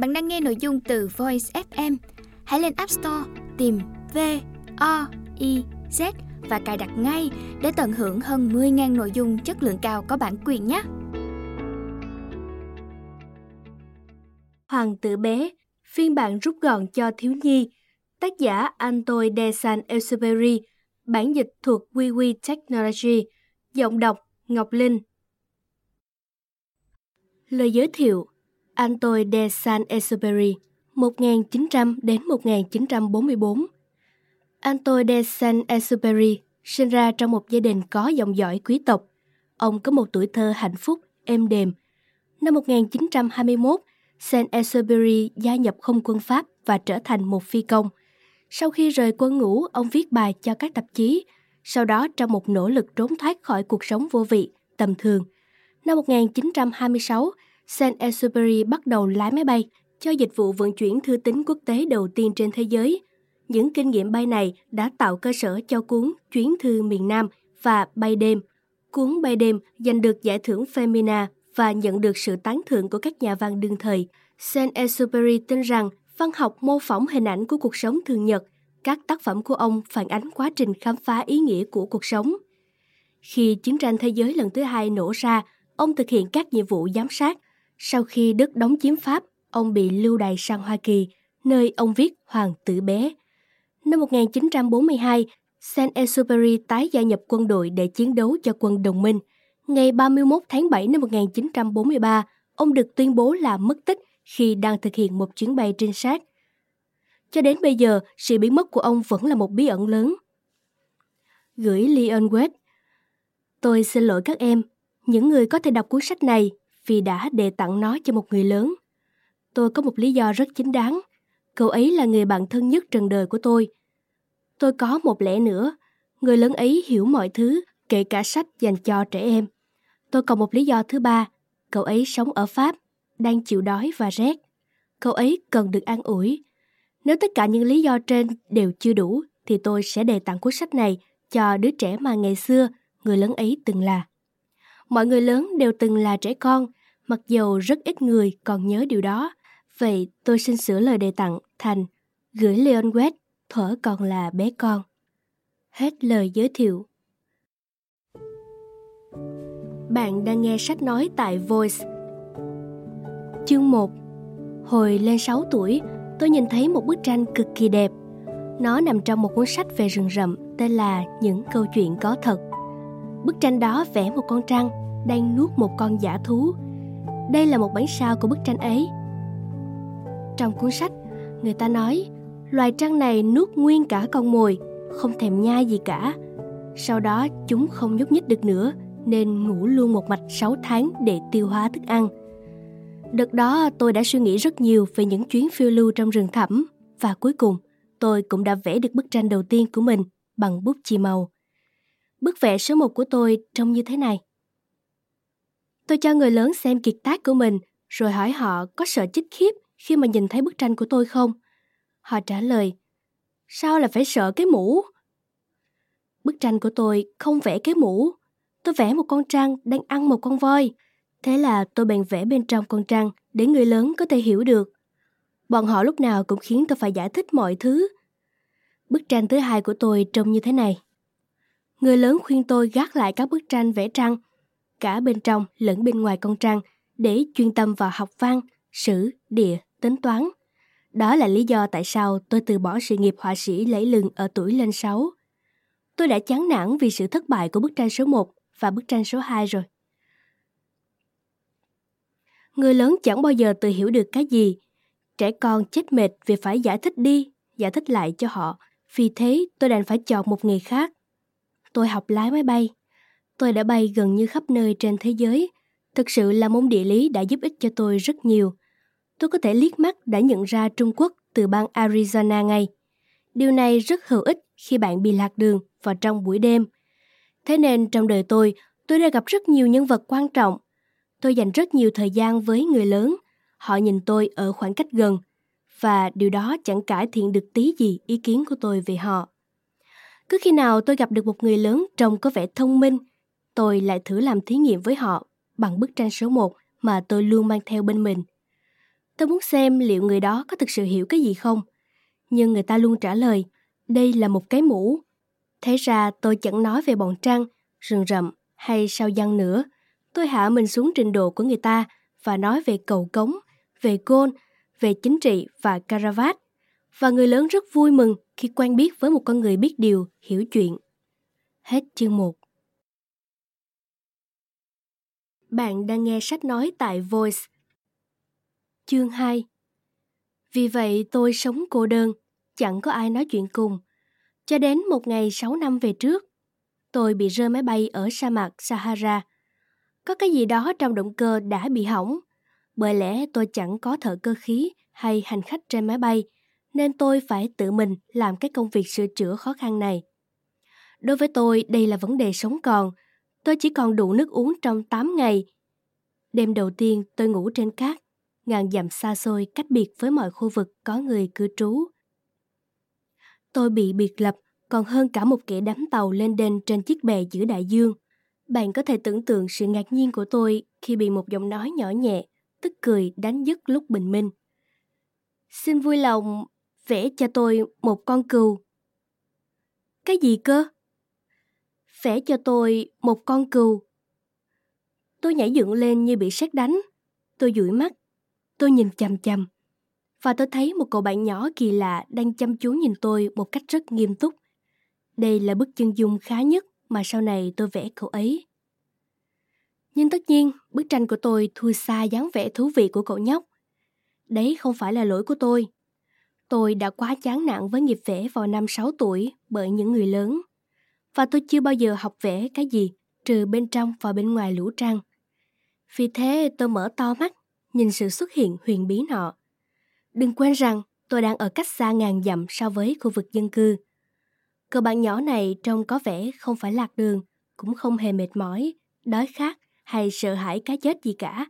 Bạn đang nghe nội dung từ Voice FM. Hãy lên App Store tìm V O I Z và cài đặt ngay để tận hưởng hơn 10.000 nội dung chất lượng cao có bản quyền nhé. Hoàng tử bé, phiên bản rút gọn cho thiếu nhi, tác giả Antoine de Saint-Exupéry, bản dịch thuộc WeWe Technology, giọng đọc Ngọc Linh. Lời giới thiệu Antoine de Saint-Exupéry 1900 đến 1944 Antoine de Saint-Exupéry sinh ra trong một gia đình có dòng dõi quý tộc. Ông có một tuổi thơ hạnh phúc, êm đềm. Năm 1921, Saint-Exupéry gia nhập không quân Pháp và trở thành một phi công. Sau khi rời quân ngũ, ông viết bài cho các tạp chí. Sau đó, trong một nỗ lực trốn thoát khỏi cuộc sống vô vị, tầm thường. Năm 1926, Saint-Exupéry bắt đầu lái máy bay cho dịch vụ vận chuyển thư tín quốc tế đầu tiên trên thế giới. Những kinh nghiệm bay này đã tạo cơ sở cho cuốn Chuyến thư miền Nam và Bay đêm. Cuốn Bay đêm giành được giải thưởng Femina và nhận được sự tán thưởng của các nhà văn đương thời. Saint-Exupéry tin rằng văn học mô phỏng hình ảnh của cuộc sống thường nhật. Các tác phẩm của ông phản ánh quá trình khám phá ý nghĩa của cuộc sống. Khi chiến tranh thế giới lần thứ hai nổ ra, ông thực hiện các nhiệm vụ giám sát. Sau khi Đức đóng chiếm Pháp, ông bị lưu đày sang Hoa Kỳ, nơi ông viết Hoàng tử bé. Năm 1942, Saint-Exupéry tái gia nhập quân đội để chiến đấu cho quân đồng minh. Ngày 31 tháng 7 năm 1943, ông được tuyên bố là mất tích khi đang thực hiện một chuyến bay trinh sát. Cho đến bây giờ, sự biến mất của ông vẫn là một bí ẩn lớn. Gửi Leon West Tôi xin lỗi các em, những người có thể đọc cuốn sách này vì đã đề tặng nó cho một người lớn. Tôi có một lý do rất chính đáng. Cậu ấy là người bạn thân nhất trần đời của tôi. Tôi có một lẽ nữa, người lớn ấy hiểu mọi thứ, kể cả sách dành cho trẻ em. Tôi còn một lý do thứ ba, cậu ấy sống ở Pháp, đang chịu đói và rét. Cậu ấy cần được an ủi. Nếu tất cả những lý do trên đều chưa đủ, thì tôi sẽ đề tặng cuốn sách này cho đứa trẻ mà ngày xưa người lớn ấy từng là. Mọi người lớn đều từng là trẻ con, mặc dầu rất ít người còn nhớ điều đó. Vậy tôi xin sửa lời đề tặng thành gửi Leon West thở còn là bé con. Hết lời giới thiệu. Bạn đang nghe sách nói tại Voice. Chương 1 Hồi lên 6 tuổi, tôi nhìn thấy một bức tranh cực kỳ đẹp. Nó nằm trong một cuốn sách về rừng rậm tên là Những câu chuyện có thật. Bức tranh đó vẽ một con trăng đang nuốt một con giả thú. Đây là một bản sao của bức tranh ấy. Trong cuốn sách, người ta nói loài trăng này nuốt nguyên cả con mồi, không thèm nhai gì cả. Sau đó chúng không nhúc nhích được nữa nên ngủ luôn một mạch 6 tháng để tiêu hóa thức ăn. Đợt đó tôi đã suy nghĩ rất nhiều về những chuyến phiêu lưu trong rừng thẳm và cuối cùng tôi cũng đã vẽ được bức tranh đầu tiên của mình bằng bút chì màu. Bức vẽ số 1 của tôi trông như thế này. Tôi cho người lớn xem kiệt tác của mình rồi hỏi họ có sợ chích khiếp khi mà nhìn thấy bức tranh của tôi không? Họ trả lời, sao là phải sợ cái mũ? Bức tranh của tôi không vẽ cái mũ. Tôi vẽ một con trăng đang ăn một con voi. Thế là tôi bèn vẽ bên trong con trăng để người lớn có thể hiểu được. Bọn họ lúc nào cũng khiến tôi phải giải thích mọi thứ. Bức tranh thứ hai của tôi trông như thế này. Người lớn khuyên tôi gác lại các bức tranh vẽ trăng, cả bên trong lẫn bên ngoài con trăng, để chuyên tâm vào học văn, sử, địa, tính toán. Đó là lý do tại sao tôi từ bỏ sự nghiệp họa sĩ lấy lừng ở tuổi lên 6. Tôi đã chán nản vì sự thất bại của bức tranh số 1 và bức tranh số 2 rồi. Người lớn chẳng bao giờ tự hiểu được cái gì. Trẻ con chết mệt vì phải giải thích đi, giải thích lại cho họ. Vì thế tôi đành phải chọn một nghề khác. Tôi học lái máy bay. Tôi đã bay gần như khắp nơi trên thế giới. Thực sự là môn địa lý đã giúp ích cho tôi rất nhiều tôi có thể liếc mắt đã nhận ra Trung Quốc từ bang Arizona ngay. Điều này rất hữu ích khi bạn bị lạc đường vào trong buổi đêm. Thế nên trong đời tôi, tôi đã gặp rất nhiều nhân vật quan trọng. Tôi dành rất nhiều thời gian với người lớn. Họ nhìn tôi ở khoảng cách gần. Và điều đó chẳng cải thiện được tí gì ý kiến của tôi về họ. Cứ khi nào tôi gặp được một người lớn trông có vẻ thông minh, tôi lại thử làm thí nghiệm với họ bằng bức tranh số 1 mà tôi luôn mang theo bên mình Tôi muốn xem liệu người đó có thực sự hiểu cái gì không. Nhưng người ta luôn trả lời, đây là một cái mũ. Thế ra tôi chẳng nói về bọn trăng, rừng rậm hay sao giăng nữa. Tôi hạ mình xuống trình độ của người ta và nói về cầu cống, về gôn, về chính trị và caravat. Và người lớn rất vui mừng khi quen biết với một con người biết điều, hiểu chuyện. Hết chương 1 Bạn đang nghe sách nói tại Voice. Chương 2 Vì vậy tôi sống cô đơn, chẳng có ai nói chuyện cùng. Cho đến một ngày 6 năm về trước, tôi bị rơi máy bay ở sa mạc Sahara. Có cái gì đó trong động cơ đã bị hỏng. Bởi lẽ tôi chẳng có thợ cơ khí hay hành khách trên máy bay, nên tôi phải tự mình làm cái công việc sửa chữa khó khăn này. Đối với tôi, đây là vấn đề sống còn. Tôi chỉ còn đủ nước uống trong 8 ngày. Đêm đầu tiên tôi ngủ trên cát, ngàn dặm xa xôi cách biệt với mọi khu vực có người cư trú. Tôi bị biệt lập còn hơn cả một kẻ đắm tàu lên đên trên chiếc bè giữa đại dương. Bạn có thể tưởng tượng sự ngạc nhiên của tôi khi bị một giọng nói nhỏ nhẹ, tức cười đánh dứt lúc bình minh. Xin vui lòng vẽ cho tôi một con cừu. Cái gì cơ? Vẽ cho tôi một con cừu. Tôi nhảy dựng lên như bị sét đánh. Tôi dụi mắt. Tôi nhìn chằm chằm. Và tôi thấy một cậu bạn nhỏ kỳ lạ đang chăm chú nhìn tôi một cách rất nghiêm túc. Đây là bức chân dung khá nhất mà sau này tôi vẽ cậu ấy. Nhưng tất nhiên, bức tranh của tôi thua xa dáng vẻ thú vị của cậu nhóc. Đấy không phải là lỗi của tôi. Tôi đã quá chán nản với nghiệp vẽ vào năm 6 tuổi bởi những người lớn. Và tôi chưa bao giờ học vẽ cái gì trừ bên trong và bên ngoài lũ trăng. Vì thế tôi mở to mắt, nhìn sự xuất hiện huyền bí nọ. Đừng quên rằng tôi đang ở cách xa ngàn dặm so với khu vực dân cư. Cậu bạn nhỏ này trông có vẻ không phải lạc đường, cũng không hề mệt mỏi, đói khát hay sợ hãi cái chết gì cả.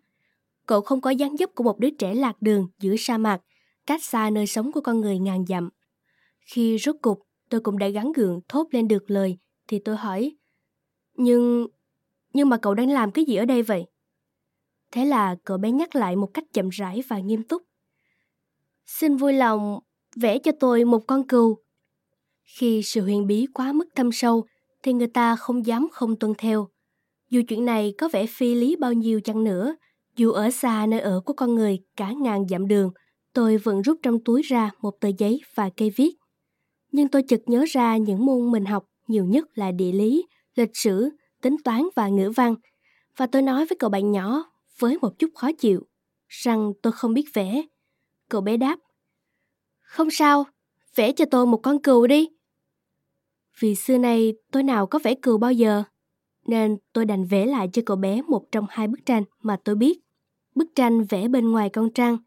Cậu không có dáng dấp của một đứa trẻ lạc đường giữa sa mạc, cách xa nơi sống của con người ngàn dặm. Khi rốt cục tôi cũng đã gắn gượng thốt lên được lời, thì tôi hỏi, nhưng... nhưng mà cậu đang làm cái gì ở đây vậy? Thế là cậu bé nhắc lại một cách chậm rãi và nghiêm túc. Xin vui lòng vẽ cho tôi một con cừu. Khi sự huyền bí quá mức thâm sâu, thì người ta không dám không tuân theo. Dù chuyện này có vẻ phi lý bao nhiêu chăng nữa, dù ở xa nơi ở của con người cả ngàn dặm đường, tôi vẫn rút trong túi ra một tờ giấy và cây viết. Nhưng tôi chợt nhớ ra những môn mình học nhiều nhất là địa lý, lịch sử, tính toán và ngữ văn. Và tôi nói với cậu bạn nhỏ với một chút khó chịu, rằng tôi không biết vẽ. Cậu bé đáp, không sao, vẽ cho tôi một con cừu đi. Vì xưa nay tôi nào có vẽ cừu bao giờ, nên tôi đành vẽ lại cho cậu bé một trong hai bức tranh mà tôi biết. Bức tranh vẽ bên ngoài con trăng.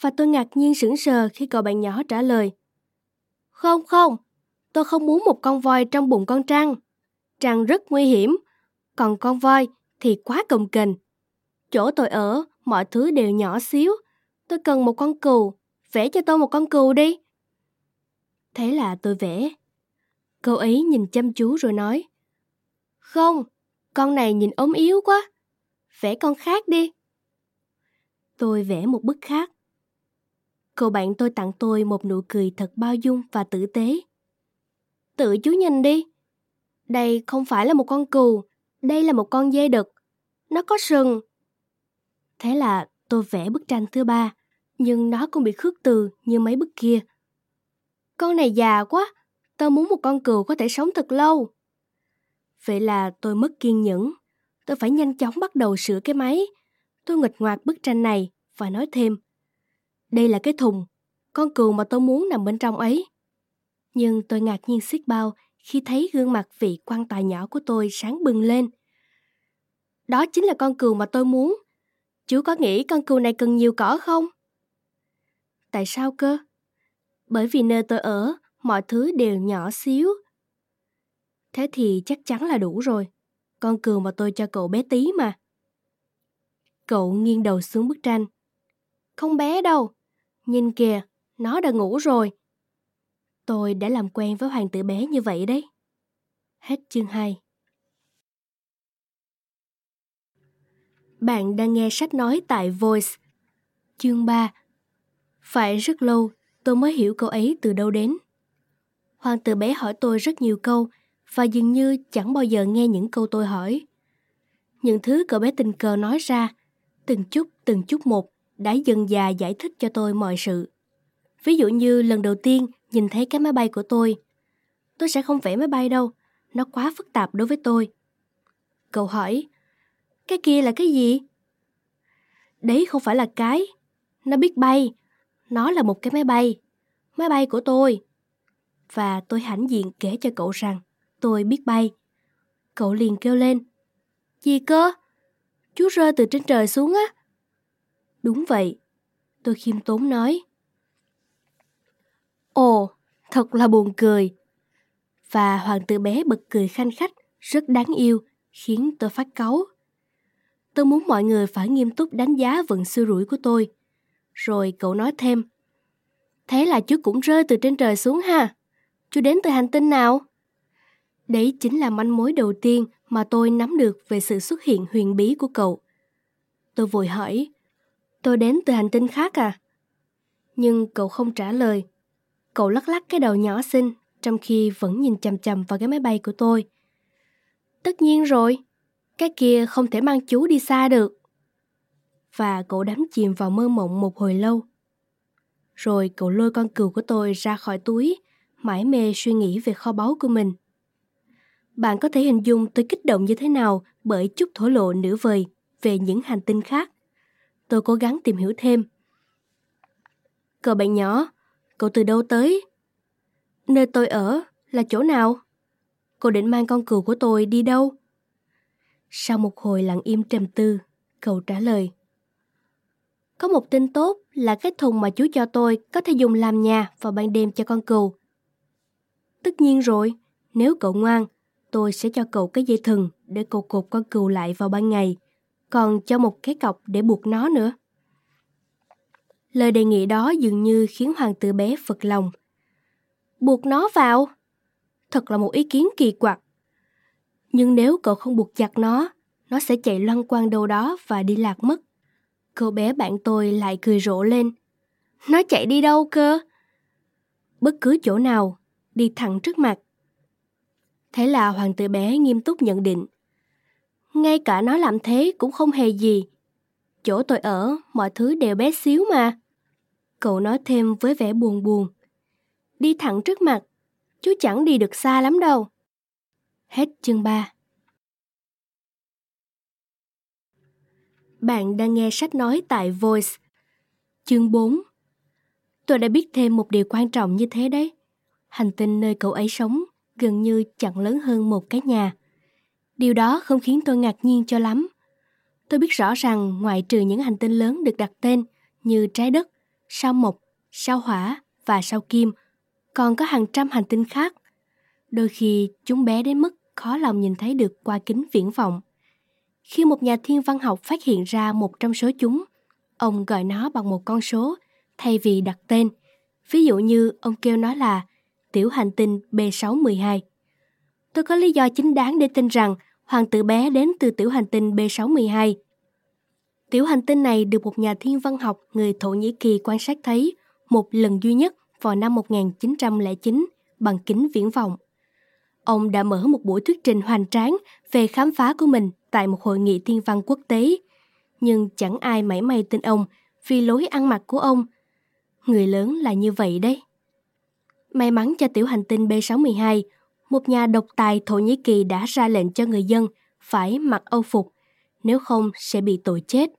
Và tôi ngạc nhiên sững sờ khi cậu bạn nhỏ trả lời. Không không, tôi không muốn một con voi trong bụng con trăng. Trăng rất nguy hiểm, còn con voi thì quá cồng kềnh. Chỗ tôi ở, mọi thứ đều nhỏ xíu. Tôi cần một con cừu, vẽ cho tôi một con cừu đi. Thế là tôi vẽ. cô ấy nhìn chăm chú rồi nói. Không, con này nhìn ốm yếu quá. Vẽ con khác đi. Tôi vẽ một bức khác. cô bạn tôi tặng tôi một nụ cười thật bao dung và tử tế. Tự chú nhìn đi. Đây không phải là một con cừu, đây là một con dê đực. Nó có sừng. Thế là tôi vẽ bức tranh thứ ba, nhưng nó cũng bị khước từ như mấy bức kia. Con này già quá, tôi muốn một con cừu có thể sống thật lâu. Vậy là tôi mất kiên nhẫn. Tôi phải nhanh chóng bắt đầu sửa cái máy. Tôi nghịch ngoạc bức tranh này và nói thêm. Đây là cái thùng, con cừu mà tôi muốn nằm bên trong ấy. Nhưng tôi ngạc nhiên xiết bao khi thấy gương mặt vị quan tài nhỏ của tôi sáng bừng lên. Đó chính là con cừu mà tôi muốn. Chú có nghĩ con cừu này cần nhiều cỏ không? Tại sao cơ? Bởi vì nơi tôi ở, mọi thứ đều nhỏ xíu. Thế thì chắc chắn là đủ rồi. Con cừu mà tôi cho cậu bé tí mà. Cậu nghiêng đầu xuống bức tranh. Không bé đâu. Nhìn kìa, nó đã ngủ rồi. Tôi đã làm quen với hoàng tử bé như vậy đấy. Hết chương 2 Bạn đang nghe sách nói tại Voice. Chương 3 Phải rất lâu tôi mới hiểu câu ấy từ đâu đến. Hoàng tử bé hỏi tôi rất nhiều câu và dường như chẳng bao giờ nghe những câu tôi hỏi. Những thứ cậu bé tình cờ nói ra, từng chút từng chút một đã dần dà giải thích cho tôi mọi sự. Ví dụ như lần đầu tiên nhìn thấy cái máy bay của tôi. Tôi sẽ không vẽ máy bay đâu, nó quá phức tạp đối với tôi. Cậu hỏi, cái kia là cái gì? Đấy không phải là cái, nó biết bay, nó là một cái máy bay, máy bay của tôi. Và tôi hãnh diện kể cho cậu rằng tôi biết bay. Cậu liền kêu lên, gì cơ? Chú rơi từ trên trời xuống á. Đúng vậy, tôi khiêm tốn nói. Ồ, thật là buồn cười. Và hoàng tử bé bật cười khanh khách, rất đáng yêu, khiến tôi phát cáu. Tôi muốn mọi người phải nghiêm túc đánh giá vận xui rủi của tôi. Rồi cậu nói thêm. Thế là chú cũng rơi từ trên trời xuống ha. Chú đến từ hành tinh nào? Đấy chính là manh mối đầu tiên mà tôi nắm được về sự xuất hiện huyền bí của cậu. Tôi vội hỏi, tôi đến từ hành tinh khác à? Nhưng cậu không trả lời. Cậu lắc lắc cái đầu nhỏ xinh, trong khi vẫn nhìn chằm chằm vào cái máy bay của tôi. Tất nhiên rồi, cái kia không thể mang chú đi xa được. Và cậu đắm chìm vào mơ mộng một hồi lâu. Rồi cậu lôi con cừu của tôi ra khỏi túi, mãi mê suy nghĩ về kho báu của mình. Bạn có thể hình dung tôi kích động như thế nào bởi chút thổ lộ nửa vời về những hành tinh khác. Tôi cố gắng tìm hiểu thêm. Cậu bạn nhỏ, cậu từ đâu tới? Nơi tôi ở là chỗ nào? Cô định mang con cừu của tôi đi đâu? Sau một hồi lặng im trầm tư, cậu trả lời. Có một tin tốt là cái thùng mà chú cho tôi có thể dùng làm nhà vào ban đêm cho con cừu. Tất nhiên rồi, nếu cậu ngoan, tôi sẽ cho cậu cái dây thừng để cậu cột con cừu lại vào ban ngày, còn cho một cái cọc để buộc nó nữa. Lời đề nghị đó dường như khiến hoàng tử bé phật lòng. Buộc nó vào? Thật là một ý kiến kỳ quặc. Nhưng nếu cậu không buộc chặt nó, nó sẽ chạy loăn quăng đâu đó và đi lạc mất. Cậu bé bạn tôi lại cười rộ lên. Nó chạy đi đâu cơ? Bất cứ chỗ nào, đi thẳng trước mặt. Thế là hoàng tử bé nghiêm túc nhận định. Ngay cả nó làm thế cũng không hề gì. Chỗ tôi ở, mọi thứ đều bé xíu mà. Cậu nói thêm với vẻ buồn buồn. Đi thẳng trước mặt, chú chẳng đi được xa lắm đâu. Hết chương 3 Bạn đang nghe sách nói tại Voice. Chương 4 Tôi đã biết thêm một điều quan trọng như thế đấy. Hành tinh nơi cậu ấy sống gần như chẳng lớn hơn một cái nhà. Điều đó không khiến tôi ngạc nhiên cho lắm. Tôi biết rõ rằng ngoại trừ những hành tinh lớn được đặt tên như trái đất, sao mộc, sao hỏa và sao kim, còn có hàng trăm hành tinh khác. Đôi khi chúng bé đến mức khó lòng nhìn thấy được qua kính viễn vọng. Khi một nhà thiên văn học phát hiện ra một trong số chúng, ông gọi nó bằng một con số thay vì đặt tên. Ví dụ như ông kêu nó là tiểu hành tinh B612. Tôi có lý do chính đáng để tin rằng hoàng tử bé đến từ tiểu hành tinh B612. Tiểu hành tinh này được một nhà thiên văn học người Thổ Nhĩ Kỳ quan sát thấy một lần duy nhất vào năm 1909 bằng kính viễn vọng. Ông đã mở một buổi thuyết trình hoành tráng về khám phá của mình tại một hội nghị thiên văn quốc tế. Nhưng chẳng ai mảy may tin ông vì lối ăn mặc của ông. Người lớn là như vậy đấy. May mắn cho tiểu hành tinh B612, một nhà độc tài Thổ Nhĩ Kỳ đã ra lệnh cho người dân phải mặc âu phục, nếu không sẽ bị tội chết.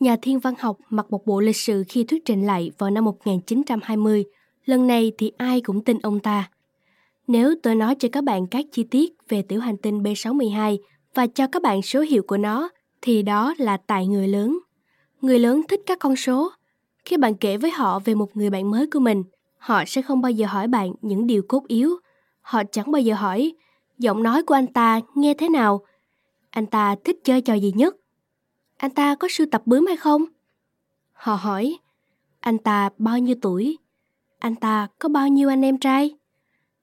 Nhà thiên văn học mặc một bộ lịch sử khi thuyết trình lại vào năm 1920, lần này thì ai cũng tin ông ta. Nếu tôi nói cho các bạn các chi tiết về tiểu hành tinh B612 và cho các bạn số hiệu của nó, thì đó là tại người lớn. Người lớn thích các con số. Khi bạn kể với họ về một người bạn mới của mình, họ sẽ không bao giờ hỏi bạn những điều cốt yếu. Họ chẳng bao giờ hỏi, giọng nói của anh ta nghe thế nào? Anh ta thích chơi trò gì nhất? Anh ta có sưu tập bướm hay không? Họ hỏi, anh ta bao nhiêu tuổi? Anh ta có bao nhiêu anh em trai?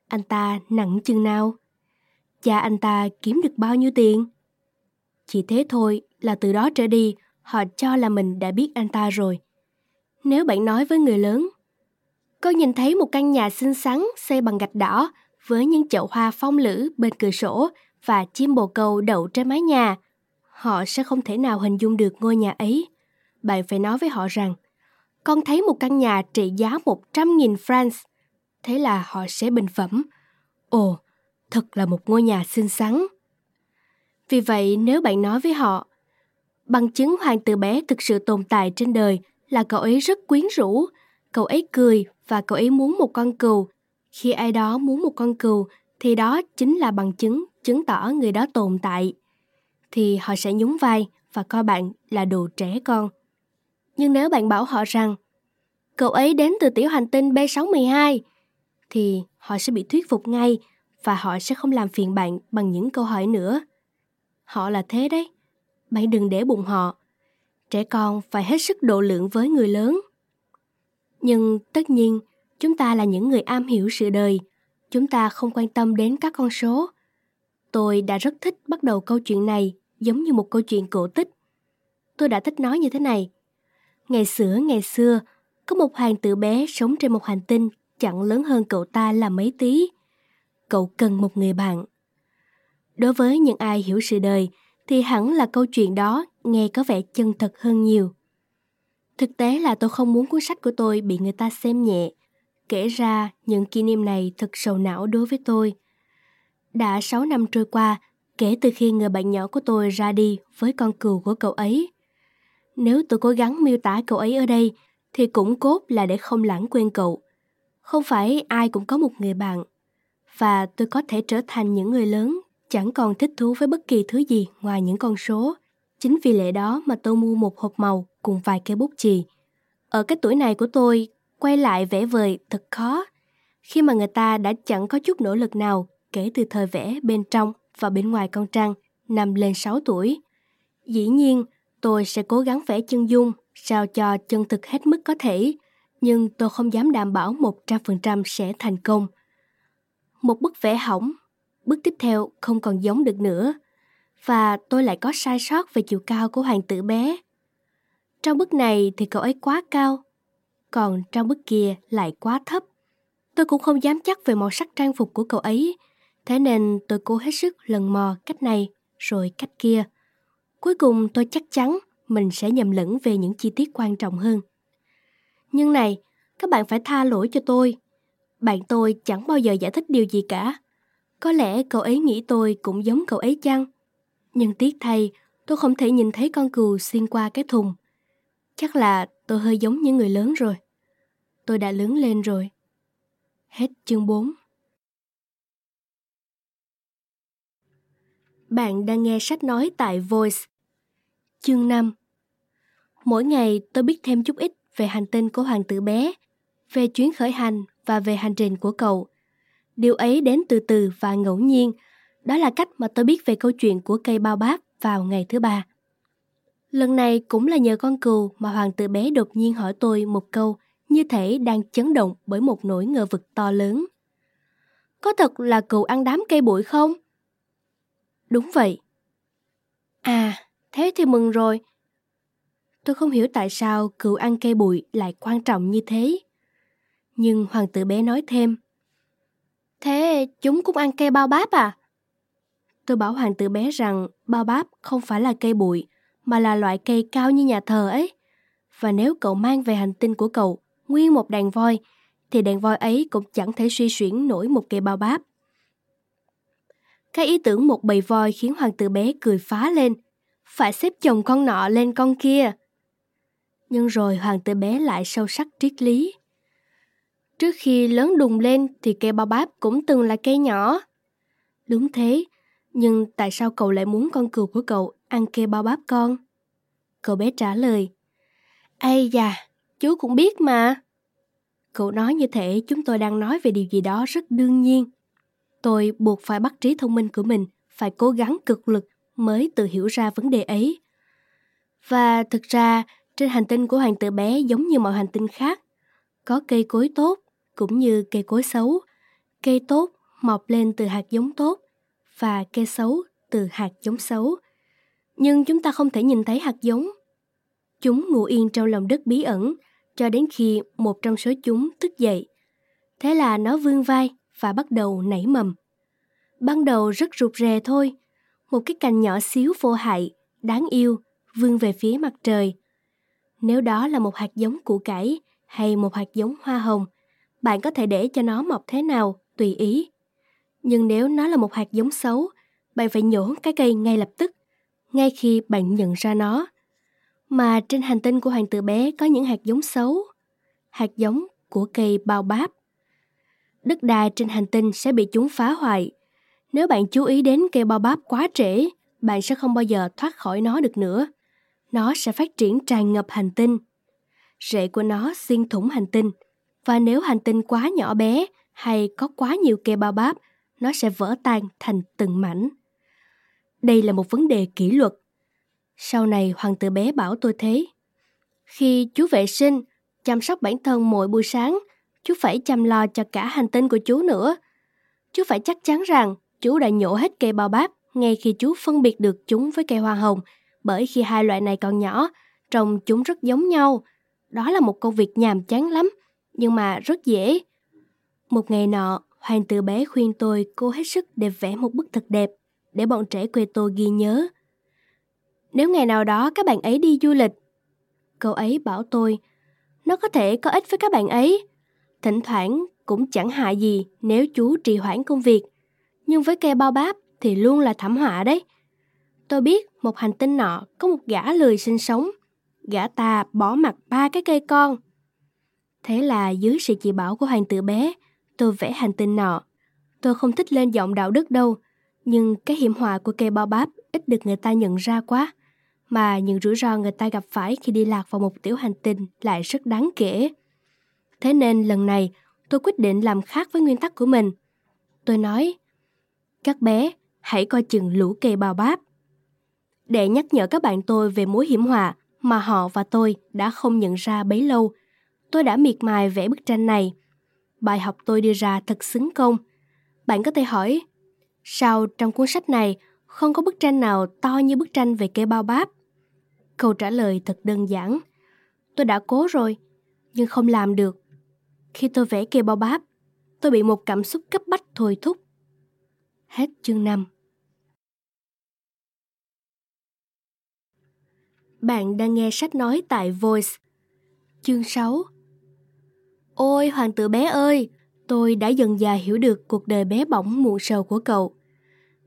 Anh ta nặng chừng nào? Cha anh ta kiếm được bao nhiêu tiền? Chỉ thế thôi là từ đó trở đi họ cho là mình đã biết anh ta rồi. Nếu bạn nói với người lớn, con nhìn thấy một căn nhà xinh xắn xây bằng gạch đỏ với những chậu hoa phong lữ bên cửa sổ và chim bồ câu đậu trên mái nhà. Họ sẽ không thể nào hình dung được ngôi nhà ấy. Bạn phải nói với họ rằng, con thấy một căn nhà trị giá 100.000 francs. Thế là họ sẽ bình phẩm. Ồ, thật là một ngôi nhà xinh xắn. Vì vậy, nếu bạn nói với họ, bằng chứng hoàng tử bé thực sự tồn tại trên đời là cậu ấy rất quyến rũ, cậu ấy cười và cậu ấy muốn một con cừu. Khi ai đó muốn một con cừu thì đó chính là bằng chứng chứng tỏ người đó tồn tại. Thì họ sẽ nhún vai và coi bạn là đồ trẻ con. Nhưng nếu bạn bảo họ rằng cậu ấy đến từ tiểu hành tinh B612 thì họ sẽ bị thuyết phục ngay và họ sẽ không làm phiền bạn bằng những câu hỏi nữa. Họ là thế đấy. Bạn đừng để bụng họ. Trẻ con phải hết sức độ lượng với người lớn. Nhưng tất nhiên, chúng ta là những người am hiểu sự đời. Chúng ta không quan tâm đến các con số. Tôi đã rất thích bắt đầu câu chuyện này giống như một câu chuyện cổ tích. Tôi đã thích nói như thế này. Ngày xưa, ngày xưa, có một hoàng tử bé sống trên một hành tinh chẳng lớn hơn cậu ta là mấy tí. Cậu cần một người bạn. Đối với những ai hiểu sự đời, thì hẳn là câu chuyện đó nghe có vẻ chân thật hơn nhiều. Thực tế là tôi không muốn cuốn sách của tôi bị người ta xem nhẹ. Kể ra, những kỷ niệm này thật sầu não đối với tôi. Đã 6 năm trôi qua, kể từ khi người bạn nhỏ của tôi ra đi với con cừu của cậu ấy. Nếu tôi cố gắng miêu tả cậu ấy ở đây, thì cũng cốt là để không lãng quên cậu. Không phải ai cũng có một người bạn. Và tôi có thể trở thành những người lớn chẳng còn thích thú với bất kỳ thứ gì ngoài những con số. Chính vì lẽ đó mà tôi mua một hộp màu cùng vài cây bút chì. Ở cái tuổi này của tôi, quay lại vẽ vời thật khó. Khi mà người ta đã chẳng có chút nỗ lực nào kể từ thời vẽ bên trong và bên ngoài con trăng, năm lên 6 tuổi. Dĩ nhiên, tôi sẽ cố gắng vẽ chân dung sao cho chân thực hết mức có thể, nhưng tôi không dám đảm bảo 100% sẽ thành công. Một bức vẽ hỏng Bước tiếp theo không còn giống được nữa và tôi lại có sai sót về chiều cao của hoàng tử bé. Trong bức này thì cậu ấy quá cao, còn trong bức kia lại quá thấp. Tôi cũng không dám chắc về màu sắc trang phục của cậu ấy, thế nên tôi cố hết sức lần mò cách này rồi cách kia. Cuối cùng tôi chắc chắn mình sẽ nhầm lẫn về những chi tiết quan trọng hơn. Nhưng này, các bạn phải tha lỗi cho tôi. Bạn tôi chẳng bao giờ giải thích điều gì cả. Có lẽ cậu ấy nghĩ tôi cũng giống cậu ấy chăng? Nhưng tiếc thay, tôi không thể nhìn thấy con cừu xuyên qua cái thùng. Chắc là tôi hơi giống những người lớn rồi. Tôi đã lớn lên rồi. Hết chương 4 Bạn đang nghe sách nói tại Voice. Chương 5 Mỗi ngày tôi biết thêm chút ít về hành tinh của hoàng tử bé, về chuyến khởi hành và về hành trình của cậu. Điều ấy đến từ từ và ngẫu nhiên. Đó là cách mà tôi biết về câu chuyện của cây bao báp vào ngày thứ ba. Lần này cũng là nhờ con cừu mà hoàng tử bé đột nhiên hỏi tôi một câu như thể đang chấn động bởi một nỗi ngờ vực to lớn. Có thật là cừu ăn đám cây bụi không? Đúng vậy. À, thế thì mừng rồi. Tôi không hiểu tại sao cừu ăn cây bụi lại quan trọng như thế. Nhưng hoàng tử bé nói thêm. Thế chúng cũng ăn cây bao báp à? Tôi bảo hoàng tử bé rằng bao báp không phải là cây bụi, mà là loại cây cao như nhà thờ ấy. Và nếu cậu mang về hành tinh của cậu nguyên một đàn voi, thì đàn voi ấy cũng chẳng thể suy xuyển nổi một cây bao báp. Cái ý tưởng một bầy voi khiến hoàng tử bé cười phá lên. Phải xếp chồng con nọ lên con kia. Nhưng rồi hoàng tử bé lại sâu sắc triết lý. Trước khi lớn đùng lên thì cây bao báp cũng từng là cây nhỏ. Đúng thế, nhưng tại sao cậu lại muốn con cừu của cậu ăn cây bao báp con? Cậu bé trả lời, Ây da, chú cũng biết mà. Cậu nói như thể chúng tôi đang nói về điều gì đó rất đương nhiên. Tôi buộc phải bắt trí thông minh của mình, phải cố gắng cực lực mới tự hiểu ra vấn đề ấy. Và thực ra, trên hành tinh của hoàng tử bé giống như mọi hành tinh khác, có cây cối tốt, cũng như cây cối xấu. Cây tốt mọc lên từ hạt giống tốt và cây xấu từ hạt giống xấu. Nhưng chúng ta không thể nhìn thấy hạt giống. Chúng ngủ yên trong lòng đất bí ẩn, cho đến khi một trong số chúng thức dậy. Thế là nó vươn vai và bắt đầu nảy mầm. Ban đầu rất rụt rè thôi, một cái cành nhỏ xíu vô hại, đáng yêu, vươn về phía mặt trời. Nếu đó là một hạt giống củ cải hay một hạt giống hoa hồng, bạn có thể để cho nó mọc thế nào, tùy ý. Nhưng nếu nó là một hạt giống xấu, bạn phải nhổ cái cây ngay lập tức, ngay khi bạn nhận ra nó. Mà trên hành tinh của hoàng tử bé có những hạt giống xấu, hạt giống của cây bao báp. Đất đai trên hành tinh sẽ bị chúng phá hoại. Nếu bạn chú ý đến cây bao báp quá trễ, bạn sẽ không bao giờ thoát khỏi nó được nữa. Nó sẽ phát triển tràn ngập hành tinh. Rễ của nó xuyên thủng hành tinh. Và nếu hành tinh quá nhỏ bé hay có quá nhiều cây bao báp, nó sẽ vỡ tan thành từng mảnh. Đây là một vấn đề kỷ luật. Sau này hoàng tử bé bảo tôi thế. Khi chú vệ sinh, chăm sóc bản thân mỗi buổi sáng, chú phải chăm lo cho cả hành tinh của chú nữa. Chú phải chắc chắn rằng chú đã nhổ hết cây bao báp ngay khi chú phân biệt được chúng với cây hoa hồng, bởi khi hai loại này còn nhỏ, trông chúng rất giống nhau. Đó là một công việc nhàm chán lắm, nhưng mà rất dễ. Một ngày nọ, hoàng tử bé khuyên tôi cố hết sức để vẽ một bức thật đẹp, để bọn trẻ quê tôi ghi nhớ. Nếu ngày nào đó các bạn ấy đi du lịch, cậu ấy bảo tôi, nó có thể có ích với các bạn ấy. Thỉnh thoảng cũng chẳng hại gì nếu chú trì hoãn công việc. Nhưng với cây bao báp thì luôn là thảm họa đấy. Tôi biết một hành tinh nọ có một gã lười sinh sống. Gã ta bỏ mặt ba cái cây con. Thế là dưới sự chỉ bảo của hoàng tử bé, tôi vẽ hành tinh nọ. Tôi không thích lên giọng đạo đức đâu, nhưng cái hiểm họa của cây bao báp ít được người ta nhận ra quá. Mà những rủi ro người ta gặp phải khi đi lạc vào một tiểu hành tinh lại rất đáng kể. Thế nên lần này tôi quyết định làm khác với nguyên tắc của mình. Tôi nói, các bé, hãy coi chừng lũ kê bao báp. Để nhắc nhở các bạn tôi về mối hiểm họa mà họ và tôi đã không nhận ra bấy lâu, tôi đã miệt mài vẽ bức tranh này. Bài học tôi đưa ra thật xứng công. Bạn có thể hỏi, sao trong cuốn sách này không có bức tranh nào to như bức tranh về cây bao báp? Câu trả lời thật đơn giản. Tôi đã cố rồi, nhưng không làm được. Khi tôi vẽ cây bao báp, tôi bị một cảm xúc cấp bách thôi thúc. Hết chương 5 Bạn đang nghe sách nói tại Voice. Chương 6 Ôi hoàng tử bé ơi, tôi đã dần dà hiểu được cuộc đời bé bỏng muộn sầu của cậu.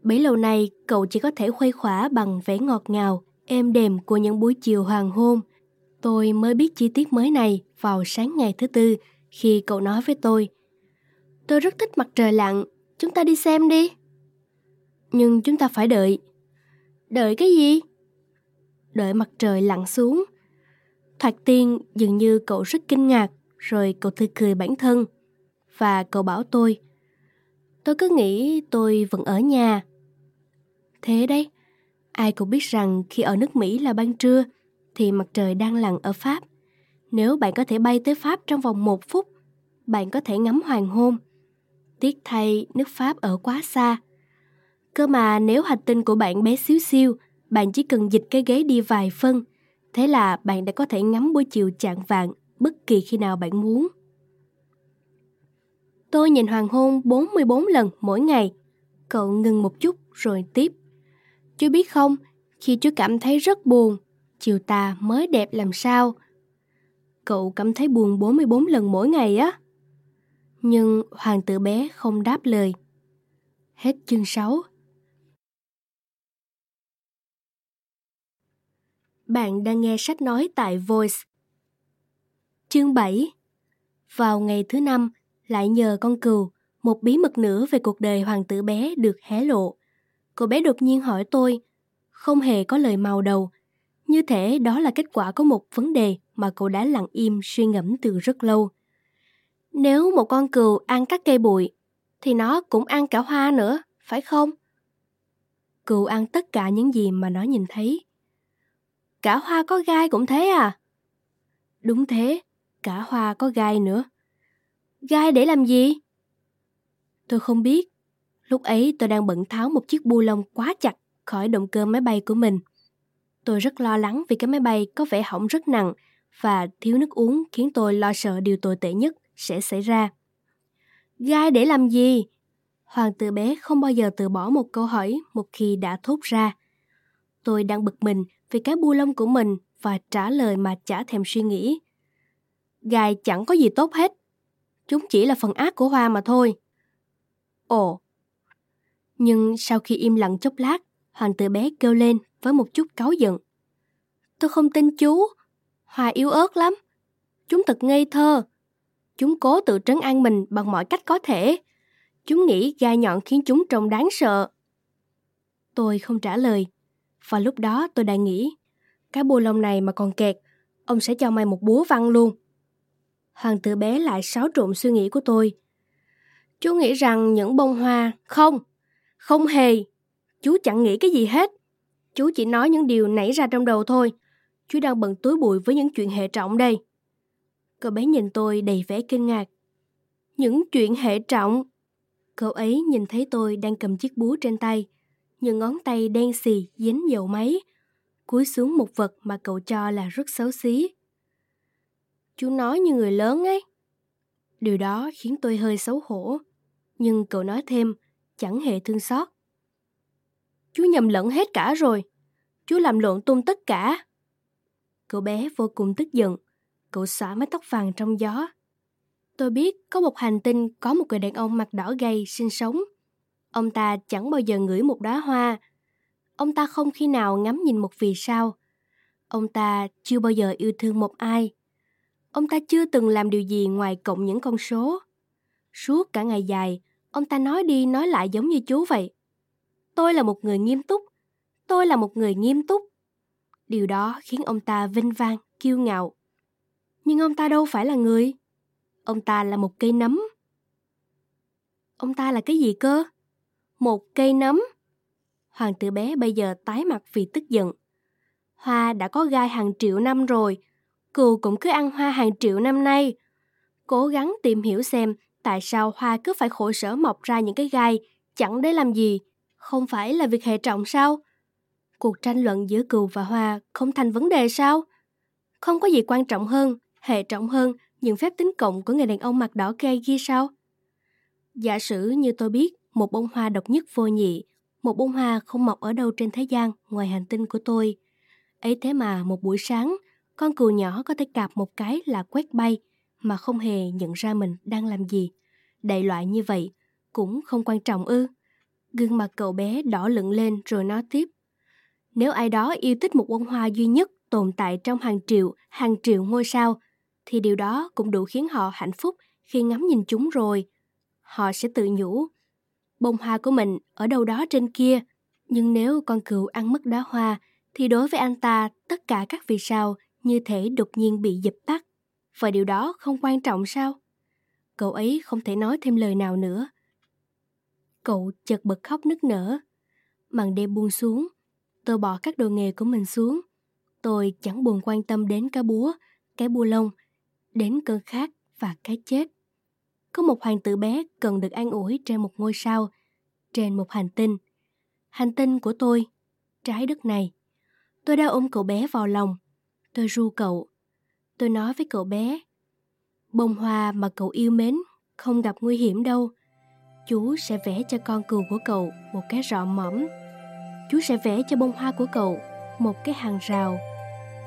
Bấy lâu nay, cậu chỉ có thể khuây khỏa bằng vẻ ngọt ngào, êm đềm của những buổi chiều hoàng hôn. Tôi mới biết chi tiết mới này vào sáng ngày thứ tư khi cậu nói với tôi. Tôi rất thích mặt trời lặn, chúng ta đi xem đi. Nhưng chúng ta phải đợi. Đợi cái gì? Đợi mặt trời lặn xuống. Thoạt tiên dường như cậu rất kinh ngạc, rồi cậu thư cười bản thân. Và cậu bảo tôi, tôi cứ nghĩ tôi vẫn ở nhà. Thế đấy, ai cũng biết rằng khi ở nước Mỹ là ban trưa, thì mặt trời đang lặn ở Pháp. Nếu bạn có thể bay tới Pháp trong vòng một phút, bạn có thể ngắm hoàng hôn. Tiếc thay nước Pháp ở quá xa, Cơ mà nếu hành tinh của bạn bé xíu xiu, bạn chỉ cần dịch cái ghế đi vài phân, thế là bạn đã có thể ngắm buổi chiều chạng vạn bất kỳ khi nào bạn muốn. Tôi nhìn hoàng hôn 44 lần mỗi ngày. Cậu ngừng một chút rồi tiếp. Chú biết không, khi chú cảm thấy rất buồn, chiều tà mới đẹp làm sao. Cậu cảm thấy buồn 44 lần mỗi ngày á. Nhưng hoàng tử bé không đáp lời. Hết chương 6 Bạn đang nghe sách nói tại Voice. Chương 7 Vào ngày thứ năm, lại nhờ con cừu, một bí mật nữa về cuộc đời hoàng tử bé được hé lộ. Cô bé đột nhiên hỏi tôi, không hề có lời màu đầu. Như thể đó là kết quả của một vấn đề mà cô đã lặng im suy ngẫm từ rất lâu. Nếu một con cừu ăn các cây bụi, thì nó cũng ăn cả hoa nữa, phải không? Cừu ăn tất cả những gì mà nó nhìn thấy. Cả hoa có gai cũng thế à? Đúng thế, cả hoa có gai nữa. Gai để làm gì? Tôi không biết. Lúc ấy tôi đang bận tháo một chiếc bu lông quá chặt khỏi động cơ máy bay của mình. Tôi rất lo lắng vì cái máy bay có vẻ hỏng rất nặng và thiếu nước uống khiến tôi lo sợ điều tồi tệ nhất sẽ xảy ra. Gai để làm gì? Hoàng tử bé không bao giờ từ bỏ một câu hỏi một khi đã thốt ra. Tôi đang bực mình vì cái bu lông của mình và trả lời mà chả thèm suy nghĩ. Gai chẳng có gì tốt hết. Chúng chỉ là phần ác của hoa mà thôi. Ồ. Nhưng sau khi im lặng chốc lát, hoàng tử bé kêu lên với một chút cáu giận. Tôi không tin chú. Hoa yếu ớt lắm. Chúng thật ngây thơ. Chúng cố tự trấn an mình bằng mọi cách có thể. Chúng nghĩ gai nhọn khiến chúng trông đáng sợ. Tôi không trả lời. Và lúc đó tôi đã nghĩ, cái bô lông này mà còn kẹt, ông sẽ cho mày một búa văng luôn. Hoàng tử bé lại xáo trộn suy nghĩ của tôi. Chú nghĩ rằng những bông hoa... Không, không hề. Chú chẳng nghĩ cái gì hết. Chú chỉ nói những điều nảy ra trong đầu thôi. Chú đang bận túi bụi với những chuyện hệ trọng đây. Cậu bé nhìn tôi đầy vẻ kinh ngạc. Những chuyện hệ trọng. Cậu ấy nhìn thấy tôi đang cầm chiếc búa trên tay. Những ngón tay đen xì dính dầu máy. Cúi xuống một vật mà cậu cho là rất xấu xí. Chú nói như người lớn ấy. Điều đó khiến tôi hơi xấu hổ. Nhưng cậu nói thêm, chẳng hề thương xót. Chú nhầm lẫn hết cả rồi. Chú làm lộn tung tất cả. Cậu bé vô cùng tức giận. Cậu xõa mái tóc vàng trong gió. Tôi biết có một hành tinh có một người đàn ông mặt đỏ gay sinh sống. Ông ta chẳng bao giờ ngửi một đóa hoa. Ông ta không khi nào ngắm nhìn một vì sao. Ông ta chưa bao giờ yêu thương một ai. Ông ta chưa từng làm điều gì ngoài cộng những con số. Suốt cả ngày dài, ông ta nói đi nói lại giống như chú vậy. Tôi là một người nghiêm túc. Tôi là một người nghiêm túc. Điều đó khiến ông ta vinh vang, kiêu ngạo. Nhưng ông ta đâu phải là người. Ông ta là một cây nấm. Ông ta là cái gì cơ? Một cây nấm. Hoàng tử bé bây giờ tái mặt vì tức giận. Hoa đã có gai hàng triệu năm rồi. Cừu cũng cứ ăn hoa hàng triệu năm nay. Cố gắng tìm hiểu xem tại sao hoa cứ phải khổ sở mọc ra những cái gai chẳng để làm gì. Không phải là việc hệ trọng sao? Cuộc tranh luận giữa cừu và hoa không thành vấn đề sao? Không có gì quan trọng hơn, hệ trọng hơn những phép tính cộng của người đàn ông mặt đỏ kê ghi sao? Giả sử như tôi biết một bông hoa độc nhất vô nhị, một bông hoa không mọc ở đâu trên thế gian ngoài hành tinh của tôi. Ấy thế mà một buổi sáng, con cừu nhỏ có thể cạp một cái là quét bay mà không hề nhận ra mình đang làm gì. Đại loại như vậy cũng không quan trọng ư. Gương mặt cậu bé đỏ lựng lên rồi nói tiếp. Nếu ai đó yêu thích một bông hoa duy nhất tồn tại trong hàng triệu, hàng triệu ngôi sao, thì điều đó cũng đủ khiến họ hạnh phúc khi ngắm nhìn chúng rồi. Họ sẽ tự nhủ, bông hoa của mình ở đâu đó trên kia, nhưng nếu con cừu ăn mất đóa hoa, thì đối với anh ta tất cả các vì sao như thể đột nhiên bị dập tắt. Và điều đó không quan trọng sao? Cậu ấy không thể nói thêm lời nào nữa. Cậu chợt bật khóc nức nở. Màn đêm buông xuống, tôi bỏ các đồ nghề của mình xuống. Tôi chẳng buồn quan tâm đến cá búa, cái bua lông, đến cơn khát và cái chết. Có một hoàng tử bé cần được an ủi trên một ngôi sao, trên một hành tinh. Hành tinh của tôi, trái đất này. Tôi đã ôm cậu bé vào lòng. Tôi ru cậu. Tôi nói với cậu bé, bông hoa mà cậu yêu mến không gặp nguy hiểm đâu. Chú sẽ vẽ cho con cừu của cậu một cái rọ mỏm. Chú sẽ vẽ cho bông hoa của cậu một cái hàng rào.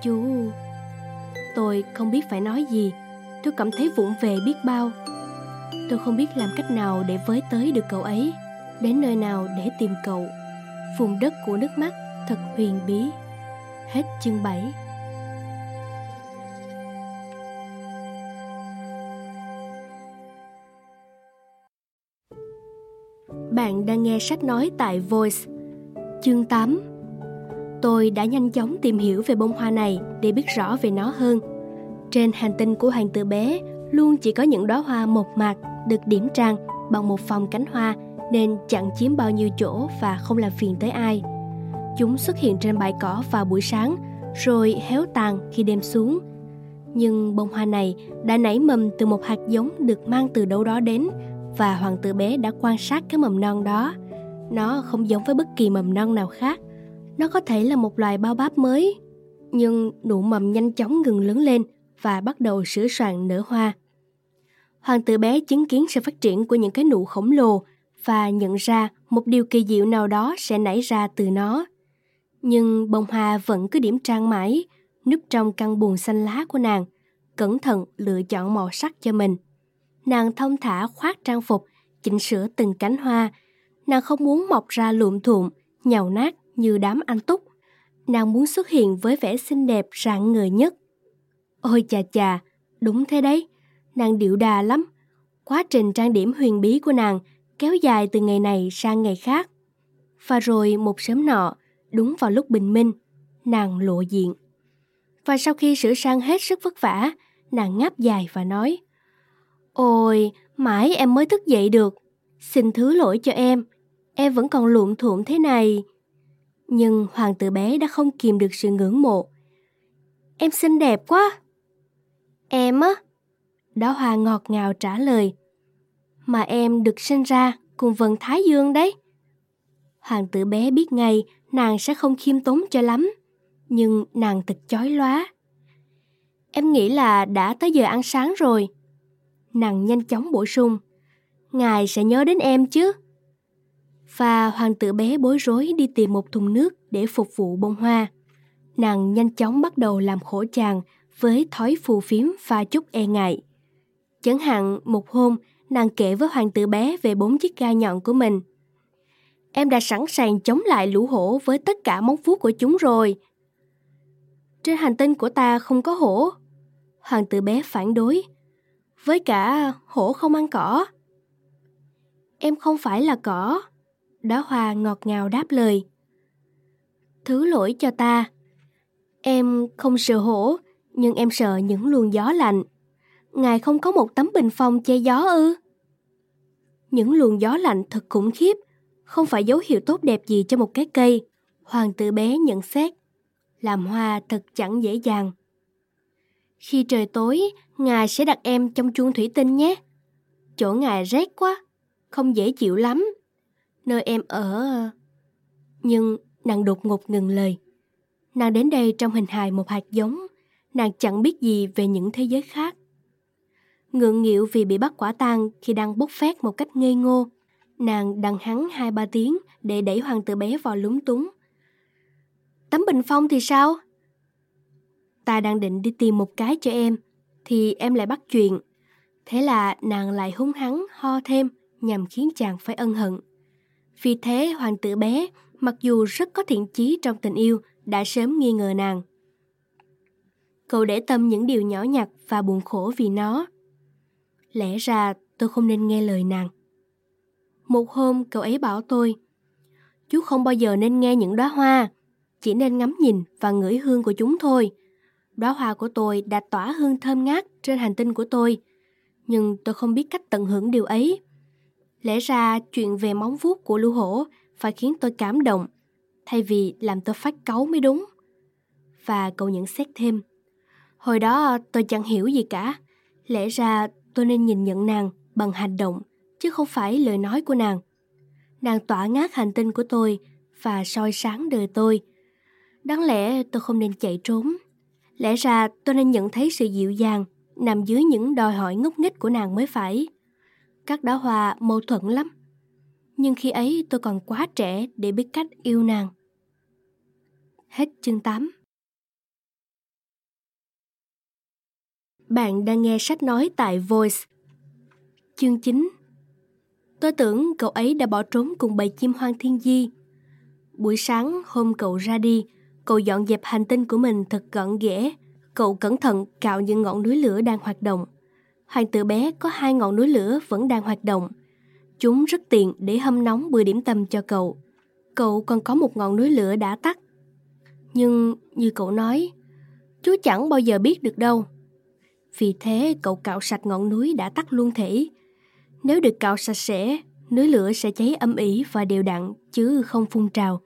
Chú... Tôi không biết phải nói gì. Tôi cảm thấy vụng về biết bao. Tôi không biết làm cách nào để với tới được cậu ấy, đến nơi nào để tìm cậu. Vùng đất của nước mắt thật huyền bí. Hết chương 7 Bạn đang nghe sách nói tại Voice. Chương 8 Tôi đã nhanh chóng tìm hiểu về bông hoa này để biết rõ về nó hơn. Trên hành tinh của hoàng tử bé, luôn chỉ có những đóa hoa một mạc được điểm trang bằng một phòng cánh hoa nên chẳng chiếm bao nhiêu chỗ và không làm phiền tới ai. Chúng xuất hiện trên bãi cỏ vào buổi sáng, rồi héo tàn khi đêm xuống. Nhưng bông hoa này đã nảy mầm từ một hạt giống được mang từ đâu đó đến và hoàng tử bé đã quan sát cái mầm non đó. Nó không giống với bất kỳ mầm non nào khác. Nó có thể là một loài bao báp mới. nhưng nụ mầm nhanh chóng ngừng lớn lên và bắt đầu sửa soạn nở hoa. Hoàng tử bé chứng kiến sự phát triển của những cái nụ khổng lồ và nhận ra một điều kỳ diệu nào đó sẽ nảy ra từ nó. Nhưng bông hoa vẫn cứ điểm trang mãi, núp trong căn buồn xanh lá của nàng, cẩn thận lựa chọn màu sắc cho mình. Nàng thông thả khoác trang phục, chỉnh sửa từng cánh hoa. Nàng không muốn mọc ra lụm thuộm, nhàu nát như đám anh túc. Nàng muốn xuất hiện với vẻ xinh đẹp rạng ngời nhất. Ôi chà chà, đúng thế đấy, nàng điệu đà lắm. Quá trình trang điểm huyền bí của nàng kéo dài từ ngày này sang ngày khác. Và rồi một sớm nọ, đúng vào lúc bình minh, nàng lộ diện. Và sau khi sửa sang hết sức vất vả, nàng ngáp dài và nói Ôi, mãi em mới thức dậy được. Xin thứ lỗi cho em, em vẫn còn luộm thuộm thế này. Nhưng hoàng tử bé đã không kìm được sự ngưỡng mộ. Em xinh đẹp quá. Em á? Đó hoa ngọt ngào trả lời. Mà em được sinh ra cùng vần Thái Dương đấy. Hoàng tử bé biết ngay nàng sẽ không khiêm tốn cho lắm. Nhưng nàng thật chói lóa. Em nghĩ là đã tới giờ ăn sáng rồi. Nàng nhanh chóng bổ sung. Ngài sẽ nhớ đến em chứ. Và hoàng tử bé bối rối đi tìm một thùng nước để phục vụ bông hoa. Nàng nhanh chóng bắt đầu làm khổ chàng với thói phù phiếm pha chút e ngại. Chẳng hạn một hôm, nàng kể với hoàng tử bé về bốn chiếc gai nhọn của mình. Em đã sẵn sàng chống lại lũ hổ với tất cả móng vuốt của chúng rồi. Trên hành tinh của ta không có hổ. Hoàng tử bé phản đối. Với cả hổ không ăn cỏ. Em không phải là cỏ. Đóa hoa ngọt ngào đáp lời. Thứ lỗi cho ta. Em không sợ hổ, nhưng em sợ những luồng gió lạnh. Ngài không có một tấm bình phong che gió ư? Những luồng gió lạnh thật khủng khiếp, không phải dấu hiệu tốt đẹp gì cho một cái cây. Hoàng tử bé nhận xét, làm hoa thật chẳng dễ dàng. Khi trời tối, Ngài sẽ đặt em trong chuông thủy tinh nhé. Chỗ Ngài rét quá, không dễ chịu lắm. Nơi em ở... Nhưng nàng đột ngột ngừng lời. Nàng đến đây trong hình hài một hạt giống. Nàng chẳng biết gì về những thế giới khác. Ngượng nghịu vì bị bắt quả tang khi đang bốc phét một cách ngây ngô. Nàng đằng hắn hai ba tiếng để đẩy hoàng tử bé vào lúng túng. Tấm bình phong thì sao? Ta đang định đi tìm một cái cho em, thì em lại bắt chuyện. Thế là nàng lại hung hắn ho thêm nhằm khiến chàng phải ân hận. Vì thế hoàng tử bé, mặc dù rất có thiện chí trong tình yêu, đã sớm nghi ngờ nàng. Cậu để tâm những điều nhỏ nhặt và buồn khổ vì nó. Lẽ ra tôi không nên nghe lời nàng. Một hôm cậu ấy bảo tôi, chú không bao giờ nên nghe những đóa hoa, chỉ nên ngắm nhìn và ngửi hương của chúng thôi. Đóa hoa của tôi đã tỏa hương thơm ngát trên hành tinh của tôi, nhưng tôi không biết cách tận hưởng điều ấy. Lẽ ra chuyện về móng vuốt của lưu hổ phải khiến tôi cảm động, thay vì làm tôi phát cáu mới đúng. Và cậu nhận xét thêm, hồi đó tôi chẳng hiểu gì cả, lẽ ra tôi nên nhìn nhận nàng bằng hành động, chứ không phải lời nói của nàng. Nàng tỏa ngát hành tinh của tôi và soi sáng đời tôi. Đáng lẽ tôi không nên chạy trốn. Lẽ ra tôi nên nhận thấy sự dịu dàng nằm dưới những đòi hỏi ngốc nghếch của nàng mới phải. Các đá hoa mâu thuẫn lắm. Nhưng khi ấy tôi còn quá trẻ để biết cách yêu nàng. Hết chương 8 Bạn đang nghe sách nói tại Voice. Chương 9 Tôi tưởng cậu ấy đã bỏ trốn cùng bầy chim hoang thiên di. Buổi sáng hôm cậu ra đi, cậu dọn dẹp hành tinh của mình thật gọn ghẽ. Cậu cẩn thận cạo những ngọn núi lửa đang hoạt động. Hoàng tử bé có hai ngọn núi lửa vẫn đang hoạt động. Chúng rất tiện để hâm nóng bữa điểm tâm cho cậu. Cậu còn có một ngọn núi lửa đã tắt. Nhưng như cậu nói, chú chẳng bao giờ biết được đâu. Vì thế cậu cạo sạch ngọn núi đã tắt luôn thể. Nếu được cạo sạch sẽ, núi lửa sẽ cháy âm ỉ và đều đặn chứ không phun trào.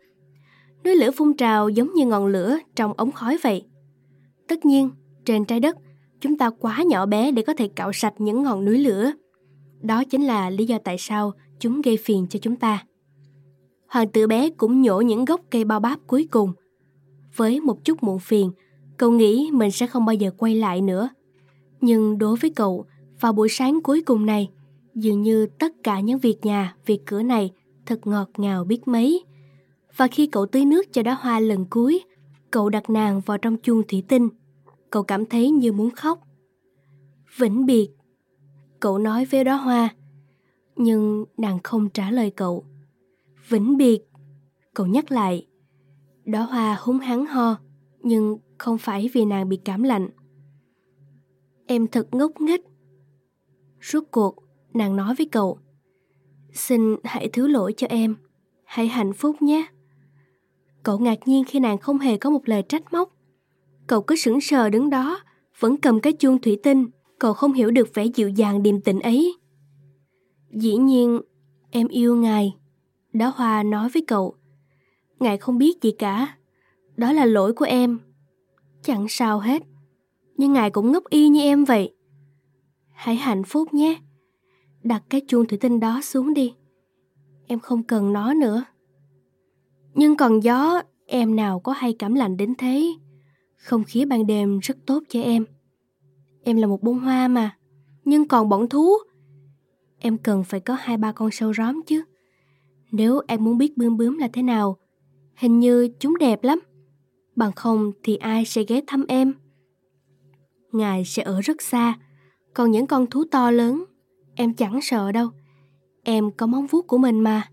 Núi lửa phun trào giống như ngọn lửa trong ống khói vậy. Tất nhiên, trên trái đất, chúng ta quá nhỏ bé để có thể cạo sạch những ngọn núi lửa. Đó chính là lý do tại sao chúng gây phiền cho chúng ta. Hoàng tử bé cũng nhổ những gốc cây bao báp cuối cùng. Với một chút muộn phiền, Cậu nghĩ mình sẽ không bao giờ quay lại nữa. Nhưng đối với cậu, vào buổi sáng cuối cùng này, dường như tất cả những việc nhà, việc cửa này thật ngọt ngào biết mấy. Và khi cậu tưới nước cho đóa hoa lần cuối, cậu đặt nàng vào trong chuông thủy tinh. Cậu cảm thấy như muốn khóc. Vĩnh biệt, cậu nói với đóa hoa. Nhưng nàng không trả lời cậu. Vĩnh biệt, cậu nhắc lại. Đóa hoa húng hắn ho, nhưng không phải vì nàng bị cảm lạnh. Em thật ngốc nghếch. Rốt cuộc, nàng nói với cậu. Xin hãy thứ lỗi cho em. Hãy hạnh phúc nhé. Cậu ngạc nhiên khi nàng không hề có một lời trách móc. Cậu cứ sững sờ đứng đó, vẫn cầm cái chuông thủy tinh. Cậu không hiểu được vẻ dịu dàng điềm tĩnh ấy. Dĩ nhiên, em yêu ngài. Đó Hoa nói với cậu. Ngài không biết gì cả. Đó là lỗi của em. Chẳng sao hết. Nhưng ngài cũng ngốc y như em vậy. Hãy hạnh phúc nhé. Đặt cái chuông thủy tinh đó xuống đi. Em không cần nó nữa. Nhưng còn gió, em nào có hay cảm lạnh đến thế. Không khí ban đêm rất tốt cho em. Em là một bông hoa mà. Nhưng còn bọn thú. Em cần phải có hai ba con sâu róm chứ. Nếu em muốn biết bướm bướm là thế nào, hình như chúng đẹp lắm. Bằng không thì ai sẽ ghé thăm em? Ngài sẽ ở rất xa, còn những con thú to lớn, em chẳng sợ đâu. Em có móng vuốt của mình mà.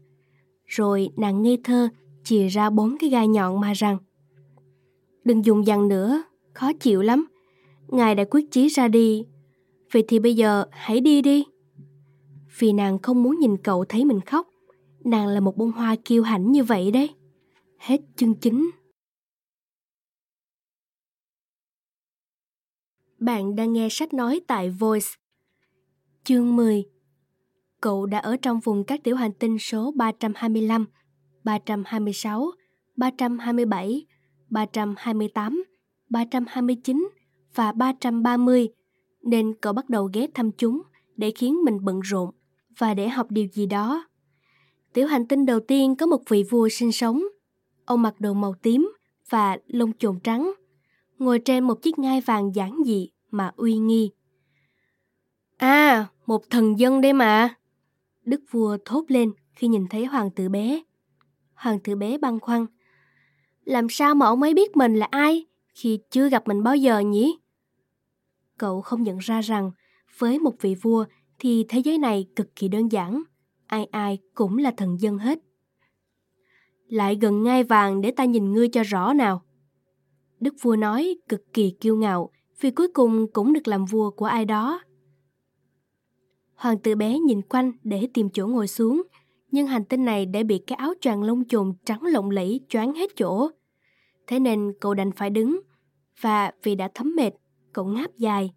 Rồi nàng ngây thơ chìa ra bốn cái gai nhọn mà rằng Đừng dùng dằn nữa, khó chịu lắm. Ngài đã quyết chí ra đi. Vậy thì bây giờ hãy đi đi. Vì nàng không muốn nhìn cậu thấy mình khóc. Nàng là một bông hoa kiêu hãnh như vậy đấy. Hết chương chính. Bạn đang nghe sách nói tại Voice. Chương 10 Cậu đã ở trong vùng các tiểu hành tinh số 325, 326, 327, 328, 329 và 330 nên cậu bắt đầu ghé thăm chúng để khiến mình bận rộn và để học điều gì đó. Tiểu hành tinh đầu tiên có một vị vua sinh sống. Ông mặc đồ màu tím và lông chồn trắng, ngồi trên một chiếc ngai vàng giản dị mà uy nghi. À, một thần dân đây mà. Đức vua thốt lên khi nhìn thấy hoàng tử bé. Hoàng tử bé băn khoăn. Làm sao mà ông ấy biết mình là ai khi chưa gặp mình bao giờ nhỉ? Cậu không nhận ra rằng với một vị vua thì thế giới này cực kỳ đơn giản. Ai ai cũng là thần dân hết. Lại gần ngai vàng để ta nhìn ngươi cho rõ nào. Đức vua nói cực kỳ kiêu ngạo vì cuối cùng cũng được làm vua của ai đó. Hoàng tử bé nhìn quanh để tìm chỗ ngồi xuống, nhưng hành tinh này đã bị cái áo choàng lông chồn trắng lộng lẫy choáng hết chỗ. Thế nên cậu đành phải đứng, và vì đã thấm mệt, cậu ngáp dài.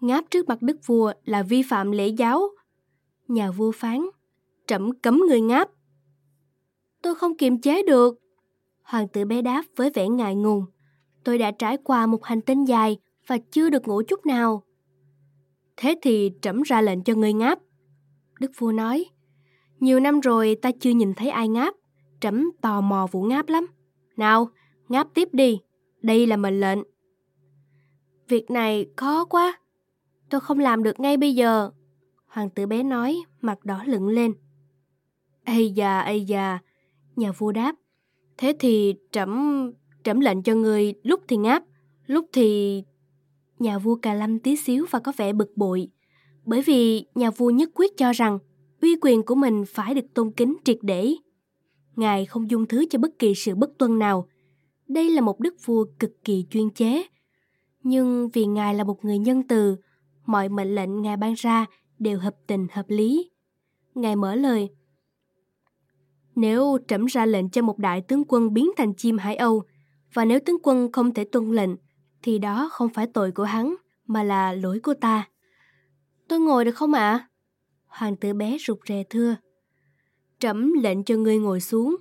Ngáp trước mặt đức vua là vi phạm lễ giáo. Nhà vua phán, trẫm cấm người ngáp. Tôi không kiềm chế được. Hoàng tử bé đáp với vẻ ngại ngùng. Tôi đã trải qua một hành tinh dài và chưa được ngủ chút nào. Thế thì trẫm ra lệnh cho người ngáp. Đức vua nói, nhiều năm rồi ta chưa nhìn thấy ai ngáp, trẫm tò mò vụ ngáp lắm. Nào, ngáp tiếp đi, đây là mệnh lệnh. Việc này khó quá, tôi không làm được ngay bây giờ. Hoàng tử bé nói, mặt đỏ lựng lên. Ây da, ây da, nhà vua đáp. Thế thì trẫm trẫm lệnh cho người lúc thì ngáp, lúc thì nhà vua cà lăm tí xíu và có vẻ bực bội. Bởi vì nhà vua nhất quyết cho rằng uy quyền của mình phải được tôn kính triệt để. Ngài không dung thứ cho bất kỳ sự bất tuân nào. Đây là một đức vua cực kỳ chuyên chế. Nhưng vì Ngài là một người nhân từ, mọi mệnh lệnh Ngài ban ra đều hợp tình hợp lý. Ngài mở lời. Nếu trẫm ra lệnh cho một đại tướng quân biến thành chim hải âu, và nếu tướng quân không thể tuân lệnh, thì đó không phải tội của hắn, mà là lỗi của ta. Tôi ngồi được không ạ? À? Hoàng tử bé rụt rè thưa. Trẫm lệnh cho ngươi ngồi xuống.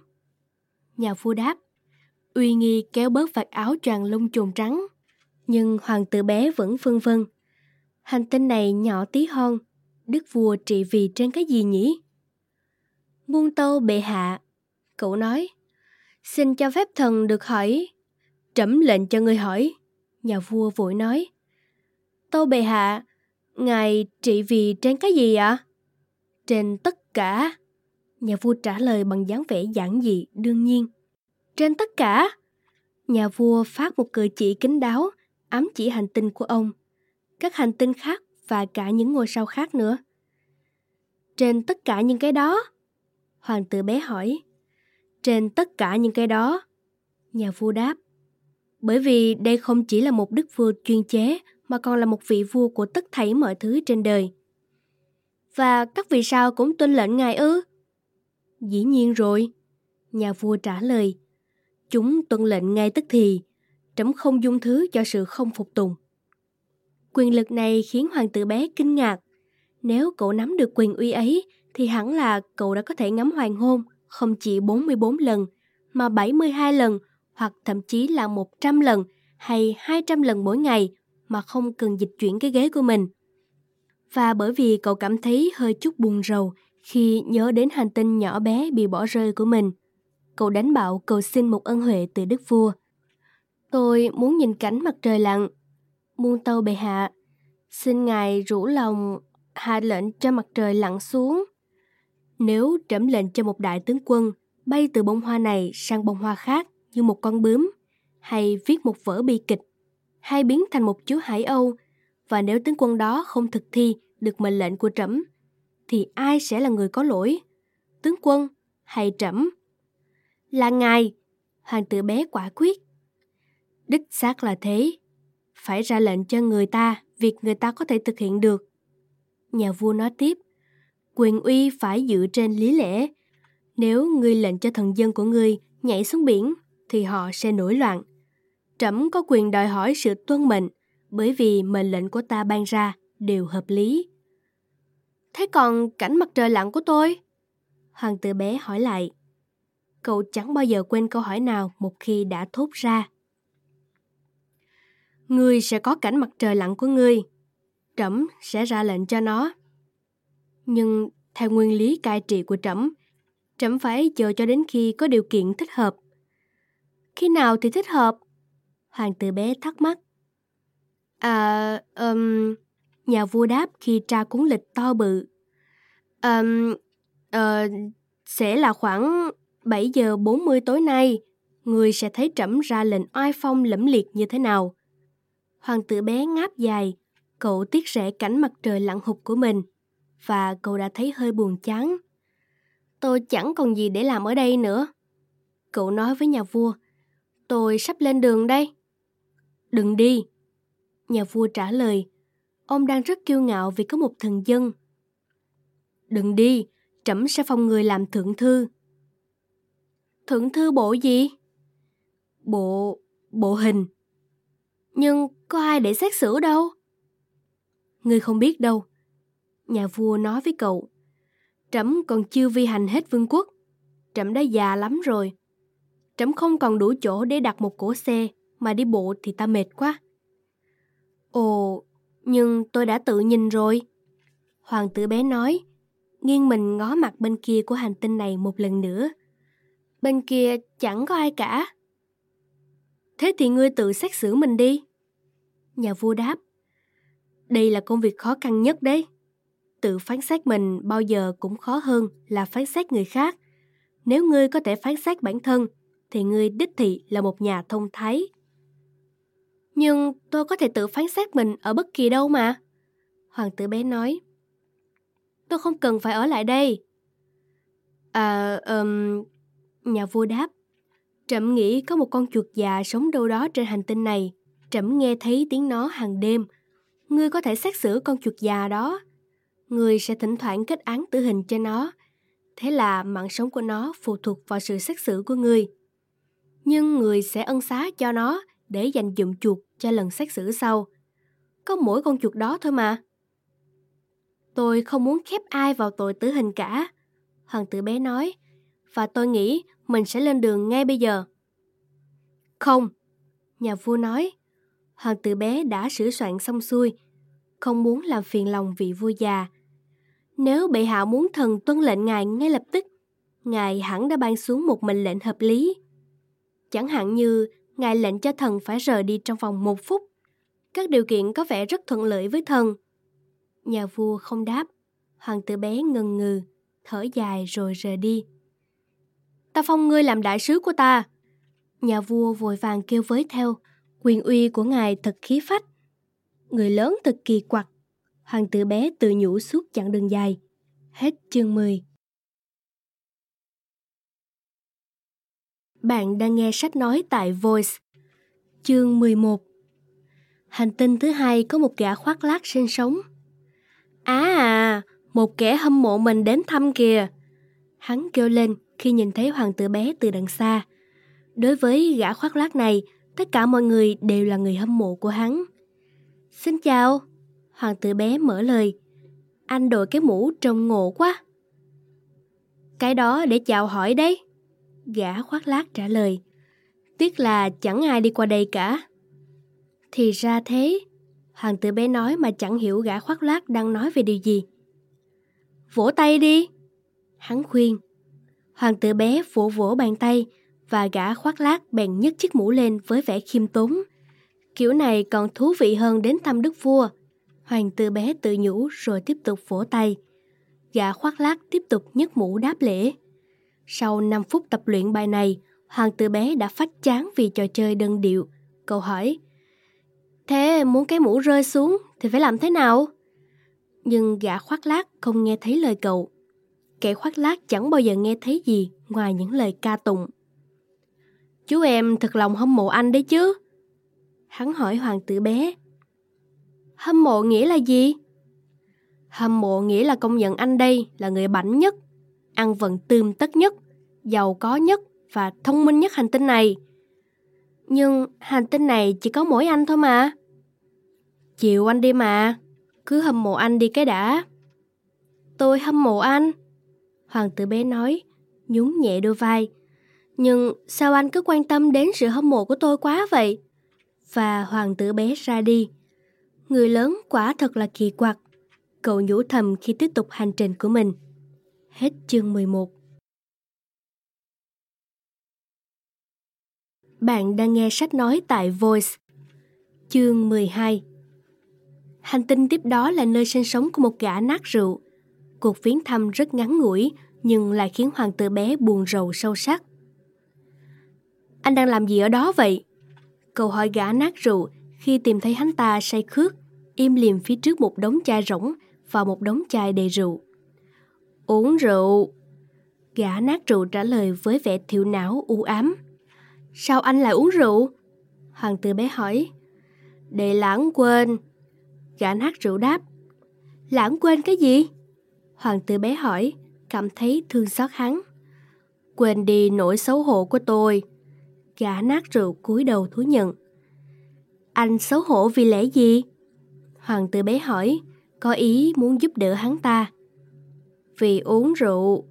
Nhà vua đáp. Uy nghi kéo bớt vạt áo choàng lông trồn trắng. Nhưng hoàng tử bé vẫn phân vân. Hành tinh này nhỏ tí hon. Đức vua trị vì trên cái gì nhỉ? Muôn tâu bệ hạ. Cậu nói. Xin cho phép thần được hỏi. Trẫm lệnh cho ngươi hỏi. Nhà vua vội nói. Tâu bệ hạ, ngài trị vì trên cái gì ạ? Trên tất cả. Nhà vua trả lời bằng dáng vẻ giản dị, đương nhiên. Trên tất cả. Nhà vua phát một cử chỉ kính đáo, ám chỉ hành tinh của ông. Các hành tinh khác và cả những ngôi sao khác nữa. Trên tất cả những cái đó? Hoàng tử bé hỏi. Trên tất cả những cái đó. Nhà vua đáp. Bởi vì đây không chỉ là một đức vua chuyên chế mà còn là một vị vua của tất thảy mọi thứ trên đời. Và các vị sao cũng tuân lệnh ngài ư? Dĩ nhiên rồi. Nhà vua trả lời. Chúng tuân lệnh ngay tức thì, trẫm không dung thứ cho sự không phục tùng. Quyền lực này khiến hoàng tử bé kinh ngạc. Nếu cậu nắm được quyền uy ấy, thì hẳn là cậu đã có thể ngắm hoàng hôn không chỉ 44 lần, mà 72 lần hoặc thậm chí là 100 lần hay 200 lần mỗi ngày mà không cần dịch chuyển cái ghế của mình. Và bởi vì cậu cảm thấy hơi chút buồn rầu khi nhớ đến hành tinh nhỏ bé bị bỏ rơi của mình, cậu đánh bạo cầu xin một ân huệ từ đức vua. Tôi muốn nhìn cảnh mặt trời lặn. Muôn tâu bệ hạ, xin ngài rủ lòng hạ lệnh cho mặt trời lặn xuống. Nếu trẫm lệnh cho một đại tướng quân bay từ bông hoa này sang bông hoa khác như một con bướm, hay viết một vở bi kịch, hay biến thành một chú hải âu, và nếu tướng quân đó không thực thi được mệnh lệnh của trẫm, thì ai sẽ là người có lỗi? Tướng quân hay trẫm? Là ngài, hoàng tử bé quả quyết. Đích xác là thế, phải ra lệnh cho người ta việc người ta có thể thực hiện được. Nhà vua nói tiếp, quyền uy phải dựa trên lý lẽ. Nếu ngươi lệnh cho thần dân của ngươi nhảy xuống biển, thì họ sẽ nổi loạn. Trẫm có quyền đòi hỏi sự tuân mệnh, bởi vì mệnh lệnh của ta ban ra đều hợp lý. Thế còn cảnh mặt trời lặn của tôi? Hoàng tử bé hỏi lại. Cậu chẳng bao giờ quên câu hỏi nào một khi đã thốt ra. Ngươi sẽ có cảnh mặt trời lặn của ngươi. Trẫm sẽ ra lệnh cho nó. Nhưng theo nguyên lý cai trị của trẫm, trẫm phải chờ cho đến khi có điều kiện thích hợp. Khi nào thì thích hợp? Hoàng tử bé thắc mắc. À, um, nhà vua đáp khi tra cuốn lịch to bự. Um, uh, sẽ là khoảng 7 giờ 40 tối nay, người sẽ thấy trẫm ra lệnh oai phong lẫm liệt như thế nào. Hoàng tử bé ngáp dài, cậu tiếc rẻ cảnh mặt trời lặn hụt của mình và cậu đã thấy hơi buồn chán. Tôi chẳng còn gì để làm ở đây nữa. Cậu nói với nhà vua, tôi sắp lên đường đây. Đừng đi. Nhà vua trả lời, ông đang rất kiêu ngạo vì có một thần dân. Đừng đi, trẫm sẽ phong người làm thượng thư. Thượng thư bộ gì? Bộ... bộ hình. Nhưng có ai để xét xử đâu? Ngươi không biết đâu. Nhà vua nói với cậu. Trẫm còn chưa vi hành hết vương quốc. Trẫm đã già lắm rồi. Trẫm không còn đủ chỗ để đặt một cỗ xe, mà đi bộ thì ta mệt quá. Ồ, nhưng tôi đã tự nhìn rồi. Hoàng tử bé nói, nghiêng mình ngó mặt bên kia của hành tinh này một lần nữa. Bên kia chẳng có ai cả. Thế thì ngươi tự xét xử mình đi. Nhà vua đáp, đây là công việc khó khăn nhất đấy tự phán xét mình bao giờ cũng khó hơn là phán xét người khác. Nếu ngươi có thể phán xét bản thân, thì ngươi đích thị là một nhà thông thái. Nhưng tôi có thể tự phán xét mình ở bất kỳ đâu mà. Hoàng tử bé nói. Tôi không cần phải ở lại đây. À, um, nhà vua đáp. Trẫm nghĩ có một con chuột già sống đâu đó trên hành tinh này. Trẫm nghe thấy tiếng nó hàng đêm. Ngươi có thể xét xử con chuột già đó người sẽ thỉnh thoảng kết án tử hình cho nó. Thế là mạng sống của nó phụ thuộc vào sự xét xử của người. Nhưng người sẽ ân xá cho nó để dành dụm chuột cho lần xét xử sau. Có mỗi con chuột đó thôi mà. Tôi không muốn khép ai vào tội tử hình cả. Hoàng tử bé nói. Và tôi nghĩ mình sẽ lên đường ngay bây giờ. Không, nhà vua nói. Hoàng tử bé đã sửa soạn xong xuôi. Không muốn làm phiền lòng vị vua già nếu bệ hạ muốn thần tuân lệnh ngài ngay lập tức, ngài hẳn đã ban xuống một mệnh lệnh hợp lý. Chẳng hạn như ngài lệnh cho thần phải rời đi trong vòng một phút Các điều kiện có vẻ rất thuận lợi với thần. Nhà vua không đáp. Hoàng tử bé ngần ngừ, thở dài rồi rời đi. Ta phong ngươi làm đại sứ của ta. Nhà vua vội vàng kêu với theo, quyền uy của ngài thật khí phách. Người lớn thật kỳ quặc. Hoàng tử bé tự nhủ suốt chặng đường dài. Hết chương 10 Bạn đang nghe sách nói tại Voice. Chương 11 Hành tinh thứ hai có một gã khoác lác sinh sống. À à, một kẻ hâm mộ mình đến thăm kìa. Hắn kêu lên khi nhìn thấy hoàng tử bé từ đằng xa. Đối với gã khoác lác này, tất cả mọi người đều là người hâm mộ của hắn. Xin chào. Hoàng tử bé mở lời. Anh đội cái mũ trông ngộ quá. Cái đó để chào hỏi đấy. Gã khoác lác trả lời. Tiếc là chẳng ai đi qua đây cả. Thì ra thế. Hoàng tử bé nói mà chẳng hiểu gã khoác lác đang nói về điều gì. Vỗ tay đi. Hắn khuyên. Hoàng tử bé vỗ vỗ bàn tay và gã khoác lác bèn nhấc chiếc mũ lên với vẻ khiêm tốn. Kiểu này còn thú vị hơn đến thăm đức vua. Hoàng tử bé tự nhủ rồi tiếp tục vỗ tay. Gã khoác lác tiếp tục nhấc mũ đáp lễ. Sau 5 phút tập luyện bài này, hoàng tử bé đã phát chán vì trò chơi đơn điệu. Cậu hỏi, Thế muốn cái mũ rơi xuống thì phải làm thế nào? Nhưng gã khoác lác không nghe thấy lời cậu. Kẻ khoác lác chẳng bao giờ nghe thấy gì ngoài những lời ca tụng. Chú em thật lòng hâm mộ anh đấy chứ? Hắn hỏi hoàng tử bé. Hâm mộ nghĩa là gì? Hâm mộ nghĩa là công nhận anh đây là người bảnh nhất, ăn vận tươm tất nhất, giàu có nhất và thông minh nhất hành tinh này. Nhưng hành tinh này chỉ có mỗi anh thôi mà. Chịu anh đi mà, cứ hâm mộ anh đi cái đã. Tôi hâm mộ anh. Hoàng tử bé nói, nhún nhẹ đôi vai. Nhưng sao anh cứ quan tâm đến sự hâm mộ của tôi quá vậy? Và hoàng tử bé ra đi. Người lớn quả thật là kỳ quặc. Cậu nhủ thầm khi tiếp tục hành trình của mình. Hết chương 11 Bạn đang nghe sách nói tại Voice. Chương 12 Hành tinh tiếp đó là nơi sinh sống của một gã nát rượu. Cuộc viếng thăm rất ngắn ngủi nhưng lại khiến hoàng tử bé buồn rầu sâu sắc. Anh đang làm gì ở đó vậy? câu hỏi gã nát rượu khi tìm thấy hắn ta say khước, im lìm phía trước một đống chai rỗng và một đống chai đầy rượu. Uống rượu. Gã nát rượu trả lời với vẻ thiểu não u ám. Sao anh lại uống rượu? Hoàng tử bé hỏi. Để lãng quên. Gã nát rượu đáp. Lãng quên cái gì? Hoàng tử bé hỏi, cảm thấy thương xót hắn. Quên đi nỗi xấu hổ của tôi. Gã nát rượu cúi đầu thú nhận. Anh xấu hổ vì lẽ gì? Hoàng tử bé hỏi, có ý muốn giúp đỡ hắn ta. Vì uống rượu.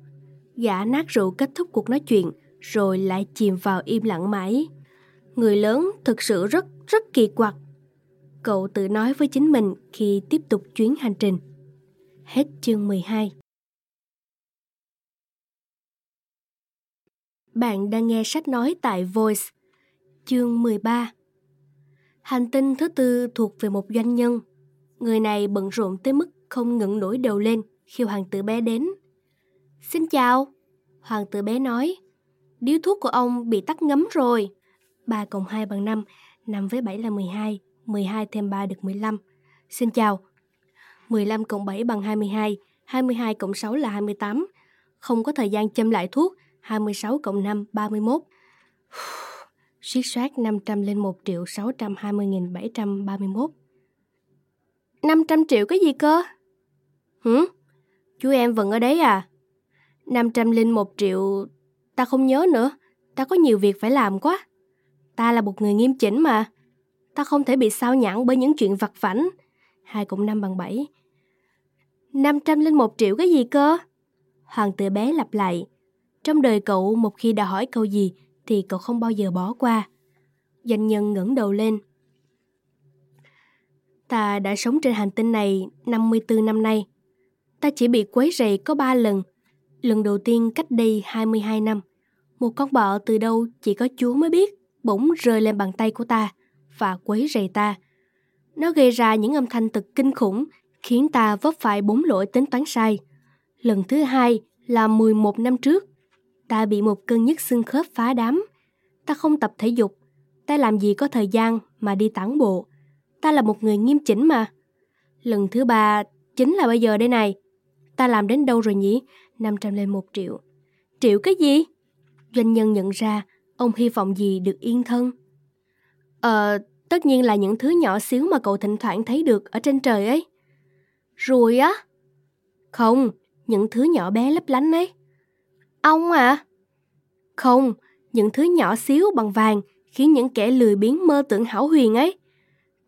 Gã nát rượu kết thúc cuộc nói chuyện, rồi lại chìm vào im lặng mãi. Người lớn thực sự rất rất kỳ quặc. Cậu tự nói với chính mình khi tiếp tục chuyến hành trình. Hết chương 12 Bạn đang nghe sách nói tại Voice, chương 13 Hành tinh thứ tư thuộc về một doanh nhân. Người này bận rộn tới mức không ngẩng nổi đầu lên khi hoàng tử bé đến. Xin chào, hoàng tử bé nói. Điếu thuốc của ông bị tắt ngấm rồi. 3 cộng 2 bằng 5, 5 với 7 là 12, 12 thêm 3 được 15. Xin chào. 15 cộng 7 bằng 22, 22 cộng 6 là 28. Không có thời gian châm lại thuốc, 26 cộng 5, 31. Siết soát 501 triệu 620.731. 500 triệu cái gì cơ? Hử? Chú em vẫn ở đấy à? 501 triệu Ta không nhớ nữa, ta có nhiều việc phải làm quá. Ta là một người nghiêm chỉnh mà. Ta không thể bị sao nhãn bởi những chuyện vặt vảnh. Hai cộng năm bằng bảy. Năm trăm linh một triệu cái gì cơ? Hoàng tử bé lặp lại. Trong đời cậu một khi đã hỏi câu gì thì cậu không bao giờ bỏ qua. Danh nhân ngẩng đầu lên. Ta đã sống trên hành tinh này 54 năm nay. Ta chỉ bị quấy rầy có 3 lần. Lần đầu tiên cách đây 22 năm. Một con bọ từ đâu chỉ có Chúa mới biết, bỗng rơi lên bàn tay của ta và quấy rầy ta. Nó gây ra những âm thanh thật kinh khủng, khiến ta vấp phải bốn lỗi tính toán sai. Lần thứ hai là 11 năm trước. Ta bị một cơn nhức xương khớp phá đám. Ta không tập thể dục. Ta làm gì có thời gian mà đi tản bộ. Ta là một người nghiêm chỉnh mà. Lần thứ ba chính là bây giờ đây này. Ta làm đến đâu rồi nhỉ? 500 lên 1 triệu. Triệu cái gì? Doanh nhân nhận ra ông hy vọng gì được yên thân. Ờ, tất nhiên là những thứ nhỏ xíu mà cậu thỉnh thoảng thấy được ở trên trời ấy. Rồi á? Không, những thứ nhỏ bé lấp lánh ấy. Ông à? Không, những thứ nhỏ xíu bằng vàng khiến những kẻ lười biếng mơ tưởng hảo huyền ấy.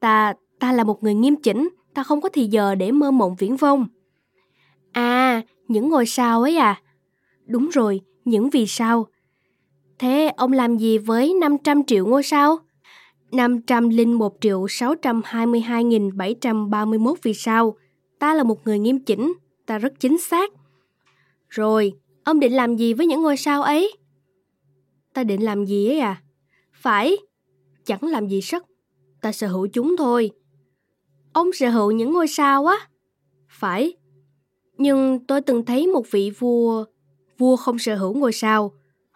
Ta, ta là một người nghiêm chỉnh, ta không có thì giờ để mơ mộng viễn vông. À, những ngôi sao ấy à? Đúng rồi, những vì sao. Thế ông làm gì với 500 triệu ngôi sao? 501 triệu 622.731 vì sao? Ta là một người nghiêm chỉnh, ta rất chính xác. Rồi, ông định làm gì với những ngôi sao ấy? Ta định làm gì ấy à? Phải, chẳng làm gì sắc. Ta sở hữu chúng thôi. Ông sở hữu những ngôi sao á? Phải. Nhưng tôi từng thấy một vị vua, vua không sở hữu ngôi sao.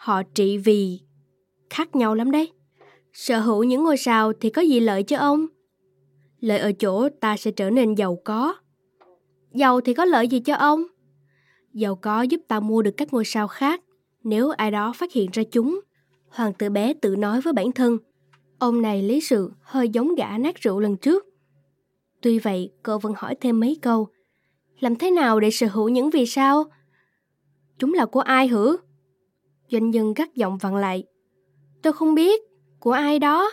Họ trị vì khác nhau lắm đấy. Sở hữu những ngôi sao thì có gì lợi cho ông? Lợi ở chỗ ta sẽ trở nên giàu có. Giàu thì có lợi gì cho ông? Giàu có giúp ta mua được các ngôi sao khác nếu ai đó phát hiện ra chúng. Hoàng tử bé tự nói với bản thân. Ông này lý sự hơi giống gã nát rượu lần trước. Tuy vậy, cô vẫn hỏi thêm mấy câu. Làm thế nào để sở hữu những vì sao? Chúng là của ai hử? Doanh nhân gắt giọng vặn lại. Tôi không biết, của ai đó?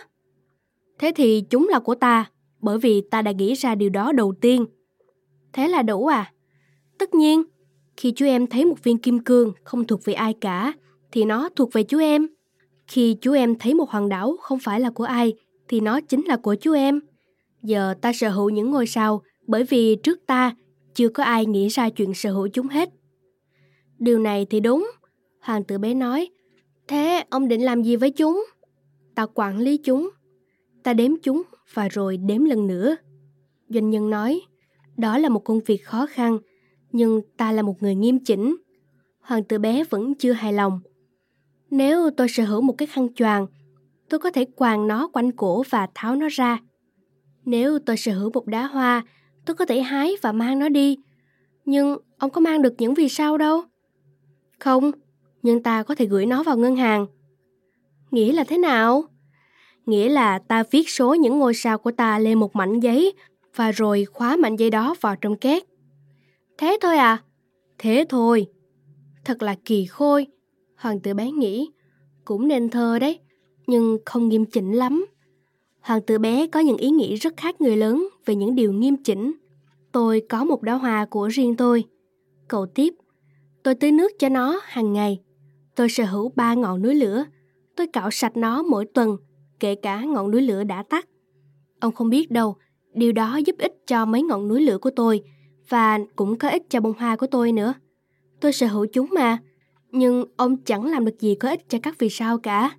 Thế thì chúng là của ta, bởi vì ta đã nghĩ ra điều đó đầu tiên. Thế là đủ à? Tất nhiên, khi chú em thấy một viên kim cương không thuộc về ai cả, thì nó thuộc về chú em. Khi chú em thấy một hòn đảo không phải là của ai, thì nó chính là của chú em. Giờ ta sở hữu những ngôi sao bởi vì trước ta chưa có ai nghĩ ra chuyện sở hữu chúng hết. Điều này thì đúng, Hoàng tử bé nói. Thế ông định làm gì với chúng? Ta quản lý chúng. Ta đếm chúng và rồi đếm lần nữa. Doanh nhân nói, đó là một công việc khó khăn, nhưng ta là một người nghiêm chỉnh. Hoàng tử bé vẫn chưa hài lòng. Nếu tôi sở hữu một cái khăn choàng, tôi có thể quàng nó quanh cổ và tháo nó ra. Nếu tôi sở hữu một đá hoa, tôi có thể hái và mang nó đi. Nhưng ông có mang được những vì sao đâu. Không, nhưng ta có thể gửi nó vào ngân hàng. Nghĩa là thế nào? Nghĩa là ta viết số những ngôi sao của ta lên một mảnh giấy và rồi khóa mảnh giấy đó vào trong két. Thế thôi à? Thế thôi. Thật là kỳ khôi. Hoàng tử bé nghĩ, cũng nên thơ đấy, nhưng không nghiêm chỉnh lắm. Hoàng tử bé có những ý nghĩ rất khác người lớn về những điều nghiêm chỉnh. Tôi có một đóa hoa của riêng tôi. Cậu tiếp, tôi tưới nước cho nó hàng ngày. Tôi sở hữu ba ngọn núi lửa. Tôi cạo sạch nó mỗi tuần, kể cả ngọn núi lửa đã tắt. Ông không biết đâu, điều đó giúp ích cho mấy ngọn núi lửa của tôi và cũng có ích cho bông hoa của tôi nữa. Tôi sở hữu chúng mà, nhưng ông chẳng làm được gì có ích cho các vì sao cả.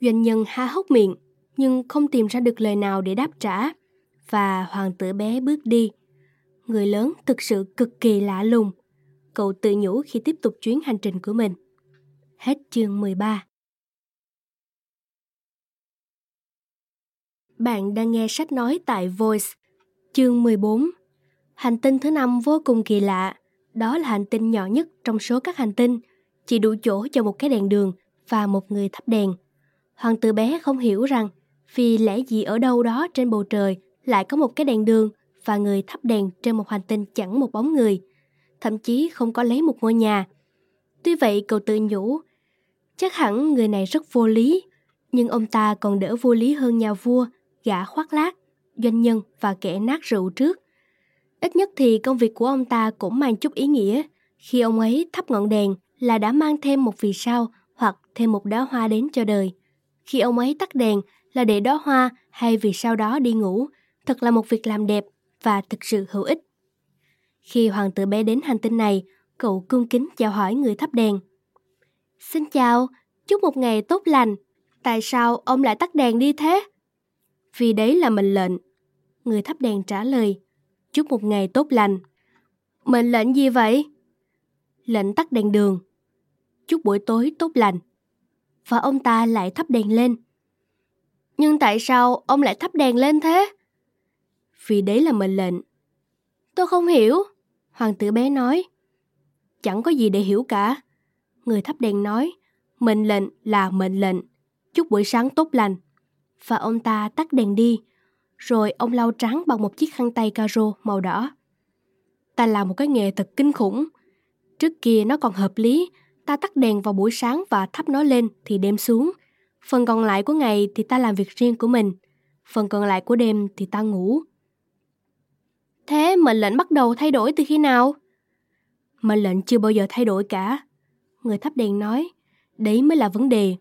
Doanh nhân há hốc miệng, nhưng không tìm ra được lời nào để đáp trả. Và hoàng tử bé bước đi. Người lớn thực sự cực kỳ lạ lùng. Cậu tự nhủ khi tiếp tục chuyến hành trình của mình. Hết chương 13 Bạn đang nghe sách nói tại Voice, chương 14. Hành tinh thứ năm vô cùng kỳ lạ. Đó là hành tinh nhỏ nhất trong số các hành tinh, chỉ đủ chỗ cho một cái đèn đường và một người thắp đèn. Hoàng tử bé không hiểu rằng vì lẽ gì ở đâu đó trên bầu trời lại có một cái đèn đường và người thắp đèn trên một hành tinh chẳng một bóng người, thậm chí không có lấy một ngôi nhà. Tuy vậy cậu tự nhủ, chắc hẳn người này rất vô lý, nhưng ông ta còn đỡ vô lý hơn nhà vua, gã khoác lác, doanh nhân và kẻ nát rượu trước. Ít nhất thì công việc của ông ta cũng mang chút ý nghĩa. Khi ông ấy thắp ngọn đèn là đã mang thêm một vì sao hoặc thêm một đóa hoa đến cho đời. Khi ông ấy tắt đèn là để đóa hoa hay vì sao đó đi ngủ, thật là một việc làm đẹp và thực sự hữu ích. Khi hoàng tử bé đến hành tinh này, cậu cung kính chào hỏi người thắp đèn. Xin chào, chúc một ngày tốt lành. Tại sao ông lại tắt đèn đi thế? Vì đấy là mệnh lệnh. Người thắp đèn trả lời. Chúc một ngày tốt lành. Mệnh lệnh gì vậy? Lệnh tắt đèn đường. Chúc buổi tối tốt lành. Và ông ta lại thắp đèn lên. Nhưng tại sao ông lại thắp đèn lên thế? Vì đấy là mệnh lệnh. Tôi không hiểu. Hoàng tử bé nói. Chẳng có gì để hiểu cả. Người thắp đèn nói. Mệnh lệnh là mệnh lệnh. Chúc buổi sáng tốt lành. Và ông ta tắt đèn đi. Rồi ông lau trắng bằng một chiếc khăn tay caro màu đỏ. Ta làm một cái nghề thật kinh khủng. Trước kia nó còn hợp lý. Ta tắt đèn vào buổi sáng và thắp nó lên thì đêm xuống. Phần còn lại của ngày thì ta làm việc riêng của mình. Phần còn lại của đêm thì ta ngủ. Thế mệnh lệnh bắt đầu thay đổi từ khi nào? Mệnh lệnh chưa bao giờ thay đổi cả. Người thắp đèn nói, đấy mới là vấn đề.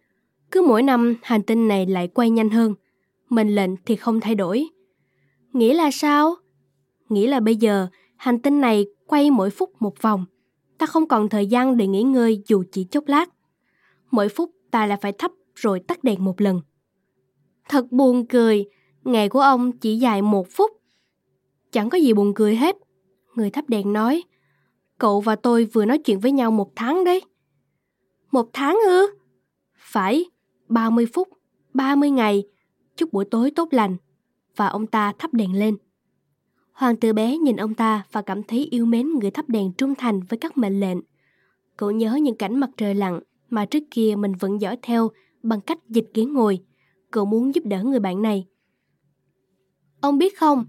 Cứ mỗi năm hành tinh này lại quay nhanh hơn. Mệnh lệnh thì không thay đổi. Nghĩa là sao? Nghĩa là bây giờ hành tinh này quay mỗi phút một vòng. Ta không còn thời gian để nghỉ ngơi dù chỉ chốc lát. Mỗi phút ta lại phải thắp rồi tắt đèn một lần. Thật buồn cười, ngày của ông chỉ dài một phút. Chẳng có gì buồn cười hết. Người thắp đèn nói, cậu và tôi vừa nói chuyện với nhau một tháng đấy. Một tháng ư? Phải, 30 phút, 30 ngày, chúc buổi tối tốt lành. Và ông ta thắp đèn lên. Hoàng tử bé nhìn ông ta và cảm thấy yêu mến người thắp đèn trung thành với các mệnh lệnh. Cậu nhớ những cảnh mặt trời lặn mà trước kia mình vẫn dõi theo bằng cách dịch ghế ngồi. Cậu muốn giúp đỡ người bạn này. Ông biết không,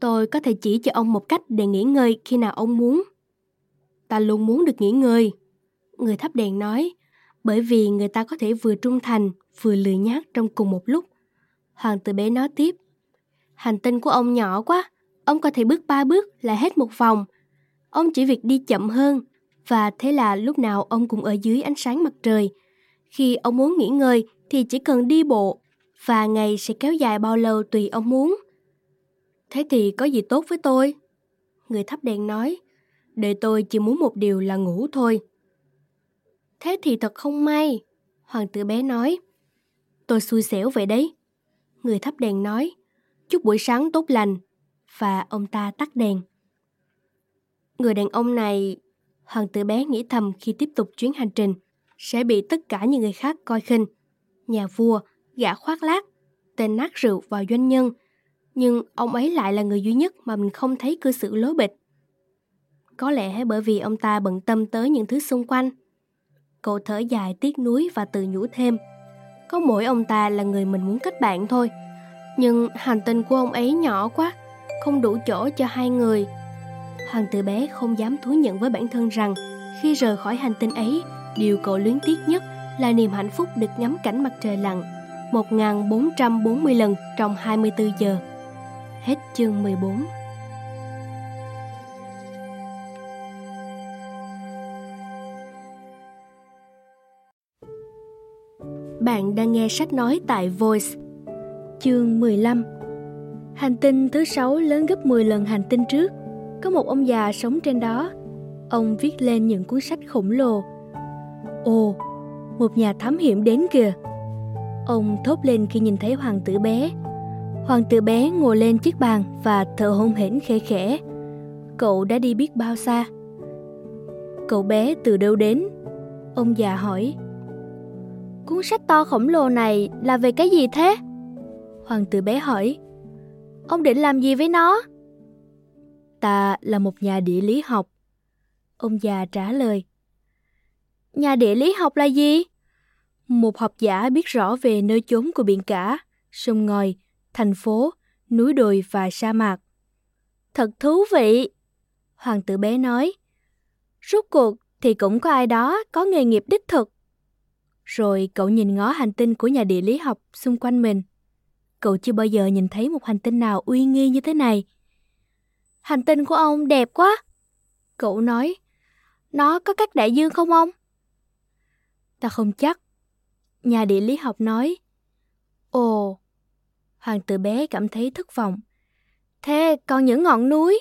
tôi có thể chỉ cho ông một cách để nghỉ ngơi khi nào ông muốn. Ta luôn muốn được nghỉ ngơi. Người thắp đèn nói, bởi vì người ta có thể vừa trung thành, vừa lười nhác trong cùng một lúc. Hoàng tử bé nói tiếp, hành tinh của ông nhỏ quá, ông có thể bước ba bước là hết một vòng. Ông chỉ việc đi chậm hơn, và thế là lúc nào ông cũng ở dưới ánh sáng mặt trời. Khi ông muốn nghỉ ngơi thì chỉ cần đi bộ, và ngày sẽ kéo dài bao lâu tùy ông muốn. Thế thì có gì tốt với tôi? Người thắp đèn nói, để tôi chỉ muốn một điều là ngủ thôi. Thế thì thật không may, hoàng tử bé nói. Tôi xui xẻo vậy đấy. Người thắp đèn nói, chúc buổi sáng tốt lành. Và ông ta tắt đèn. Người đàn ông này, hoàng tử bé nghĩ thầm khi tiếp tục chuyến hành trình, sẽ bị tất cả những người khác coi khinh. Nhà vua, gã khoác lác, tên nát rượu và doanh nhân. Nhưng ông ấy lại là người duy nhất mà mình không thấy cư xử lố bịch. Có lẽ bởi vì ông ta bận tâm tới những thứ xung quanh. Cậu thở dài tiếc nuối và tự nhủ thêm. Có mỗi ông ta là người mình muốn kết bạn thôi. Nhưng hành tinh của ông ấy nhỏ quá, không đủ chỗ cho hai người. Hoàng tử bé không dám thú nhận với bản thân rằng khi rời khỏi hành tinh ấy, điều cậu luyến tiếc nhất là niềm hạnh phúc được ngắm cảnh mặt trời lặn 1440 lần trong 24 giờ. Hết chương 14. Bạn đang nghe sách nói tại Voice. Chương 15 Hành tinh thứ sáu lớn gấp 10 lần hành tinh trước. Có một ông già sống trên đó. Ông viết lên những cuốn sách khổng lồ. Ồ, một nhà thám hiểm đến kìa. Ông thốt lên khi nhìn thấy hoàng tử bé. Hoàng tử bé ngồi lên chiếc bàn và thở hôn hển khẽ khẽ. Cậu đã đi biết bao xa. Cậu bé từ đâu đến? Ông già hỏi. Cuốn sách to khổng lồ này là về cái gì thế? Hoàng tử bé hỏi. Ông định làm gì với nó? Ta là một nhà địa lý học. Ông già trả lời. Nhà địa lý học là gì? Một học giả biết rõ về nơi chốn của biển cả, sông ngòi, thành phố, núi đồi và sa mạc. Thật thú vị, hoàng tử bé nói. Rốt cuộc thì cũng có ai đó có nghề nghiệp đích thực. Rồi cậu nhìn ngó hành tinh của nhà địa lý học xung quanh mình. Cậu chưa bao giờ nhìn thấy một hành tinh nào uy nghi như thế này. Hành tinh của ông đẹp quá. Cậu nói, nó có các đại dương không ông? Ta không chắc. Nhà địa lý học nói, Ồ, hoàng tử bé cảm thấy thất vọng. Thế còn những ngọn núi?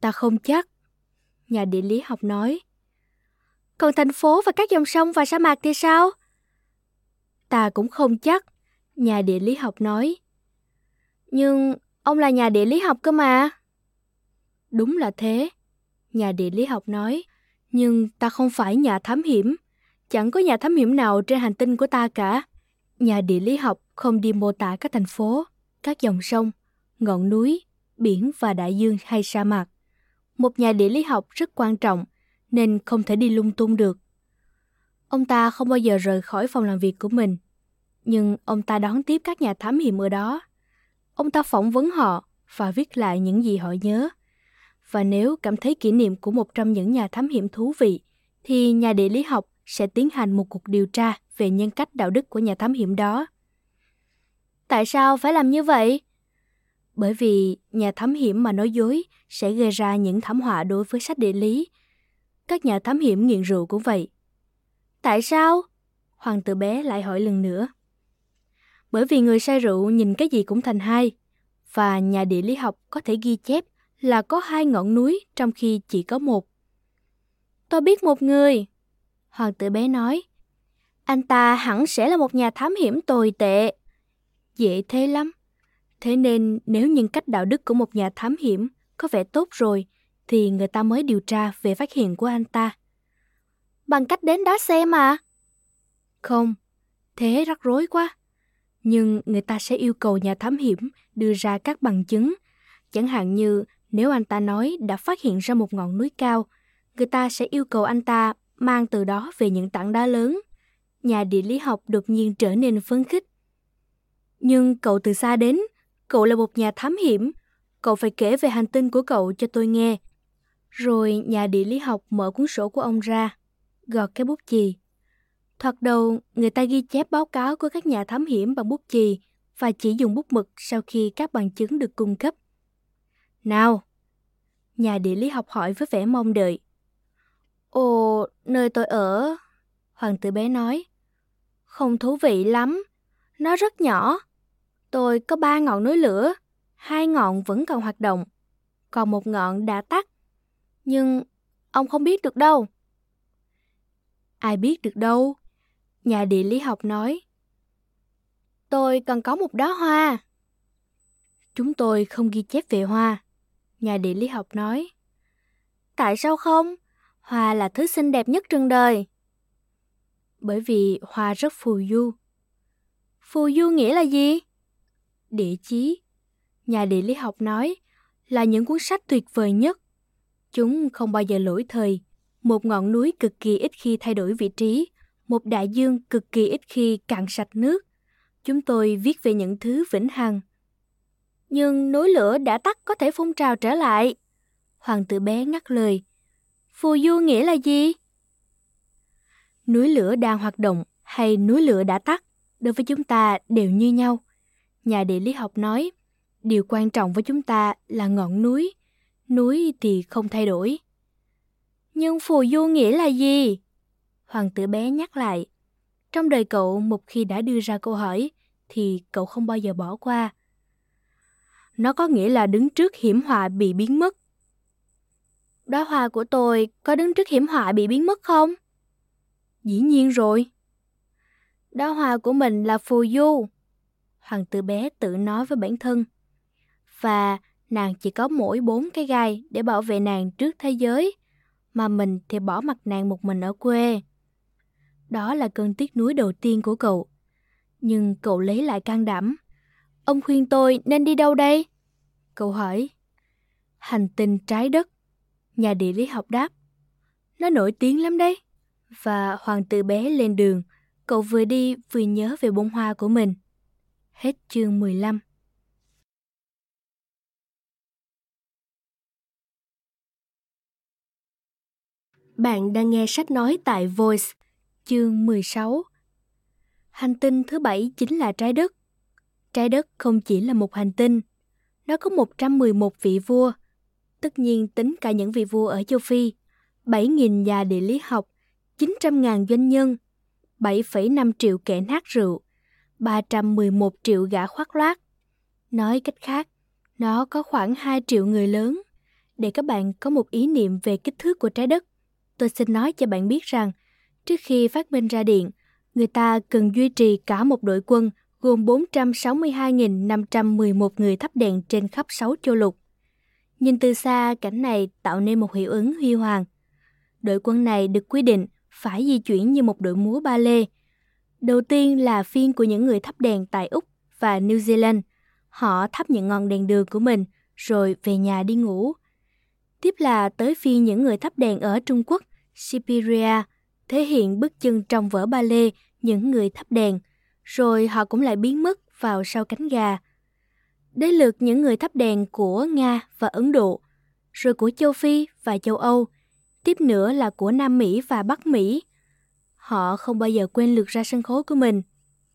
Ta không chắc. Nhà địa lý học nói. Còn thành phố và các dòng sông và sa mạc thì sao? Ta cũng không chắc. Nhà địa lý học nói. Nhưng Ông là nhà địa lý học cơ mà. Đúng là thế. Nhà địa lý học nói. Nhưng ta không phải nhà thám hiểm. Chẳng có nhà thám hiểm nào trên hành tinh của ta cả. Nhà địa lý học không đi mô tả các thành phố, các dòng sông, ngọn núi, biển và đại dương hay sa mạc. Một nhà địa lý học rất quan trọng nên không thể đi lung tung được. Ông ta không bao giờ rời khỏi phòng làm việc của mình, nhưng ông ta đón tiếp các nhà thám hiểm ở đó. Ông ta phỏng vấn họ và viết lại những gì họ nhớ. Và nếu cảm thấy kỷ niệm của một trong những nhà thám hiểm thú vị, thì nhà địa lý học sẽ tiến hành một cuộc điều tra về nhân cách đạo đức của nhà thám hiểm đó. Tại sao phải làm như vậy? Bởi vì nhà thám hiểm mà nói dối sẽ gây ra những thảm họa đối với sách địa lý. Các nhà thám hiểm nghiện rượu cũng vậy. Tại sao? Hoàng tử bé lại hỏi lần nữa. Bởi vì người say rượu nhìn cái gì cũng thành hai, và nhà địa lý học có thể ghi chép là có hai ngọn núi trong khi chỉ có một. Tôi biết một người. Hoàng tử bé nói. Anh ta hẳn sẽ là một nhà thám hiểm tồi tệ. Dễ thế lắm. Thế nên nếu nhân cách đạo đức của một nhà thám hiểm có vẻ tốt rồi, thì người ta mới điều tra về phát hiện của anh ta. Bằng cách đến đó xem à? Không, thế rắc rối quá. Nhưng người ta sẽ yêu cầu nhà thám hiểm đưa ra các bằng chứng. Chẳng hạn như nếu anh ta nói đã phát hiện ra một ngọn núi cao, người ta sẽ yêu cầu anh ta mang từ đó về những tảng đá lớn. Nhà địa lý học đột nhiên trở nên phấn khích. Nhưng cậu từ xa đến, cậu là một nhà thám hiểm, cậu phải kể về hành tinh của cậu cho tôi nghe. Rồi nhà địa lý học mở cuốn sổ của ông ra, gọt cái bút chì. Thoạt đầu, người ta ghi chép báo cáo của các nhà thám hiểm bằng bút chì và chỉ dùng bút mực sau khi các bằng chứng được cung cấp. Nào! Nhà địa lý học hỏi với vẻ mong đợi. Ồ, nơi tôi ở... Hoàng tử bé nói. Không thú vị lắm. Nó rất nhỏ. Tôi có ba ngọn núi lửa. Hai ngọn vẫn còn hoạt động. Còn một ngọn đã tắt. Nhưng ông không biết được đâu. Ai biết được đâu. Nhà địa lý học nói. Tôi cần có một đóa hoa. Chúng tôi không ghi chép về hoa. Nhà địa lý học nói. Tại sao không? Hoa là thứ xinh đẹp nhất trên đời. Bởi vì hoa rất phù du. Phù du nghĩa là gì? Địa chí. Nhà địa lý học nói là những cuốn sách tuyệt vời nhất. Chúng không bao giờ lỗi thời. Một ngọn núi cực kỳ ít khi thay đổi vị trí. Một đại dương cực kỳ ít khi cạn sạch nước. Chúng tôi viết về những thứ vĩnh hằng. Nhưng núi lửa đã tắt có thể phun trào trở lại. Hoàng tử bé ngắt lời. Phù du nghĩa là gì? Núi lửa đang hoạt động hay núi lửa đã tắt đối với chúng ta đều như nhau. Nhà địa lý học nói, điều quan trọng với chúng ta là ngọn núi, núi thì không thay đổi. Nhưng phù du nghĩa là gì? Hoàng tử bé nhắc lại. Trong đời cậu một khi đã đưa ra câu hỏi thì cậu không bao giờ bỏ qua. Nó có nghĩa là đứng trước hiểm họa bị biến mất. Đóa hoa của tôi có đứng trước hiểm họa bị biến mất không? Dĩ nhiên rồi. Đóa hoa của mình là phù du. Hoàng tử bé tự nói với bản thân. Và nàng chỉ có mỗi bốn cái gai để bảo vệ nàng trước thế giới, mà mình thì bỏ mặt nàng một mình ở quê. Đó là cơn tiếc nuối đầu tiên của cậu. Nhưng cậu lấy lại can đảm. Ông khuyên tôi nên đi đâu đây? Cậu hỏi. Hành tinh trái đất. Nhà địa lý học đáp. Nó nổi tiếng lắm đấy. Và hoàng tử bé lên đường, cậu vừa đi vừa nhớ về bông hoa của mình. Hết chương 15 Bạn đang nghe sách nói tại Voice, chương 16. Hành tinh thứ bảy chính là trái đất. Trái đất không chỉ là một hành tinh, nó có 111 vị vua, tất nhiên tính cả những vị vua ở châu Phi, 7.000 nhà địa lý học, 900.000 doanh nhân, 7,5 triệu kẻ nát rượu, 311 triệu gã khoác loát. Nói cách khác, nó có khoảng 2 triệu người lớn. Để các bạn có một ý niệm về kích thước của trái đất, tôi xin nói cho bạn biết rằng, trước khi phát minh ra điện, người ta cần duy trì cả một đội quân gồm 462.511 người thắp đèn trên khắp 6 châu lục. Nhìn từ xa, cảnh này tạo nên một hiệu ứng huy hoàng. Đội quân này được quy định phải di chuyển như một đội múa ba lê. Đầu tiên là phiên của những người thắp đèn tại Úc và New Zealand. Họ thắp những ngọn đèn đường của mình rồi về nhà đi ngủ. Tiếp là tới phi những người thắp đèn ở Trung Quốc, Siberia, thể hiện bức chân trong vở ba lê những người thắp đèn, rồi họ cũng lại biến mất vào sau cánh gà. Đến lượt những người thắp đèn của Nga và Ấn Độ, rồi của châu Phi và châu Âu, tiếp nữa là của Nam Mỹ và Bắc Mỹ. Họ không bao giờ quên lượt ra sân khấu của mình.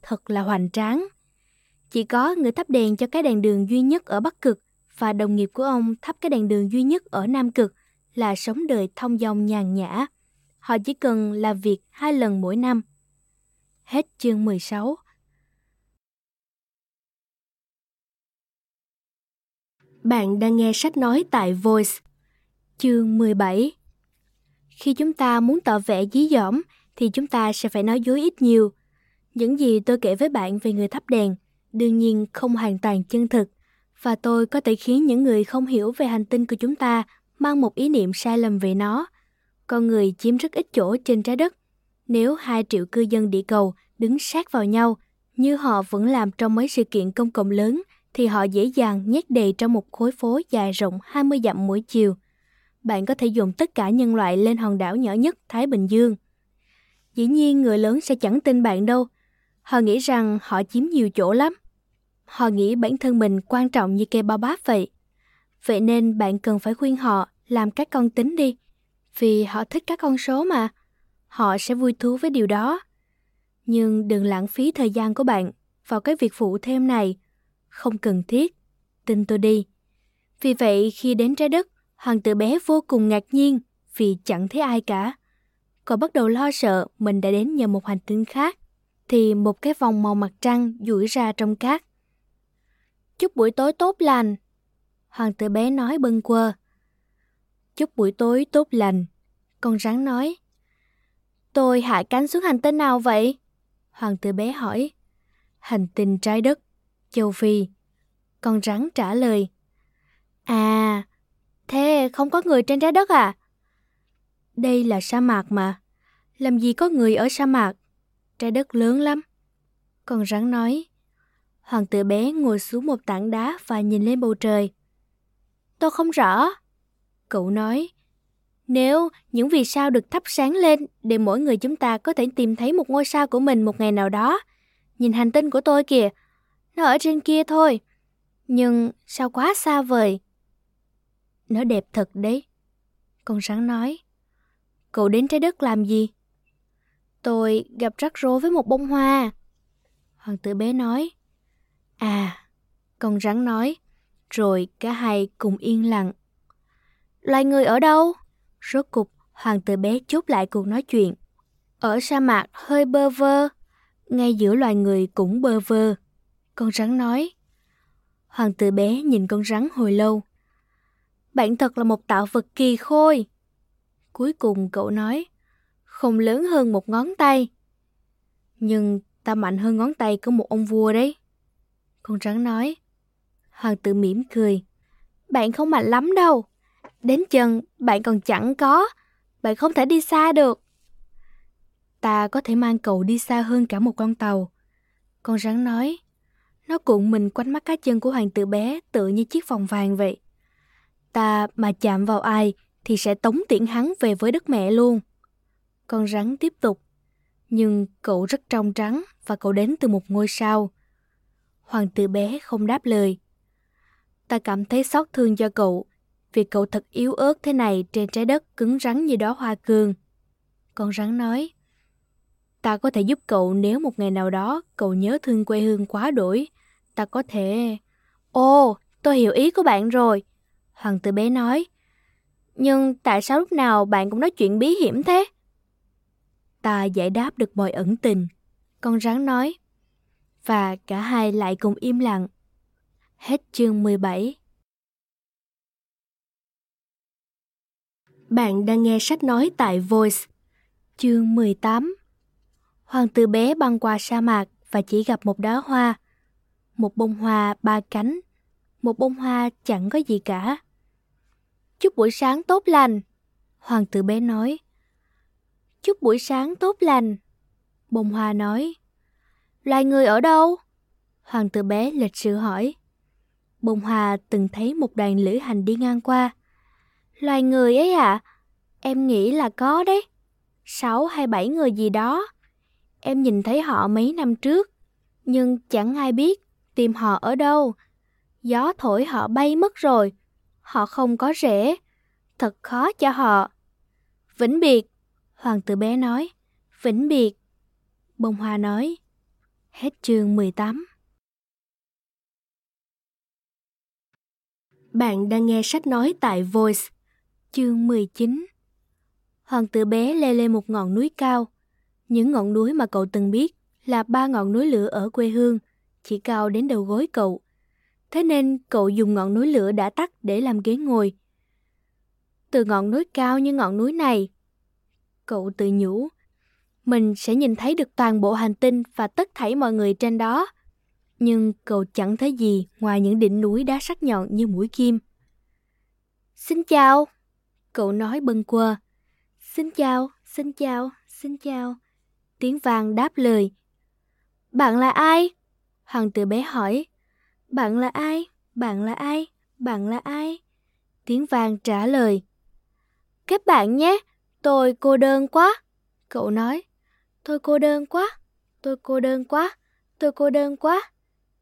Thật là hoành tráng. Chỉ có người thắp đèn cho cái đèn đường duy nhất ở Bắc Cực và đồng nghiệp của ông thắp cái đèn đường duy nhất ở Nam Cực là sống đời thông dong nhàn nhã. Họ chỉ cần làm việc hai lần mỗi năm. Hết chương 16. Bạn đang nghe sách nói tại Voice. Chương 17 Khi chúng ta muốn tỏ vẻ dí dỏm, thì chúng ta sẽ phải nói dối ít nhiều. Những gì tôi kể với bạn về người thắp đèn, đương nhiên không hoàn toàn chân thực và tôi có thể khiến những người không hiểu về hành tinh của chúng ta mang một ý niệm sai lầm về nó. Con người chiếm rất ít chỗ trên trái đất. Nếu hai triệu cư dân địa cầu đứng sát vào nhau, như họ vẫn làm trong mấy sự kiện công cộng lớn, thì họ dễ dàng nhét đầy trong một khối phố dài rộng 20 dặm mỗi chiều. Bạn có thể dùng tất cả nhân loại lên hòn đảo nhỏ nhất Thái Bình Dương. Dĩ nhiên người lớn sẽ chẳng tin bạn đâu. Họ nghĩ rằng họ chiếm nhiều chỗ lắm. Họ nghĩ bản thân mình quan trọng như cây bao báp vậy. Vậy nên bạn cần phải khuyên họ làm các con tính đi. Vì họ thích các con số mà. Họ sẽ vui thú với điều đó. Nhưng đừng lãng phí thời gian của bạn vào cái việc phụ thêm này. Không cần thiết. Tin tôi đi. Vì vậy khi đến trái đất, hoàng tử bé vô cùng ngạc nhiên vì chẳng thấy ai cả. Cậu bắt đầu lo sợ mình đã đến nhờ một hành tinh khác. Thì một cái vòng màu mặt trăng duỗi ra trong cát. Chúc buổi tối tốt lành. Hoàng tử bé nói bâng quơ. Chúc buổi tối tốt lành. Con rắn nói. Tôi hạ cánh xuống hành tinh nào vậy? Hoàng tử bé hỏi. Hành tinh trái đất, châu Phi. Con rắn trả lời. À, thế không có người trên trái đất à? Đây là sa mạc mà. Làm gì có người ở sa mạc? Trái đất lớn lắm. Con rắn nói. Hoàng tử bé ngồi xuống một tảng đá và nhìn lên bầu trời. Tôi không rõ. Cậu nói, nếu những vì sao được thắp sáng lên để mỗi người chúng ta có thể tìm thấy một ngôi sao của mình một ngày nào đó. Nhìn hành tinh của tôi kìa, nó ở trên kia thôi. Nhưng sao quá xa vời. Nó đẹp thật đấy. Con rắn nói. Cậu đến trái đất làm gì? Tôi gặp rắc rối với một bông hoa. Hoàng tử bé nói. À, con rắn nói, rồi cả hai cùng yên lặng. Loài người ở đâu? Rốt cục, hoàng tử bé chốt lại cuộc nói chuyện. Ở sa mạc hơi bơ vơ, ngay giữa loài người cũng bơ vơ. Con rắn nói. Hoàng tử bé nhìn con rắn hồi lâu. Bạn thật là một tạo vật kỳ khôi. Cuối cùng cậu nói, không lớn hơn một ngón tay. Nhưng ta mạnh hơn ngón tay của một ông vua đấy. Con rắn nói. Hoàng tử mỉm cười. Bạn không mạnh lắm đâu. Đến chân bạn còn chẳng có. Bạn không thể đi xa được. Ta có thể mang cậu đi xa hơn cả một con tàu. Con rắn nói. Nó cuộn mình quanh mắt cá chân của hoàng tử bé tự như chiếc vòng vàng vậy. Ta mà chạm vào ai thì sẽ tống tiễn hắn về với đất mẹ luôn. Con rắn tiếp tục. Nhưng cậu rất trong trắng và cậu đến từ một ngôi sao. Hoàng tử bé không đáp lời. Ta cảm thấy xót thương cho cậu, vì cậu thật yếu ớt thế này trên trái đất cứng rắn như đó hoa cương. Con rắn nói, ta có thể giúp cậu nếu một ngày nào đó cậu nhớ thương quê hương quá đổi. Ta có thể... Ồ, tôi hiểu ý của bạn rồi. Hoàng tử bé nói. Nhưng tại sao lúc nào bạn cũng nói chuyện bí hiểm thế? Ta giải đáp được mọi ẩn tình. Con rắn nói và cả hai lại cùng im lặng. Hết chương 17 Bạn đang nghe sách nói tại Voice. Chương 18 Hoàng tử bé băng qua sa mạc và chỉ gặp một đóa hoa. Một bông hoa ba cánh, một bông hoa chẳng có gì cả. Chúc buổi sáng tốt lành, hoàng tử bé nói. Chúc buổi sáng tốt lành, bông hoa nói. Loài người ở đâu? Hoàng tử bé lịch sự hỏi. Bông hoa từng thấy một đoàn lữ hành đi ngang qua. Loài người ấy à? Em nghĩ là có đấy. Sáu hay bảy người gì đó. Em nhìn thấy họ mấy năm trước, nhưng chẳng ai biết tìm họ ở đâu. Gió thổi họ bay mất rồi. Họ không có rễ. Thật khó cho họ. Vĩnh biệt, hoàng tử bé nói. Vĩnh biệt. Bông hoa nói. Hết chương 18. Bạn đang nghe sách nói tại Voice. Chương 19 Hoàng tử bé leo lên một ngọn núi cao. Những ngọn núi mà cậu từng biết là ba ngọn núi lửa ở quê hương, chỉ cao đến đầu gối cậu. Thế nên cậu dùng ngọn núi lửa đã tắt để làm ghế ngồi. Từ ngọn núi cao như ngọn núi này, cậu tự nhủ, mình sẽ nhìn thấy được toàn bộ hành tinh và tất thảy mọi người trên đó. Nhưng cậu chẳng thấy gì ngoài những đỉnh núi đá sắc nhọn như mũi kim. Xin chào, cậu nói bâng quơ. Xin chào, xin chào, xin chào. Tiếng vàng đáp lời. Bạn là ai? Hoàng tử bé hỏi. Bạn là ai? Bạn là ai? Bạn là ai? Tiếng vàng trả lời. Kết bạn nhé, tôi cô đơn quá. Cậu nói. Tôi cô đơn quá, tôi cô đơn quá, tôi cô đơn quá.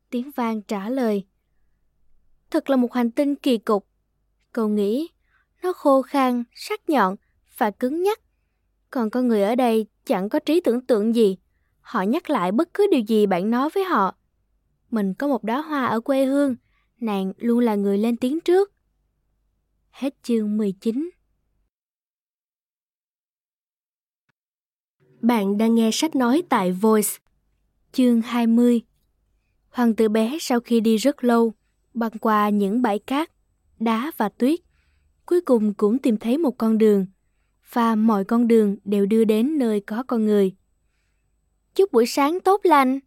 Tiếng vàng trả lời. Thật là một hành tinh kỳ cục. Cậu nghĩ, nó khô khan, sắc nhọn và cứng nhắc. Còn con người ở đây chẳng có trí tưởng tượng gì. Họ nhắc lại bất cứ điều gì bạn nói với họ. Mình có một đóa hoa ở quê hương, nàng luôn là người lên tiếng trước. Hết chương 19 Bạn đang nghe sách nói tại Voice. Chương 20 Hoàng tử bé sau khi đi rất lâu, băng qua những bãi cát, đá và tuyết, cuối cùng cũng tìm thấy một con đường, và mọi con đường đều đưa đến nơi có con người. Chúc buổi sáng tốt lành,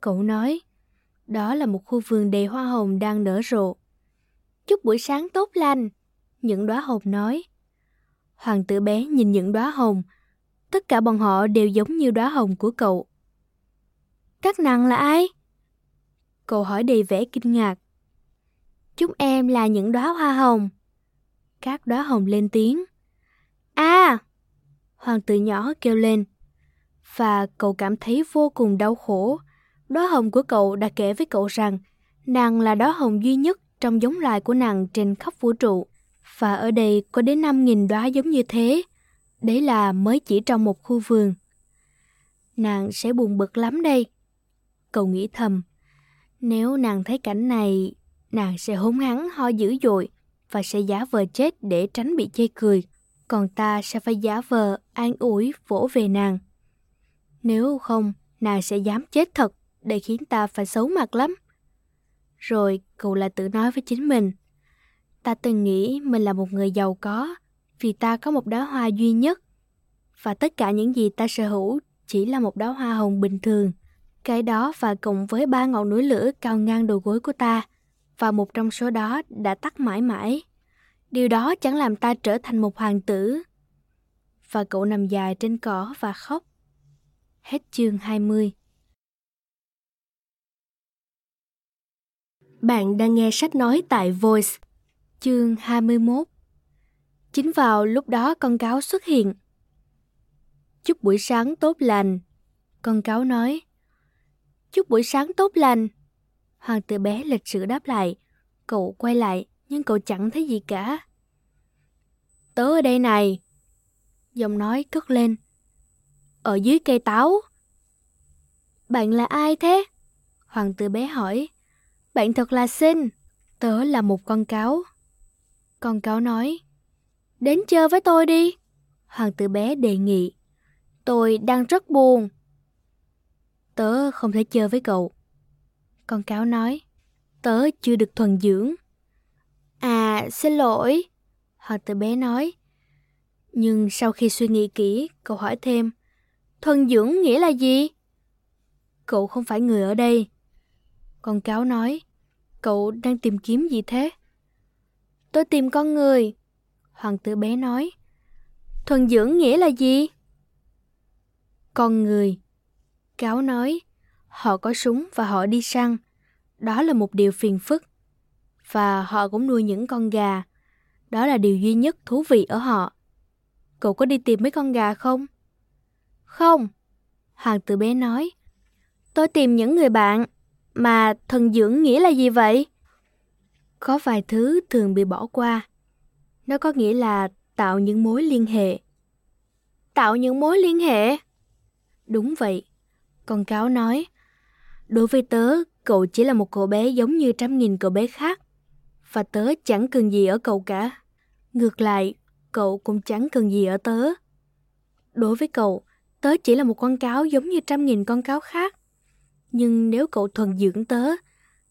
cậu nói. Đó là một khu vườn đầy hoa hồng đang nở rộ. Chúc buổi sáng tốt lành, những đóa hồng nói. Hoàng tử bé nhìn những đóa hồng, tất cả bọn họ đều giống như đóa hồng của cậu. Các nàng là ai? Cậu hỏi đầy vẻ kinh ngạc. Chúng em là những đóa hoa hồng. Các đóa hồng lên tiếng. À! Hoàng tử nhỏ kêu lên. Và cậu cảm thấy vô cùng đau khổ. Đóa hồng của cậu đã kể với cậu rằng nàng là đóa hồng duy nhất trong giống loài của nàng trên khắp vũ trụ. Và ở đây có đến 5.000 đóa giống như thế. Đấy là mới chỉ trong một khu vườn. Nàng sẽ buồn bực lắm đây. Cậu nghĩ thầm. Nếu nàng thấy cảnh này, nàng sẽ hống hắn ho dữ dội và sẽ giả vờ chết để tránh bị chê cười. Còn ta sẽ phải giả vờ an ủi vỗ về nàng. Nếu không, nàng sẽ dám chết thật để khiến ta phải xấu mặt lắm. Rồi cậu lại tự nói với chính mình. Ta từng nghĩ mình là một người giàu có, vì ta có một đóa hoa duy nhất. Và tất cả những gì ta sở hữu chỉ là một đóa hoa hồng bình thường. Cái đó và cùng với ba ngọn núi lửa cao ngang đầu gối của ta, và một trong số đó đã tắt mãi mãi. Điều đó chẳng làm ta trở thành một hoàng tử. Và cậu nằm dài trên cỏ và khóc. Hết chương 20 Bạn đang nghe sách nói tại Voice. Chương 21 Chính vào lúc đó con cáo xuất hiện. Chúc buổi sáng tốt lành. Con cáo nói. Chúc buổi sáng tốt lành. Hoàng tử bé lịch sự đáp lại. Cậu quay lại, nhưng cậu chẳng thấy gì cả. Tớ ở đây này. Giọng nói cất lên. Ở dưới cây táo. Bạn là ai thế? Hoàng tử bé hỏi. Bạn thật là xinh. Tớ là một con cáo. Con cáo nói. Đến chơi với tôi đi. Hoàng tử bé đề nghị. Tôi đang rất buồn. Tớ không thể chơi với cậu. Con cáo nói. Tớ chưa được thuần dưỡng. À, xin lỗi. Hoàng tử bé nói. Nhưng sau khi suy nghĩ kỹ, cậu hỏi thêm. Thuần dưỡng nghĩa là gì? cậu không phải người ở đây. Con cáo nói, cậu đang tìm kiếm gì thế? Tôi tìm con người. Hoàng tử bé nói, thuần dưỡng nghĩa là gì? Con người. Cáo nói, họ có súng và họ đi săn. Đó là một điều phiền phức. Và họ cũng nuôi những con gà. Đó là điều duy nhất thú vị ở họ. Cậu có đi tìm mấy con gà không? Không. Hoàng tử bé nói. Tôi tìm những người bạn. Mà thần dưỡng nghĩa là gì vậy? Có vài thứ thường bị bỏ qua. Nó có nghĩa là tạo những mối liên hệ. Tạo những mối liên hệ? Đúng vậy. Con cáo nói. Đối với tớ, cậu chỉ là một cậu bé giống như trăm nghìn cậu bé khác. Và tớ chẳng cần gì ở cậu cả. Ngược lại, cậu cũng chẳng cần gì ở tớ. Đối với cậu, tớ chỉ là một con cáo giống như trăm nghìn con cáo khác. Nhưng nếu cậu thuần dưỡng tớ,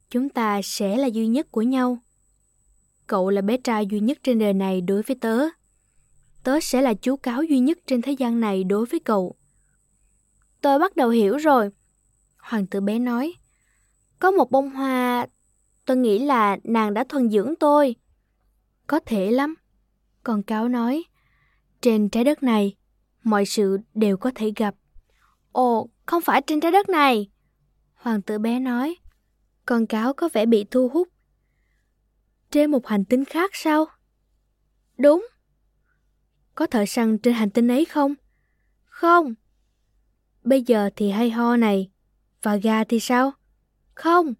chúng ta sẽ là duy nhất của nhau. Cậu là bé trai duy nhất trên đời này đối với tớ. Tớ sẽ là chú cáo duy nhất trên thế gian này đối với cậu. Tôi bắt đầu hiểu rồi. Hoàng tử bé nói. Có một bông hoa, tôi nghĩ là nàng đã thuần dưỡng tôi. Có thể lắm. Con cáo nói. Trên trái đất này, mọi sự đều có thể gặp. Ồ, không phải trên trái đất này. Hoàng tử bé nói. Con cáo có vẻ bị thu hút. Trên một hành tinh khác sao? Đúng. Có thợ săn trên hành tinh ấy không? Không. Bây giờ thì hay ho này. Và gà thì sao? Không.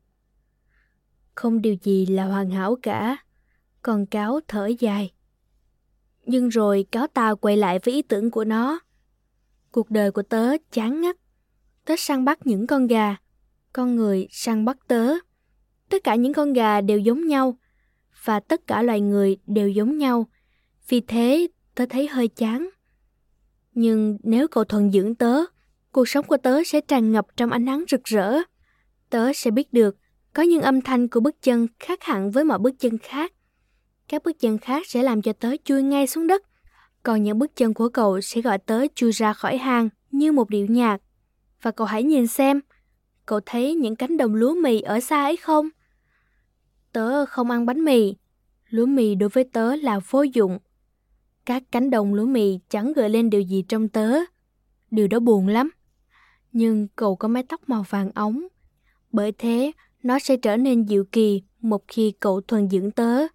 Không điều gì là hoàn hảo cả. còn cáo thở dài. Nhưng rồi cáo ta quay lại với ý tưởng của nó. Cuộc đời của tớ chán ngắt. Tớ săn bắt những con gà. Con người săn bắt tớ. Tất cả những con gà đều giống nhau. Và tất cả loài người đều giống nhau. Vì thế tớ thấy hơi chán. Nhưng nếu cậu thuần dưỡng tớ, cuộc sống của tớ sẽ tràn ngập trong ánh nắng rực rỡ. Tớ sẽ biết được có những âm thanh của bước chân khác hẳn với mọi bước chân khác. Các bước chân khác sẽ làm cho tớ chui ngay xuống đất, còn những bước chân của cậu sẽ gọi tớ chui ra khỏi hang như một điệu nhạc. Và cậu hãy nhìn xem, cậu thấy những cánh đồng lúa mì ở xa ấy không? Tớ không ăn bánh mì, lúa mì đối với tớ là vô dụng. Các cánh đồng lúa mì chẳng gợi lên điều gì trong tớ. Điều đó buồn lắm. Nhưng cậu có mái tóc màu vàng ống. Bởi thế, nó sẽ trở nên dịu kỳ một khi cậu thuần dưỡng tớ.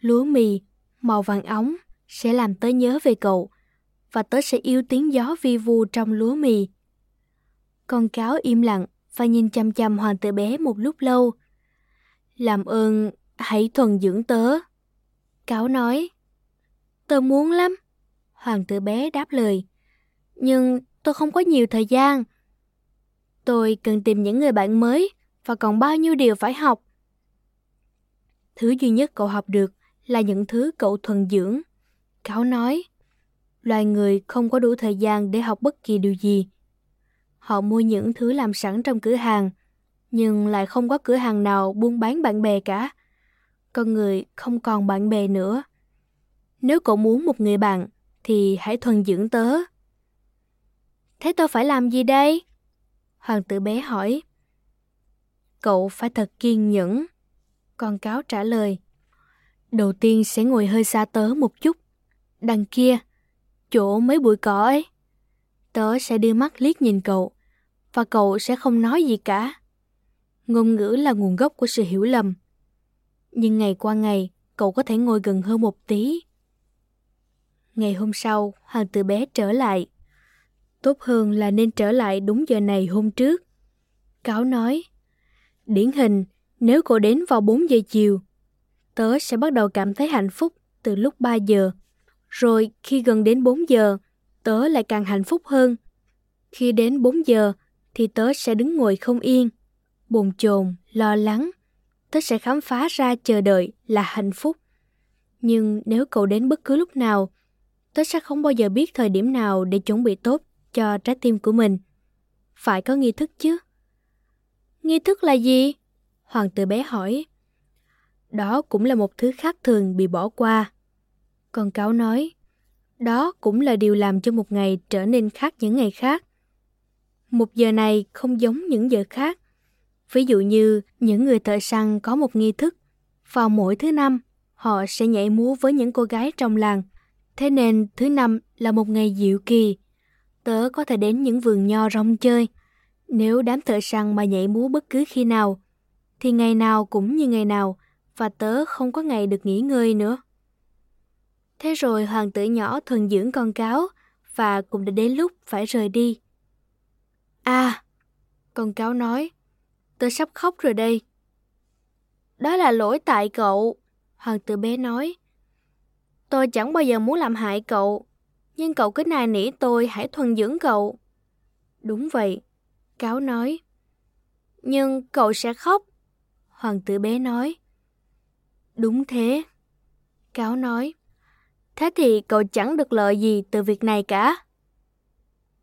Lúa mì, màu vàng ống sẽ làm tớ nhớ về cậu và tớ sẽ yêu tiếng gió vi vu trong lúa mì. Con cáo im lặng và nhìn chăm chăm hoàng tử bé một lúc lâu. Làm ơn, hãy thuần dưỡng tớ. Cáo nói, Tôi muốn lắm. Hoàng tử bé đáp lời. Nhưng tôi không có nhiều thời gian. Tôi cần tìm những người bạn mới và còn bao nhiêu điều phải học. Thứ duy nhất cậu học được là những thứ cậu thuần dưỡng. Cáo nói, loài người không có đủ thời gian để học bất kỳ điều gì. Họ mua những thứ làm sẵn trong cửa hàng, nhưng lại không có cửa hàng nào buôn bán bạn bè cả. Con người không còn bạn bè nữa. Nếu cậu muốn một người bạn, thì hãy thuần dưỡng tớ. Thế tôi phải làm gì đây? Hoàng tử bé hỏi. Cậu phải thật kiên nhẫn. Con cáo trả lời. Đầu tiên sẽ ngồi hơi xa tớ một chút. Đằng kia, chỗ mấy bụi cỏ ấy. Tớ sẽ đưa mắt liếc nhìn cậu, và cậu sẽ không nói gì cả. Ngôn ngữ là nguồn gốc của sự hiểu lầm. Nhưng ngày qua ngày, cậu có thể ngồi gần hơn một tí Ngày hôm sau, hoàng tử bé trở lại. Tốt hơn là nên trở lại đúng giờ này hôm trước. Cáo nói, điển hình, nếu cậu đến vào 4 giờ chiều, tớ sẽ bắt đầu cảm thấy hạnh phúc từ lúc 3 giờ. Rồi khi gần đến 4 giờ, tớ lại càng hạnh phúc hơn. Khi đến 4 giờ, thì tớ sẽ đứng ngồi không yên, bồn chồn, lo lắng. Tớ sẽ khám phá ra chờ đợi là hạnh phúc. Nhưng nếu cậu đến bất cứ lúc nào, tớ sẽ không bao giờ biết thời điểm nào để chuẩn bị tốt cho trái tim của mình. Phải có nghi thức chứ. Nghi thức là gì? Hoàng tử bé hỏi. Đó cũng là một thứ khác thường bị bỏ qua. Con cáo nói, đó cũng là điều làm cho một ngày trở nên khác những ngày khác. Một giờ này không giống những giờ khác. Ví dụ như những người thợ săn có một nghi thức. Vào mỗi thứ năm, họ sẽ nhảy múa với những cô gái trong làng. Thế nên thứ năm là một ngày diệu kỳ. Tớ có thể đến những vườn nho rong chơi. Nếu đám thợ săn mà nhảy múa bất cứ khi nào, thì ngày nào cũng như ngày nào, và tớ không có ngày được nghỉ ngơi nữa. Thế rồi hoàng tử nhỏ thuần dưỡng con cáo, và cũng đã đến lúc phải rời đi. À, con cáo nói, tôi sắp khóc rồi đây. Đó là lỗi tại cậu, hoàng tử bé nói. Tôi chẳng bao giờ muốn làm hại cậu, nhưng cậu cứ nài nỉ tôi hãy thuần dưỡng cậu. Đúng vậy, cáo nói. Nhưng cậu sẽ khóc, hoàng tử bé nói. Đúng thế, cáo nói. Thế thì cậu chẳng được lợi gì từ việc này cả.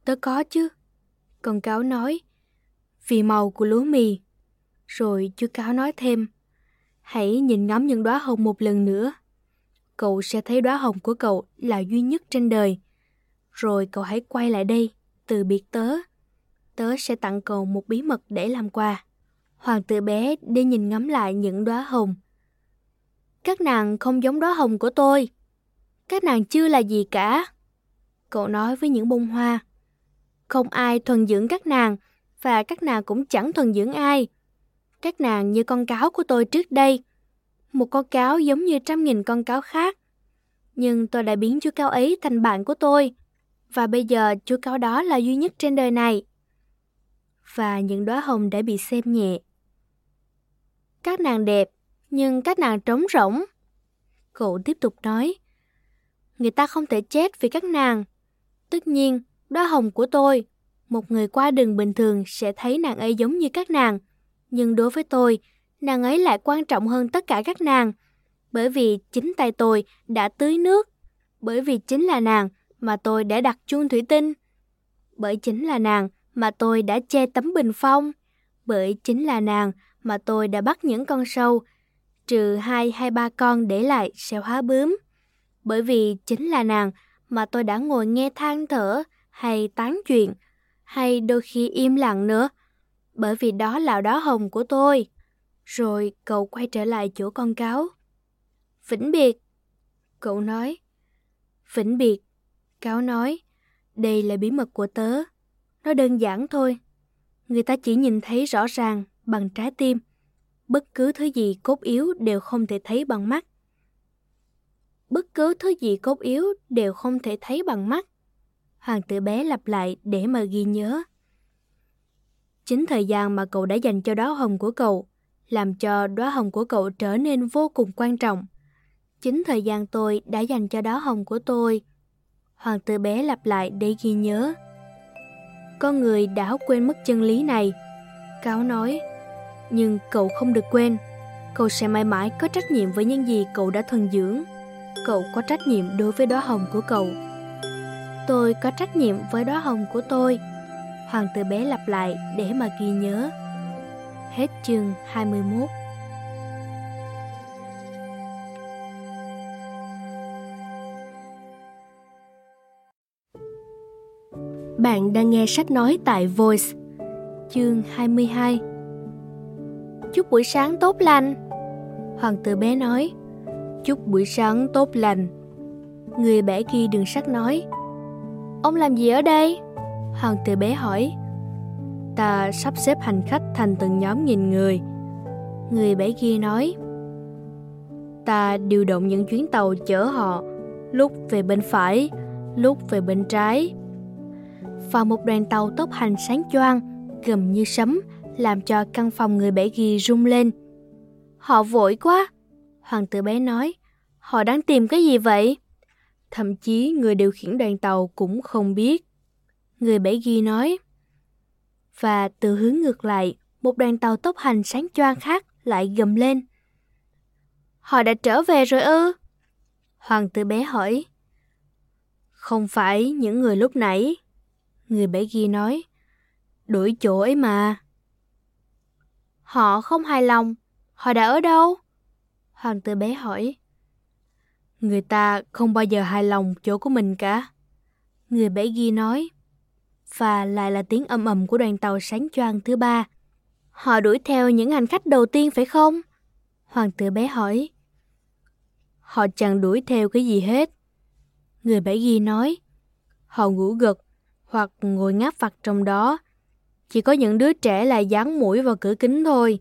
Tớ có chứ, con cáo nói. Vì màu của lúa mì. Rồi chú cáo nói thêm. Hãy nhìn ngắm những đóa hồng một lần nữa. Cậu sẽ thấy đóa hồng của cậu là duy nhất trên đời. Rồi cậu hãy quay lại đây, từ biệt tớ. Tớ sẽ tặng cậu một bí mật để làm quà. Hoàng tử bé đi nhìn ngắm lại những đóa hồng. Các nàng không giống đóa hồng của tôi. Các nàng chưa là gì cả. Cậu nói với những bông hoa. Không ai thuần dưỡng các nàng, và các nàng cũng chẳng thuần dưỡng ai. Các nàng như con cáo của tôi trước đây. Một con cáo giống như trăm nghìn con cáo khác. Nhưng tôi đã biến chú cáo ấy thành bạn của tôi. Và bây giờ chú cáo đó là duy nhất trên đời này. Và những đóa hồng đã bị xem nhẹ. Các nàng đẹp, nhưng các nàng trống rỗng. Cậu tiếp tục nói người ta không thể chết vì các nàng. Tất nhiên, đóa hồng của tôi, một người qua đường bình thường sẽ thấy nàng ấy giống như các nàng. Nhưng đối với tôi, nàng ấy lại quan trọng hơn tất cả các nàng. Bởi vì chính tay tôi đã tưới nước. Bởi vì chính là nàng mà tôi đã đặt chuông thủy tinh. Bởi chính là nàng mà tôi đã che tấm bình phong. Bởi chính là nàng mà tôi đã bắt những con sâu, trừ hai hay ba con để lại sẽ hóa bướm bởi vì chính là nàng mà tôi đã ngồi nghe than thở hay tán chuyện, hay đôi khi im lặng nữa, bởi vì đó là đó hồng của tôi. Rồi cậu quay trở lại chỗ con cáo. Vĩnh biệt, cậu nói. Vĩnh biệt, cáo nói, đây là bí mật của tớ. Nó đơn giản thôi. Người ta chỉ nhìn thấy rõ ràng bằng trái tim. Bất cứ thứ gì cốt yếu đều không thể thấy bằng mắt bất cứ thứ gì cốt yếu đều không thể thấy bằng mắt. Hoàng tử bé lặp lại để mà ghi nhớ. Chính thời gian mà cậu đã dành cho đóa hồng của cậu, làm cho đóa hồng của cậu trở nên vô cùng quan trọng. Chính thời gian tôi đã dành cho đóa hồng của tôi. Hoàng tử bé lặp lại để ghi nhớ. Con người đã quên mất chân lý này. Cáo nói, nhưng cậu không được quên. Cậu sẽ mãi mãi có trách nhiệm với những gì cậu đã thuần dưỡng cậu có trách nhiệm đối với đóa hồng của cậu. Tôi có trách nhiệm với đóa hồng của tôi. Hoàng tử bé lặp lại để mà ghi nhớ. Hết chương 21 Bạn đang nghe sách nói tại Voice, chương 22. Chúc buổi sáng tốt lành. Hoàng tử bé nói. Chúc buổi sáng tốt lành. Người bẻ ghi đường sắt nói. Ông làm gì ở đây? Hoàng tử bé hỏi. Ta sắp xếp hành khách thành từng nhóm nghìn người. Người bé kia nói. Ta điều động những chuyến tàu chở họ, lúc về bên phải, lúc về bên trái. Và một đoàn tàu tốc hành sáng choang, gầm như sấm, làm cho căn phòng người bé ghi rung lên. Họ vội quá, Hoàng tử bé nói, họ đang tìm cái gì vậy? Thậm chí người điều khiển đoàn tàu cũng không biết. Người bể ghi nói. Và từ hướng ngược lại, một đoàn tàu tốc hành sáng choang khác lại gầm lên. Họ đã trở về rồi ư? Hoàng tử bé hỏi. Không phải những người lúc nãy. Người bể ghi nói. đuổi chỗ ấy mà. Họ không hài lòng. Họ đã ở đâu? Hoàng tử bé hỏi. Người ta không bao giờ hài lòng chỗ của mình cả. Người bể ghi nói và lại là tiếng ầm ầm của đoàn tàu sáng choang thứ ba. Họ đuổi theo những hành khách đầu tiên phải không? Hoàng tử bé hỏi. Họ chẳng đuổi theo cái gì hết. Người bảy ghi nói. Họ ngủ gật hoặc ngồi ngáp vặt trong đó. Chỉ có những đứa trẻ là dán mũi vào cửa kính thôi.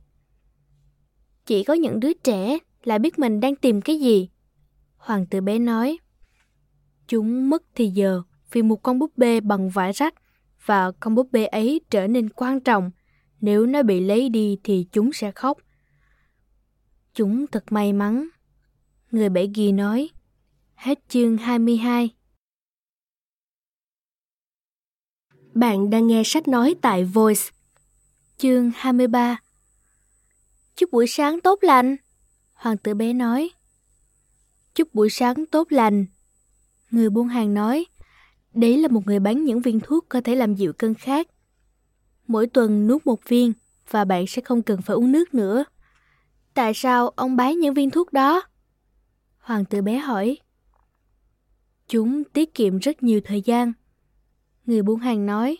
Chỉ có những đứa trẻ là biết mình đang tìm cái gì. Hoàng tử bé nói. Chúng mất thì giờ, vì một con búp bê bằng vải rách và con búp bê ấy trở nên quan trọng. Nếu nó bị lấy đi thì chúng sẽ khóc. Chúng thật may mắn. Người bảy ghi nói. Hết chương 22. Bạn đang nghe sách nói tại Voice. Chương 23 Chúc buổi sáng tốt lành. Hoàng tử bé nói. Chúc buổi sáng tốt lành. Người buôn hàng nói. Đấy là một người bán những viên thuốc có thể làm dịu cơn khát. Mỗi tuần nuốt một viên, và bạn sẽ không cần phải uống nước nữa. Tại sao ông bán những viên thuốc đó? Hoàng tử bé hỏi. Chúng tiết kiệm rất nhiều thời gian. Người buôn hàng nói.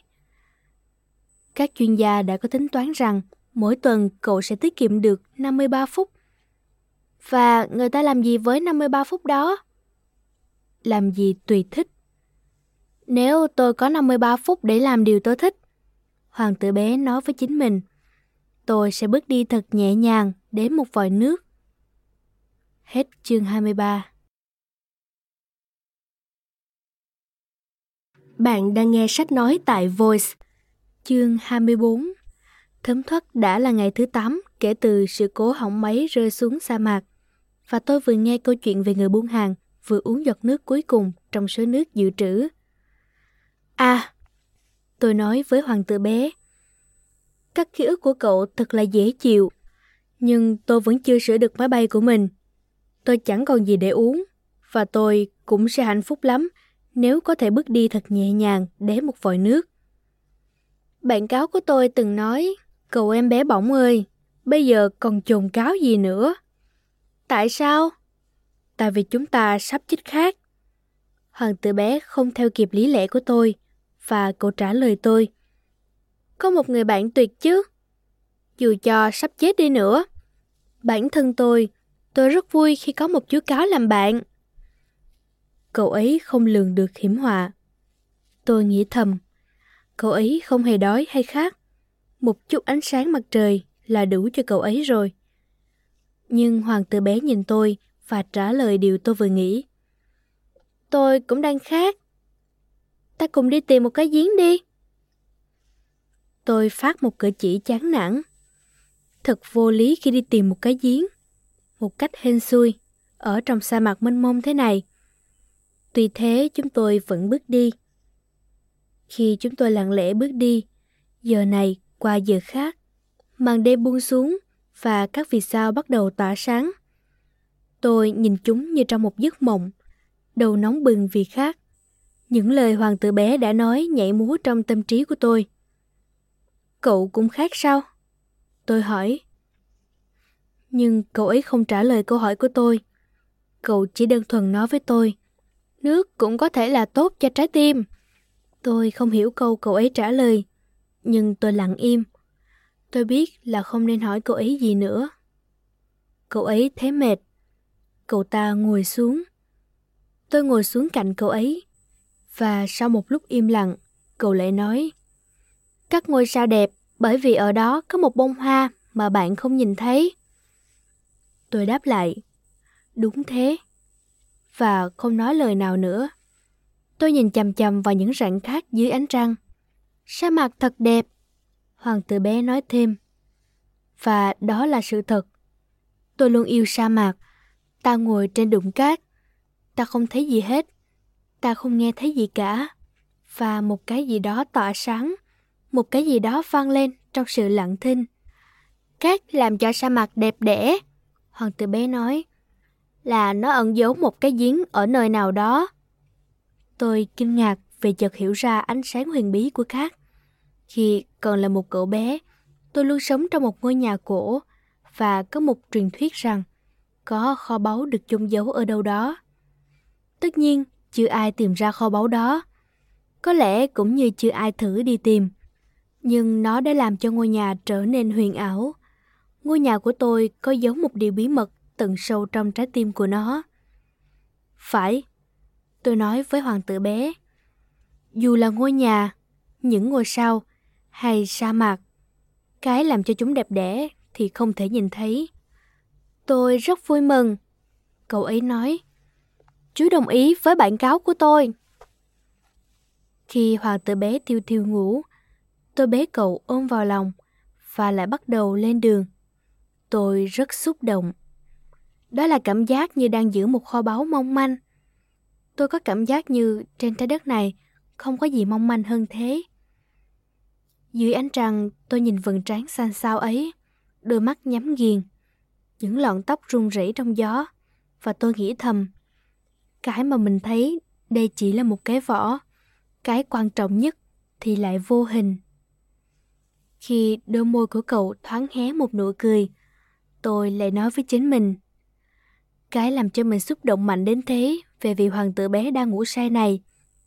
Các chuyên gia đã có tính toán rằng mỗi tuần cậu sẽ tiết kiệm được 53 phút. Và người ta làm gì với 53 phút đó? Làm gì tùy thích. Nếu tôi có 53 phút để làm điều tôi thích, hoàng tử bé nói với chính mình, tôi sẽ bước đi thật nhẹ nhàng đến một vòi nước. Hết chương 23 Bạn đang nghe sách nói tại Voice. Chương 24 Thấm thoát đã là ngày thứ 8 kể từ sự cố hỏng máy rơi xuống sa mạc. Và tôi vừa nghe câu chuyện về người buôn hàng, vừa uống giọt nước cuối cùng trong số nước dự trữ. À, tôi nói với hoàng tử bé. Các ký ức của cậu thật là dễ chịu, nhưng tôi vẫn chưa sửa được máy bay của mình. Tôi chẳng còn gì để uống, và tôi cũng sẽ hạnh phúc lắm nếu có thể bước đi thật nhẹ nhàng để một vòi nước. Bạn cáo của tôi từng nói, cậu em bé bỏng ơi, bây giờ còn chồn cáo gì nữa? Tại sao? Tại vì chúng ta sắp chết khác. Hoàng tử bé không theo kịp lý lẽ của tôi, và cậu trả lời tôi. Có một người bạn tuyệt chứ? Dù cho sắp chết đi nữa. Bản thân tôi, tôi rất vui khi có một chú cáo làm bạn. Cậu ấy không lường được hiểm họa. Tôi nghĩ thầm, cậu ấy không hề đói hay khát. Một chút ánh sáng mặt trời là đủ cho cậu ấy rồi. Nhưng hoàng tử bé nhìn tôi và trả lời điều tôi vừa nghĩ. Tôi cũng đang khát. Ta cùng đi tìm một cái giếng đi. Tôi phát một cử chỉ chán nản. Thật vô lý khi đi tìm một cái giếng. Một cách hên xui, ở trong sa mạc mênh mông thế này. Tuy thế chúng tôi vẫn bước đi. Khi chúng tôi lặng lẽ bước đi, giờ này qua giờ khác, màn đêm buông xuống và các vì sao bắt đầu tỏa sáng. Tôi nhìn chúng như trong một giấc mộng, đầu nóng bừng vì khát. Những lời hoàng tử bé đã nói nhảy múa trong tâm trí của tôi. Cậu cũng khác sao? Tôi hỏi. Nhưng cậu ấy không trả lời câu hỏi của tôi. Cậu chỉ đơn thuần nói với tôi. Nước cũng có thể là tốt cho trái tim. Tôi không hiểu câu cậu ấy trả lời, nhưng tôi lặng im. Tôi biết là không nên hỏi cậu ấy gì nữa. Cậu ấy thấy mệt. Cậu ta ngồi xuống. Tôi ngồi xuống cạnh cậu ấy. Và sau một lúc im lặng, cậu lại nói Các ngôi sao đẹp bởi vì ở đó có một bông hoa mà bạn không nhìn thấy. Tôi đáp lại Đúng thế và không nói lời nào nữa. Tôi nhìn chằm chằm vào những rặng cát dưới ánh trăng. Sa mạc thật đẹp, hoàng tử bé nói thêm. Và đó là sự thật. Tôi luôn yêu sa mạc. Ta ngồi trên đụng cát. Ta không thấy gì hết. Ta không nghe thấy gì cả. Và một cái gì đó tỏa sáng. Một cái gì đó vang lên trong sự lặng thinh. Cát làm cho sa mạc đẹp đẽ. Hoàng tử bé nói là nó ẩn giấu một cái giếng ở nơi nào đó. Tôi kinh ngạc vì chợt hiểu ra ánh sáng huyền bí của cát. Khi còn là một cậu bé, tôi luôn sống trong một ngôi nhà cổ và có một truyền thuyết rằng có kho báu được chôn giấu ở đâu đó. Tất nhiên, chưa ai tìm ra kho báu đó. Có lẽ cũng như chưa ai thử đi tìm. Nhưng nó đã làm cho ngôi nhà trở nên huyền ảo. Ngôi nhà của tôi có giấu một điều bí mật tận sâu trong trái tim của nó. Phải, tôi nói với hoàng tử bé. Dù là ngôi nhà, những ngôi sao hay sa mạc, cái làm cho chúng đẹp đẽ thì không thể nhìn thấy. Tôi rất vui mừng. Cậu ấy nói, chú đồng ý với bản cáo của tôi. Khi hoàng tử bé tiêu tiêu ngủ, tôi bế cậu ôm vào lòng và lại bắt đầu lên đường. Tôi rất xúc động. Đó là cảm giác như đang giữ một kho báu mong manh. Tôi có cảm giác như trên trái đất này không có gì mong manh hơn thế. Dưới ánh trăng, tôi nhìn vầng trán xanh xao ấy, đôi mắt nhắm nghiền, những lọn tóc rung rẩy trong gió, và tôi nghĩ thầm, cái mà mình thấy đây chỉ là một cái vỏ, cái quan trọng nhất thì lại vô hình. Khi đôi môi của cậu thoáng hé một nụ cười, tôi lại nói với chính mình, cái làm cho mình xúc động mạnh đến thế về vị hoàng tử bé đang ngủ say này,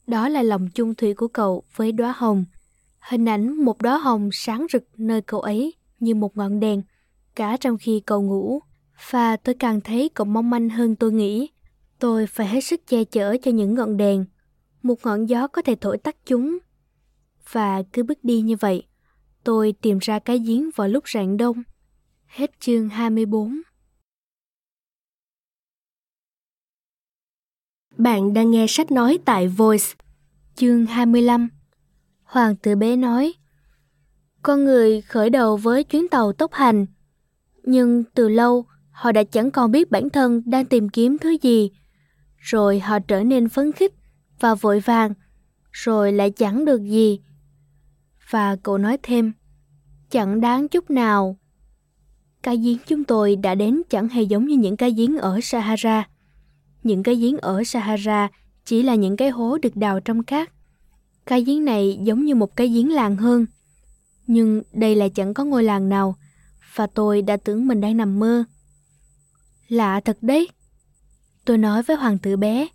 đó là lòng chung thủy của cậu với đóa hồng. Hình ảnh một đóa hồng sáng rực nơi cậu ấy như một ngọn đèn, cả trong khi cậu ngủ. Và tôi càng thấy cậu mong manh hơn tôi nghĩ. Tôi phải hết sức che chở cho những ngọn đèn. Một ngọn gió có thể thổi tắt chúng. Và cứ bước đi như vậy, tôi tìm ra cái giếng vào lúc rạng đông. Hết chương 24 Bạn đang nghe sách nói tại Voice. Chương 25 Hoàng tử bé nói Con người khởi đầu với chuyến tàu tốc hành Nhưng từ lâu họ đã chẳng còn biết bản thân đang tìm kiếm thứ gì rồi họ trở nên phấn khích và vội vàng Rồi lại chẳng được gì Và cậu nói thêm Chẳng đáng chút nào Cái giếng chúng tôi đã đến chẳng hề giống như những cái giếng ở Sahara những cái giếng ở Sahara chỉ là những cái hố được đào trong cát. Cái giếng này giống như một cái giếng làng hơn. Nhưng đây là chẳng có ngôi làng nào, và tôi đã tưởng mình đang nằm mơ. Lạ thật đấy. Tôi nói với hoàng tử bé.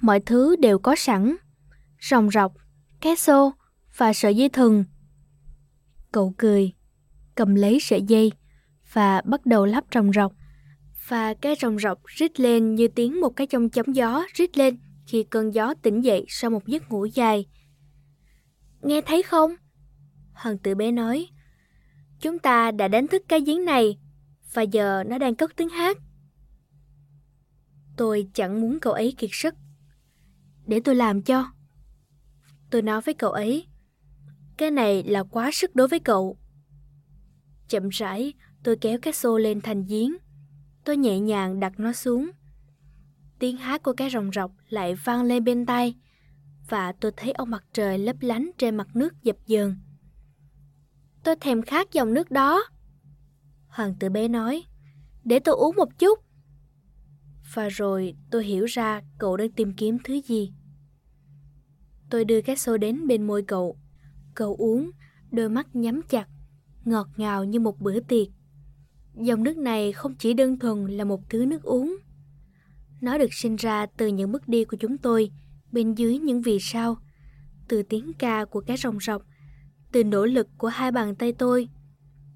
Mọi thứ đều có sẵn. Rồng rọc, cá xô và sợi dây thừng. Cậu cười, cầm lấy sợi dây và bắt đầu lắp rồng rọc và cái rồng rọc rít lên như tiếng một cái trong chấm gió rít lên khi cơn gió tỉnh dậy sau một giấc ngủ dài. Nghe thấy không? Hoàng tử bé nói. Chúng ta đã đánh thức cái giếng này và giờ nó đang cất tiếng hát. Tôi chẳng muốn cậu ấy kiệt sức. Để tôi làm cho. Tôi nói với cậu ấy. Cái này là quá sức đối với cậu. Chậm rãi, tôi kéo cái xô lên thành giếng Tôi nhẹ nhàng đặt nó xuống. Tiếng hát của cái rồng rọc lại vang lên bên tai và tôi thấy ông mặt trời lấp lánh trên mặt nước dập dờn. Tôi thèm khát dòng nước đó. Hoàng tử bé nói, để tôi uống một chút. Và rồi tôi hiểu ra cậu đang tìm kiếm thứ gì. Tôi đưa cái xô đến bên môi cậu. Cậu uống, đôi mắt nhắm chặt, ngọt ngào như một bữa tiệc. Dòng nước này không chỉ đơn thuần là một thứ nước uống. Nó được sinh ra từ những bước đi của chúng tôi bên dưới những vì sao, từ tiếng ca của cái rồng rọc, từ nỗ lực của hai bàn tay tôi.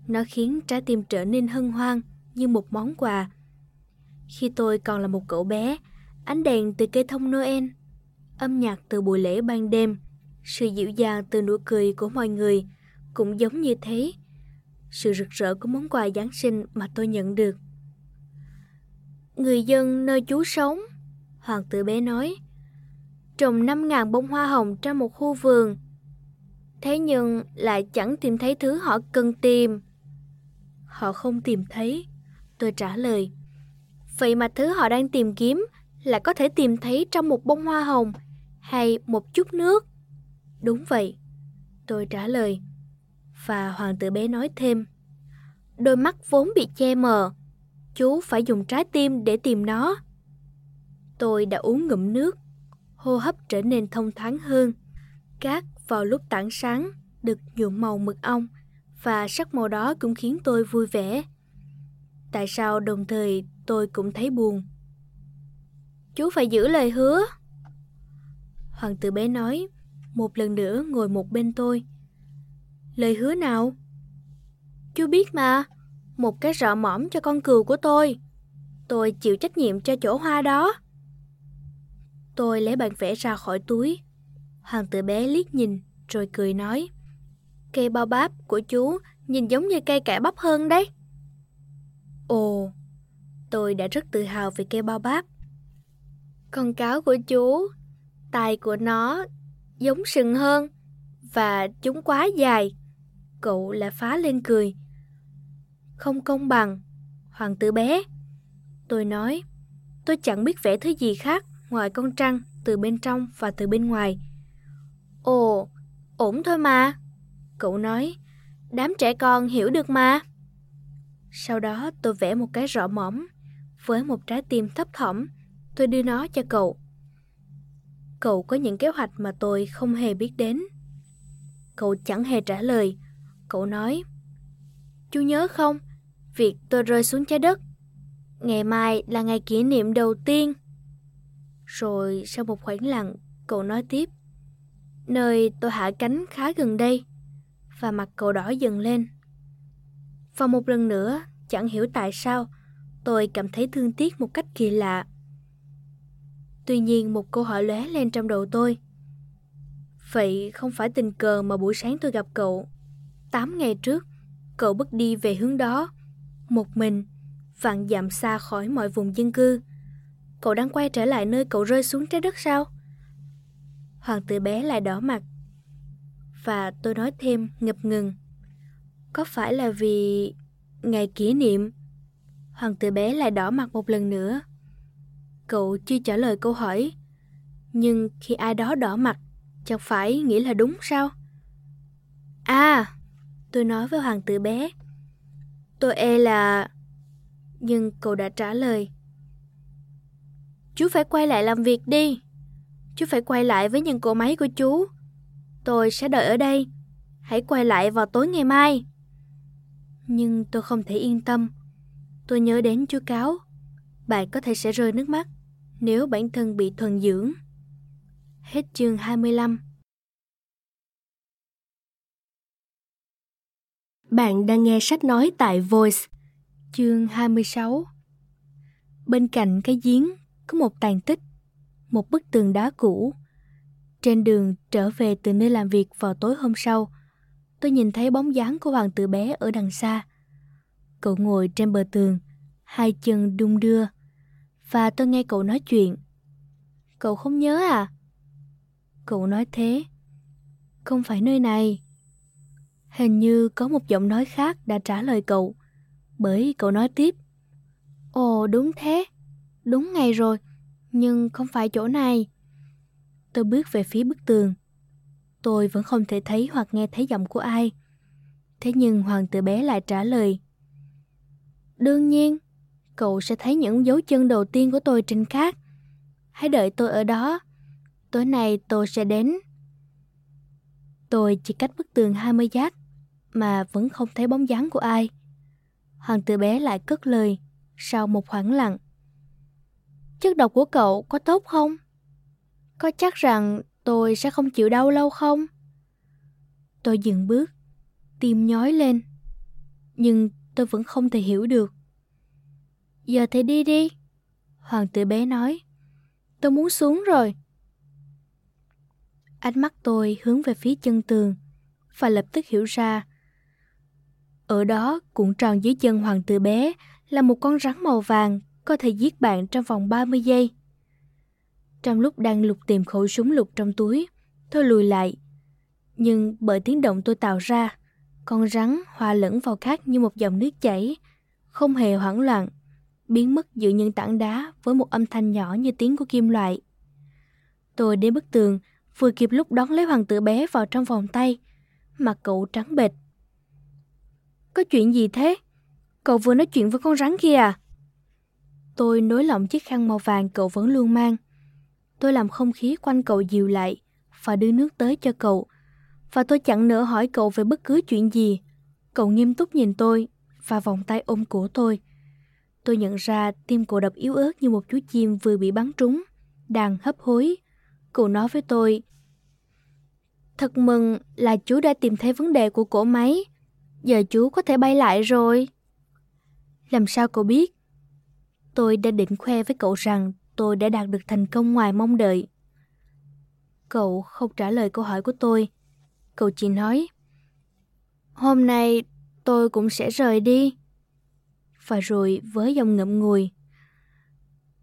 Nó khiến trái tim trở nên hân hoan như một món quà. Khi tôi còn là một cậu bé, ánh đèn từ cây thông Noel, âm nhạc từ buổi lễ ban đêm, sự dịu dàng từ nụ cười của mọi người cũng giống như thế sự rực rỡ của món quà Giáng sinh mà tôi nhận được. Người dân nơi chú sống, hoàng tử bé nói, trồng 5.000 bông hoa hồng trong một khu vườn. Thế nhưng lại chẳng tìm thấy thứ họ cần tìm. Họ không tìm thấy, tôi trả lời. Vậy mà thứ họ đang tìm kiếm là có thể tìm thấy trong một bông hoa hồng hay một chút nước. Đúng vậy, tôi trả lời. Và hoàng tử bé nói thêm, đôi mắt vốn bị che mờ, chú phải dùng trái tim để tìm nó. Tôi đã uống ngụm nước, hô hấp trở nên thông thoáng hơn. Cát vào lúc tảng sáng được nhuộm màu mực ong và sắc màu đó cũng khiến tôi vui vẻ. Tại sao đồng thời tôi cũng thấy buồn? Chú phải giữ lời hứa. Hoàng tử bé nói, một lần nữa ngồi một bên tôi. Lời hứa nào? Chú biết mà, một cái rọ mõm cho con cừu của tôi. Tôi chịu trách nhiệm cho chỗ hoa đó. Tôi lấy bản vẽ ra khỏi túi. Hoàng tử bé liếc nhìn rồi cười nói. Cây bao bắp của chú nhìn giống như cây cải bắp hơn đấy. Ồ, tôi đã rất tự hào về cây bao báp. Con cáo của chú, tai của nó giống sừng hơn và chúng quá dài. Cậu lại phá lên cười. Không công bằng, hoàng tử bé. Tôi nói, tôi chẳng biết vẽ thứ gì khác ngoài con trăng từ bên trong và từ bên ngoài. Ồ, ổn thôi mà. Cậu nói, đám trẻ con hiểu được mà. Sau đó tôi vẽ một cái rõ mỏm. với một trái tim thấp thỏm. Tôi đưa nó cho cậu. Cậu có những kế hoạch mà tôi không hề biết đến. Cậu chẳng hề trả lời. Cậu nói, Chú nhớ không, việc tôi rơi xuống trái đất. Ngày mai là ngày kỷ niệm đầu tiên. Rồi sau một khoảng lặng, cậu nói tiếp. Nơi tôi hạ cánh khá gần đây. Và mặt cậu đỏ dần lên. Và một lần nữa, chẳng hiểu tại sao, tôi cảm thấy thương tiếc một cách kỳ lạ. Tuy nhiên một câu hỏi lóe lên trong đầu tôi. Vậy không phải tình cờ mà buổi sáng tôi gặp cậu. Tám ngày trước, cậu bước đi về hướng đó, một mình, vạn dặm xa khỏi mọi vùng dân cư. Cậu đang quay trở lại nơi cậu rơi xuống trái đất sao? Hoàng tử bé lại đỏ mặt. Và tôi nói thêm ngập ngừng. Có phải là vì ngày kỷ niệm? Hoàng tử bé lại đỏ mặt một lần nữa. Cậu chưa trả lời câu hỏi. Nhưng khi ai đó đỏ mặt, chẳng phải nghĩ là đúng sao? À, tôi nói với hoàng tử bé. Tôi e là... Nhưng cậu đã trả lời. Chú phải quay lại làm việc đi. Chú phải quay lại với những cỗ máy của chú. Tôi sẽ đợi ở đây. Hãy quay lại vào tối ngày mai. Nhưng tôi không thể yên tâm. Tôi nhớ đến chú cáo. Bạn có thể sẽ rơi nước mắt nếu bản thân bị thuần dưỡng. Hết chương 25 Bạn đang nghe sách nói tại Voice, chương 26 Bên cạnh cái giếng có một tàn tích, một bức tường đá cũ. Trên đường trở về từ nơi làm việc vào tối hôm sau, tôi nhìn thấy bóng dáng của hoàng tử bé ở đằng xa. Cậu ngồi trên bờ tường, hai chân đung đưa, và tôi nghe cậu nói chuyện. Cậu không nhớ à? Cậu nói thế. Không phải nơi này. Hình như có một giọng nói khác đã trả lời cậu, bởi cậu nói tiếp. Ồ đúng thế, đúng ngày rồi, nhưng không phải chỗ này. Tôi bước về phía bức tường. Tôi vẫn không thể thấy hoặc nghe thấy giọng của ai. Thế nhưng hoàng tử bé lại trả lời. Đương nhiên, cậu sẽ thấy những dấu chân đầu tiên của tôi trên cát. Hãy đợi tôi ở đó. Tối nay tôi sẽ đến. Tôi chỉ cách bức tường 20 giác mà vẫn không thấy bóng dáng của ai. Hoàng tử bé lại cất lời sau một khoảng lặng. Chất độc của cậu có tốt không? Có chắc rằng tôi sẽ không chịu đau lâu không? Tôi dừng bước, tim nhói lên. Nhưng tôi vẫn không thể hiểu được. Giờ thì đi đi. Hoàng tử bé nói. Tôi muốn xuống rồi. Ánh mắt tôi hướng về phía chân tường và lập tức hiểu ra. Ở đó, cuộn tròn dưới chân hoàng tử bé là một con rắn màu vàng có thể giết bạn trong vòng 30 giây. Trong lúc đang lục tìm khẩu súng lục trong túi, tôi lùi lại. Nhưng bởi tiếng động tôi tạo ra, con rắn hòa lẫn vào cát như một dòng nước chảy, không hề hoảng loạn biến mất giữa những tảng đá với một âm thanh nhỏ như tiếng của kim loại. Tôi đến bức tường, vừa kịp lúc đón lấy hoàng tử bé vào trong vòng tay, mặt cậu trắng bệch. Có chuyện gì thế? Cậu vừa nói chuyện với con rắn kia à? Tôi nối lỏng chiếc khăn màu vàng cậu vẫn luôn mang. Tôi làm không khí quanh cậu dịu lại và đưa nước tới cho cậu. Và tôi chẳng nỡ hỏi cậu về bất cứ chuyện gì. Cậu nghiêm túc nhìn tôi và vòng tay ôm cổ tôi. Tôi nhận ra tim cậu đập yếu ớt như một chú chim vừa bị bắn trúng, đang hấp hối. Cậu nói với tôi, Thật mừng là chú đã tìm thấy vấn đề của cổ máy. Giờ chú có thể bay lại rồi. Làm sao cậu biết? Tôi đã định khoe với cậu rằng tôi đã đạt được thành công ngoài mong đợi. Cậu không trả lời câu hỏi của tôi. Cậu chỉ nói, Hôm nay tôi cũng sẽ rời đi. Và rồi với dòng ngậm ngùi,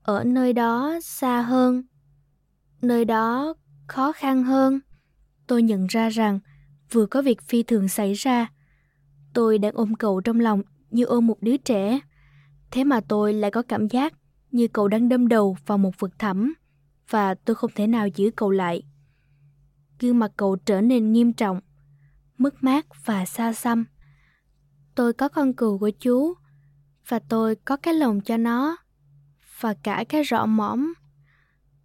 ở nơi đó xa hơn, nơi đó khó khăn hơn, tôi nhận ra rằng vừa có việc phi thường xảy ra. Tôi đang ôm cậu trong lòng như ôm một đứa trẻ. Thế mà tôi lại có cảm giác như cậu đang đâm đầu vào một vực thẳm và tôi không thể nào giữ cậu lại. Gương mặt cậu trở nên nghiêm trọng, mất mát và xa xăm. Tôi có con cừu của chú và tôi có cái lồng cho nó và cả cái rọ mõm.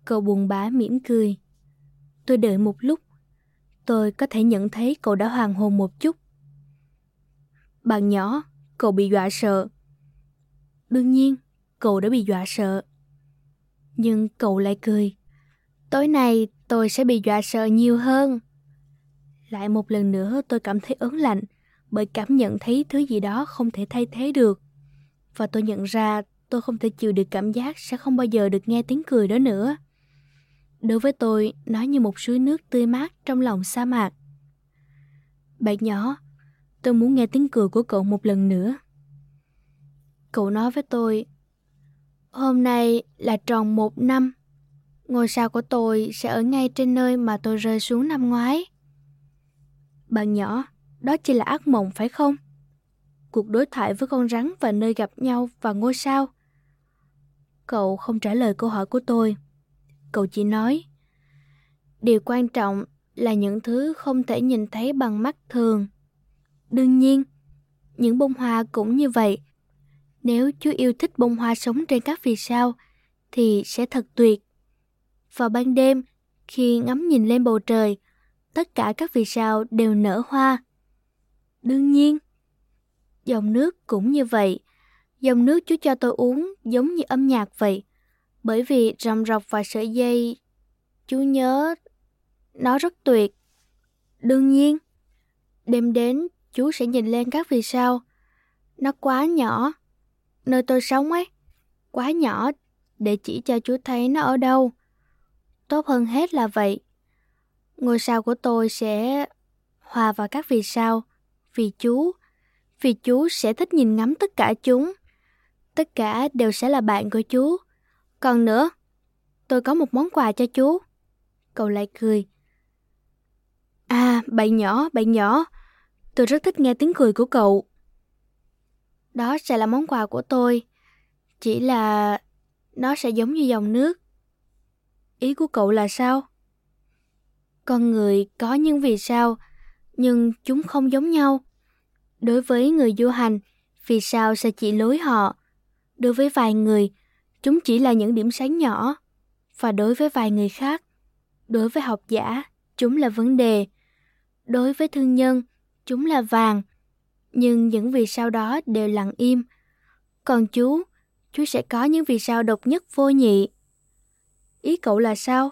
Cậu buồn bã mỉm cười. Tôi đợi một lúc. Tôi có thể nhận thấy cậu đã hoàng hồn một chút. Bạn nhỏ, cậu bị dọa sợ. Đương nhiên, cậu đã bị dọa sợ. Nhưng cậu lại cười. Tối nay tôi sẽ bị dọa sợ nhiều hơn. Lại một lần nữa tôi cảm thấy ớn lạnh bởi cảm nhận thấy thứ gì đó không thể thay thế được. Và tôi nhận ra tôi không thể chịu được cảm giác sẽ không bao giờ được nghe tiếng cười đó nữa. Đối với tôi, nó như một suối nước tươi mát trong lòng sa mạc. Bạn nhỏ, tôi muốn nghe tiếng cười của cậu một lần nữa. Cậu nói với tôi, hôm nay là tròn một năm. Ngôi sao của tôi sẽ ở ngay trên nơi mà tôi rơi xuống năm ngoái. Bạn nhỏ, đó chỉ là ác mộng phải không? Cuộc đối thoại với con rắn và nơi gặp nhau và ngôi sao. Cậu không trả lời câu hỏi của tôi. Cậu chỉ nói, điều quan trọng là những thứ không thể nhìn thấy bằng mắt thường. Đương nhiên, những bông hoa cũng như vậy. Nếu chú yêu thích bông hoa sống trên các vì sao, thì sẽ thật tuyệt. Vào ban đêm, khi ngắm nhìn lên bầu trời, tất cả các vì sao đều nở hoa. Đương nhiên, dòng nước cũng như vậy. Dòng nước chú cho tôi uống giống như âm nhạc vậy. Bởi vì rầm rọc và sợi dây, chú nhớ nó rất tuyệt. Đương nhiên, đêm đến chú sẽ nhìn lên các vì sao. Nó quá nhỏ, nơi tôi sống ấy, quá nhỏ để chỉ cho chú thấy nó ở đâu. Tốt hơn hết là vậy. Ngôi sao của tôi sẽ hòa vào các vì sao, vì chú, vì chú sẽ thích nhìn ngắm tất cả chúng. Tất cả đều sẽ là bạn của chú. Còn nữa, tôi có một món quà cho chú. Cậu lại cười. À, bạn nhỏ, bạn nhỏ, tôi rất thích nghe tiếng cười của cậu. Đó sẽ là món quà của tôi. Chỉ là nó sẽ giống như dòng nước. Ý của cậu là sao? Con người có những vì sao, nhưng chúng không giống nhau. Đối với người du hành, vì sao sẽ chỉ lối họ? Đối với vài người, chúng chỉ là những điểm sáng nhỏ. Và đối với vài người khác, đối với học giả, chúng là vấn đề. Đối với thương nhân, chúng là vàng. Nhưng những vì sao đó đều lặng im. Còn chú, chú sẽ có những vì sao độc nhất vô nhị. Ý cậu là sao?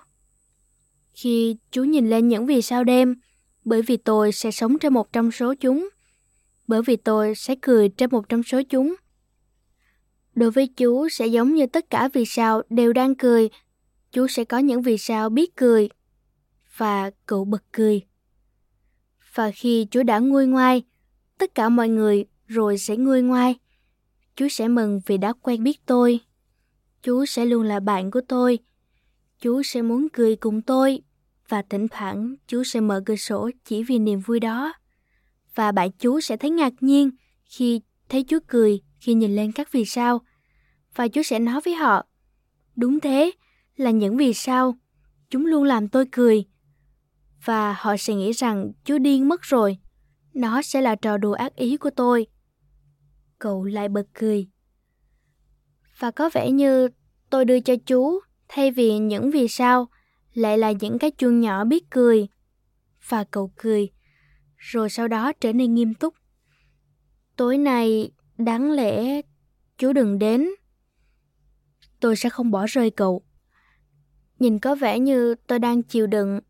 Khi chú nhìn lên những vì sao đêm, bởi vì tôi sẽ sống trên một trong số chúng. Bởi vì tôi sẽ cười trên một trong số chúng. Đối với chú sẽ giống như tất cả vì sao đều đang cười. Chú sẽ có những vì sao biết cười. Và cậu bật cười. Và khi chú đã nguôi ngoai, tất cả mọi người rồi sẽ nguôi ngoai. Chú sẽ mừng vì đã quen biết tôi. Chú sẽ luôn là bạn của tôi. Chú sẽ muốn cười cùng tôi và thỉnh thoảng chú sẽ mở cửa sổ chỉ vì niềm vui đó. Và bạn chú sẽ thấy ngạc nhiên khi thấy chú cười khi nhìn lên các vì sao. Và chú sẽ nói với họ, đúng thế, là những vì sao, chúng luôn làm tôi cười. Và họ sẽ nghĩ rằng chú điên mất rồi, nó sẽ là trò đùa ác ý của tôi. Cậu lại bật cười. Và có vẻ như tôi đưa cho chú thay vì những vì sao lại là những cái chuông nhỏ biết cười. Và cậu cười, rồi sau đó trở nên nghiêm túc. Tối nay, đáng lẽ chú đừng đến. Tôi sẽ không bỏ rơi cậu. Nhìn có vẻ như tôi đang chịu đựng.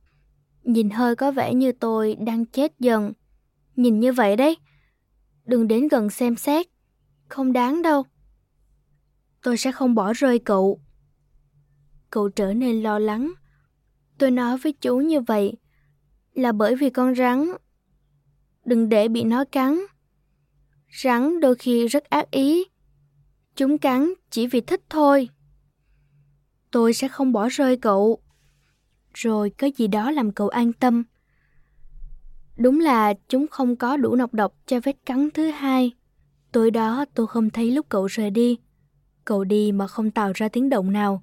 Nhìn hơi có vẻ như tôi đang chết dần. Nhìn như vậy đấy. Đừng đến gần xem xét. Không đáng đâu. Tôi sẽ không bỏ rơi cậu. Cậu trở nên lo lắng. Tôi nói với chú như vậy là bởi vì con rắn. Đừng để bị nó cắn. Rắn đôi khi rất ác ý. Chúng cắn chỉ vì thích thôi. Tôi sẽ không bỏ rơi cậu. Rồi có gì đó làm cậu an tâm. Đúng là chúng không có đủ nọc độc cho vết cắn thứ hai. Tối đó tôi không thấy lúc cậu rời đi. Cậu đi mà không tạo ra tiếng động nào.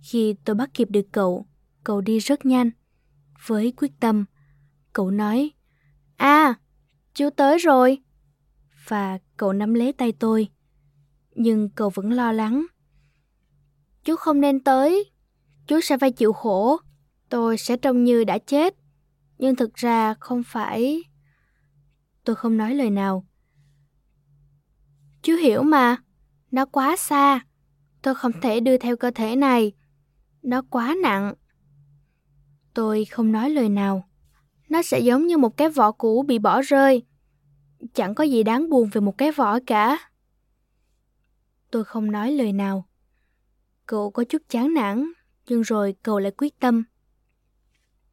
Khi tôi bắt kịp được cậu, cậu đi rất nhanh. Với quyết tâm, cậu nói, À, chú tới rồi. Và cậu nắm lấy tay tôi. Nhưng cậu vẫn lo lắng. Chú không nên tới. Chú sẽ phải chịu khổ. Tôi sẽ trông như đã chết. Nhưng thực ra không phải... Tôi không nói lời nào. Chú hiểu mà. Nó quá xa. Tôi không thể đưa theo cơ thể này. Nó quá nặng. Tôi không nói lời nào. Nó sẽ giống như một cái vỏ cũ bị bỏ rơi. Chẳng có gì đáng buồn về một cái vỏ cả. Tôi không nói lời nào. Cậu có chút chán nản, nhưng rồi cậu lại quyết tâm.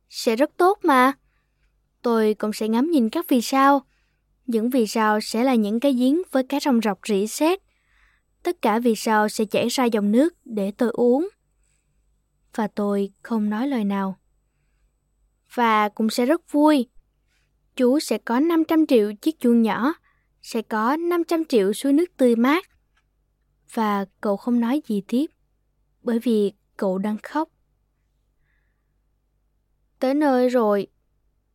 Sẽ rất tốt mà. Tôi cũng sẽ ngắm nhìn các vì sao. Những vì sao sẽ là những cái giếng với cá rong rọc rỉ sét. Tất cả vì sao sẽ chảy ra dòng nước để tôi uống. Và tôi không nói lời nào. Và cũng sẽ rất vui. Chú sẽ có 500 triệu chiếc chuông nhỏ, sẽ có 500 triệu suối nước tươi mát. Và cậu không nói gì tiếp, bởi vì cậu đang khóc. Tới nơi rồi,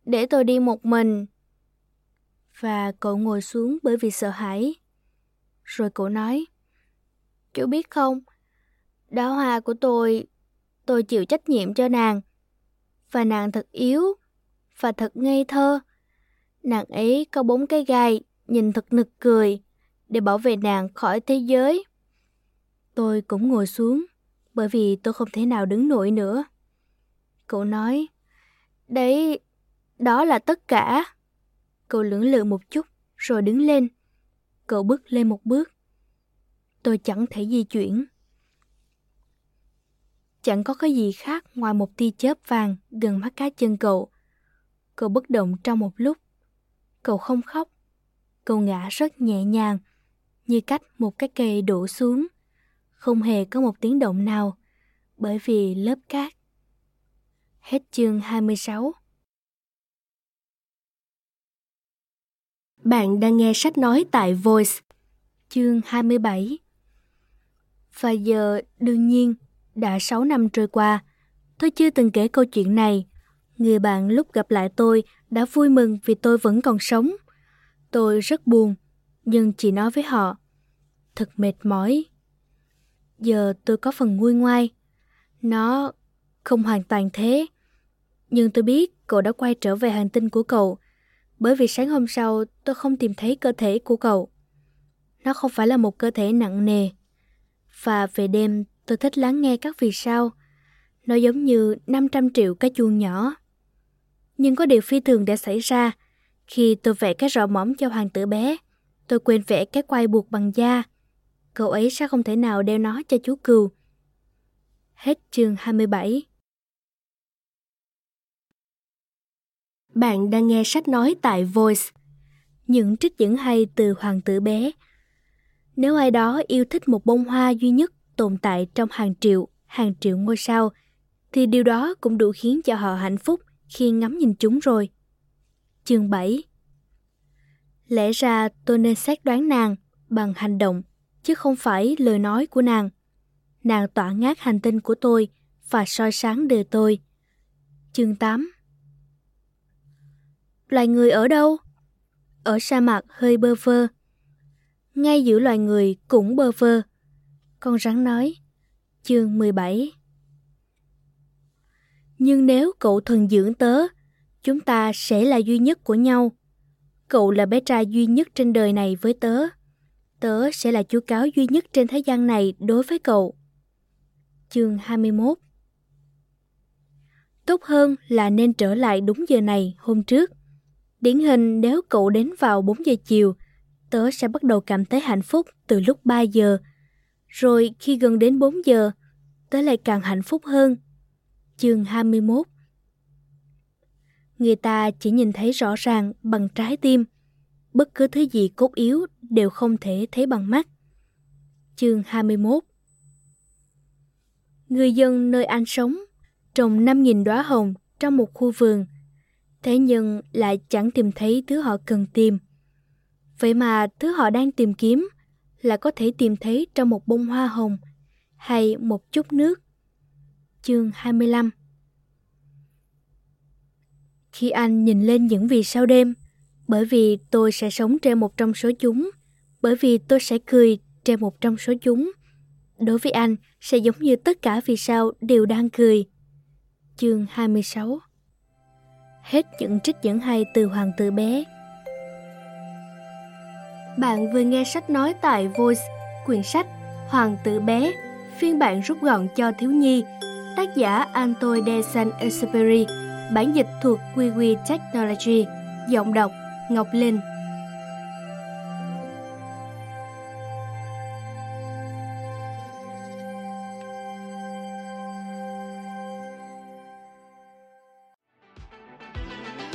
để tôi đi một mình. Và cậu ngồi xuống bởi vì sợ hãi. Rồi cậu nói, Chú biết không, đóa hoa của tôi, tôi chịu trách nhiệm cho nàng. Và nàng thật yếu, và thật ngây thơ. Nàng ấy có bốn cái gai, nhìn thật nực cười, để bảo vệ nàng khỏi thế giới. Tôi cũng ngồi xuống, bởi vì tôi không thể nào đứng nổi nữa. Cậu nói, đấy, đó là tất cả. Cậu lưỡng lự một chút, rồi đứng lên. Cậu bước lên một bước. Tôi chẳng thể di chuyển. Chẳng có cái gì khác ngoài một tia chớp vàng gần mắt cá chân cậu. Cậu bất động trong một lúc. Cậu không khóc. Cậu ngã rất nhẹ nhàng, như cách một cái cây đổ xuống. Không hề có một tiếng động nào, bởi vì lớp cát. Hết chương 26 Bạn đang nghe sách nói tại Voice. Chương 27 Và giờ, đương nhiên, đã 6 năm trôi qua, tôi chưa từng kể câu chuyện này. Người bạn lúc gặp lại tôi đã vui mừng vì tôi vẫn còn sống. Tôi rất buồn, nhưng chỉ nói với họ. Thật mệt mỏi. Giờ tôi có phần nguôi ngoai. Nó không hoàn toàn thế. Nhưng tôi biết cậu đã quay trở về hành tinh của cậu bởi vì sáng hôm sau tôi không tìm thấy cơ thể của cậu. Nó không phải là một cơ thể nặng nề. Và về đêm tôi thích lắng nghe các vì sao. Nó giống như 500 triệu cái chuông nhỏ. Nhưng có điều phi thường đã xảy ra. Khi tôi vẽ cái rọ mỏng cho hoàng tử bé, tôi quên vẽ cái quai buộc bằng da. Cậu ấy sẽ không thể nào đeo nó cho chú cừu. Hết chương 27 Bạn đang nghe sách nói tại Voice. Những trích dẫn hay từ hoàng tử bé. Nếu ai đó yêu thích một bông hoa duy nhất tồn tại trong hàng triệu, hàng triệu ngôi sao, thì điều đó cũng đủ khiến cho họ hạnh phúc khi ngắm nhìn chúng rồi. Chương 7 Lẽ ra tôi nên xét đoán nàng bằng hành động, chứ không phải lời nói của nàng. Nàng tỏa ngát hành tinh của tôi và soi sáng đời tôi. Chương 8 Loài người ở đâu? Ở sa mạc hơi bơ vơ. Ngay giữa loài người cũng bơ vơ. Con rắn nói. Chương 17 Nhưng nếu cậu thuần dưỡng tớ, chúng ta sẽ là duy nhất của nhau. Cậu là bé trai duy nhất trên đời này với tớ. Tớ sẽ là chú cáo duy nhất trên thế gian này đối với cậu. Chương 21 Tốt hơn là nên trở lại đúng giờ này hôm trước. Điển hình nếu cậu đến vào 4 giờ chiều, tớ sẽ bắt đầu cảm thấy hạnh phúc từ lúc 3 giờ. Rồi khi gần đến 4 giờ, tớ lại càng hạnh phúc hơn. Chương 21 Người ta chỉ nhìn thấy rõ ràng bằng trái tim. Bất cứ thứ gì cốt yếu đều không thể thấy bằng mắt. Chương 21 Người dân nơi anh sống trồng 5.000 đóa hồng trong một khu vườn, thế nhưng lại chẳng tìm thấy thứ họ cần tìm. Vậy mà thứ họ đang tìm kiếm là có thể tìm thấy trong một bông hoa hồng hay một chút nước. Chương 25 Khi anh nhìn lên những vì sao đêm, bởi vì tôi sẽ sống trên một trong số chúng, bởi vì tôi sẽ cười trên một trong số chúng. Đối với anh, sẽ giống như tất cả vì sao đều đang cười. Chương 26 Hết những trích dẫn hay từ Hoàng tử bé Bạn vừa nghe sách nói tại Voice, quyển sách Hoàng tử bé, phiên bản rút gọn cho thiếu nhi, tác giả Antoine de Saint-Exupéry, bản dịch thuộc QQ Technology, giọng đọc Ngọc Linh.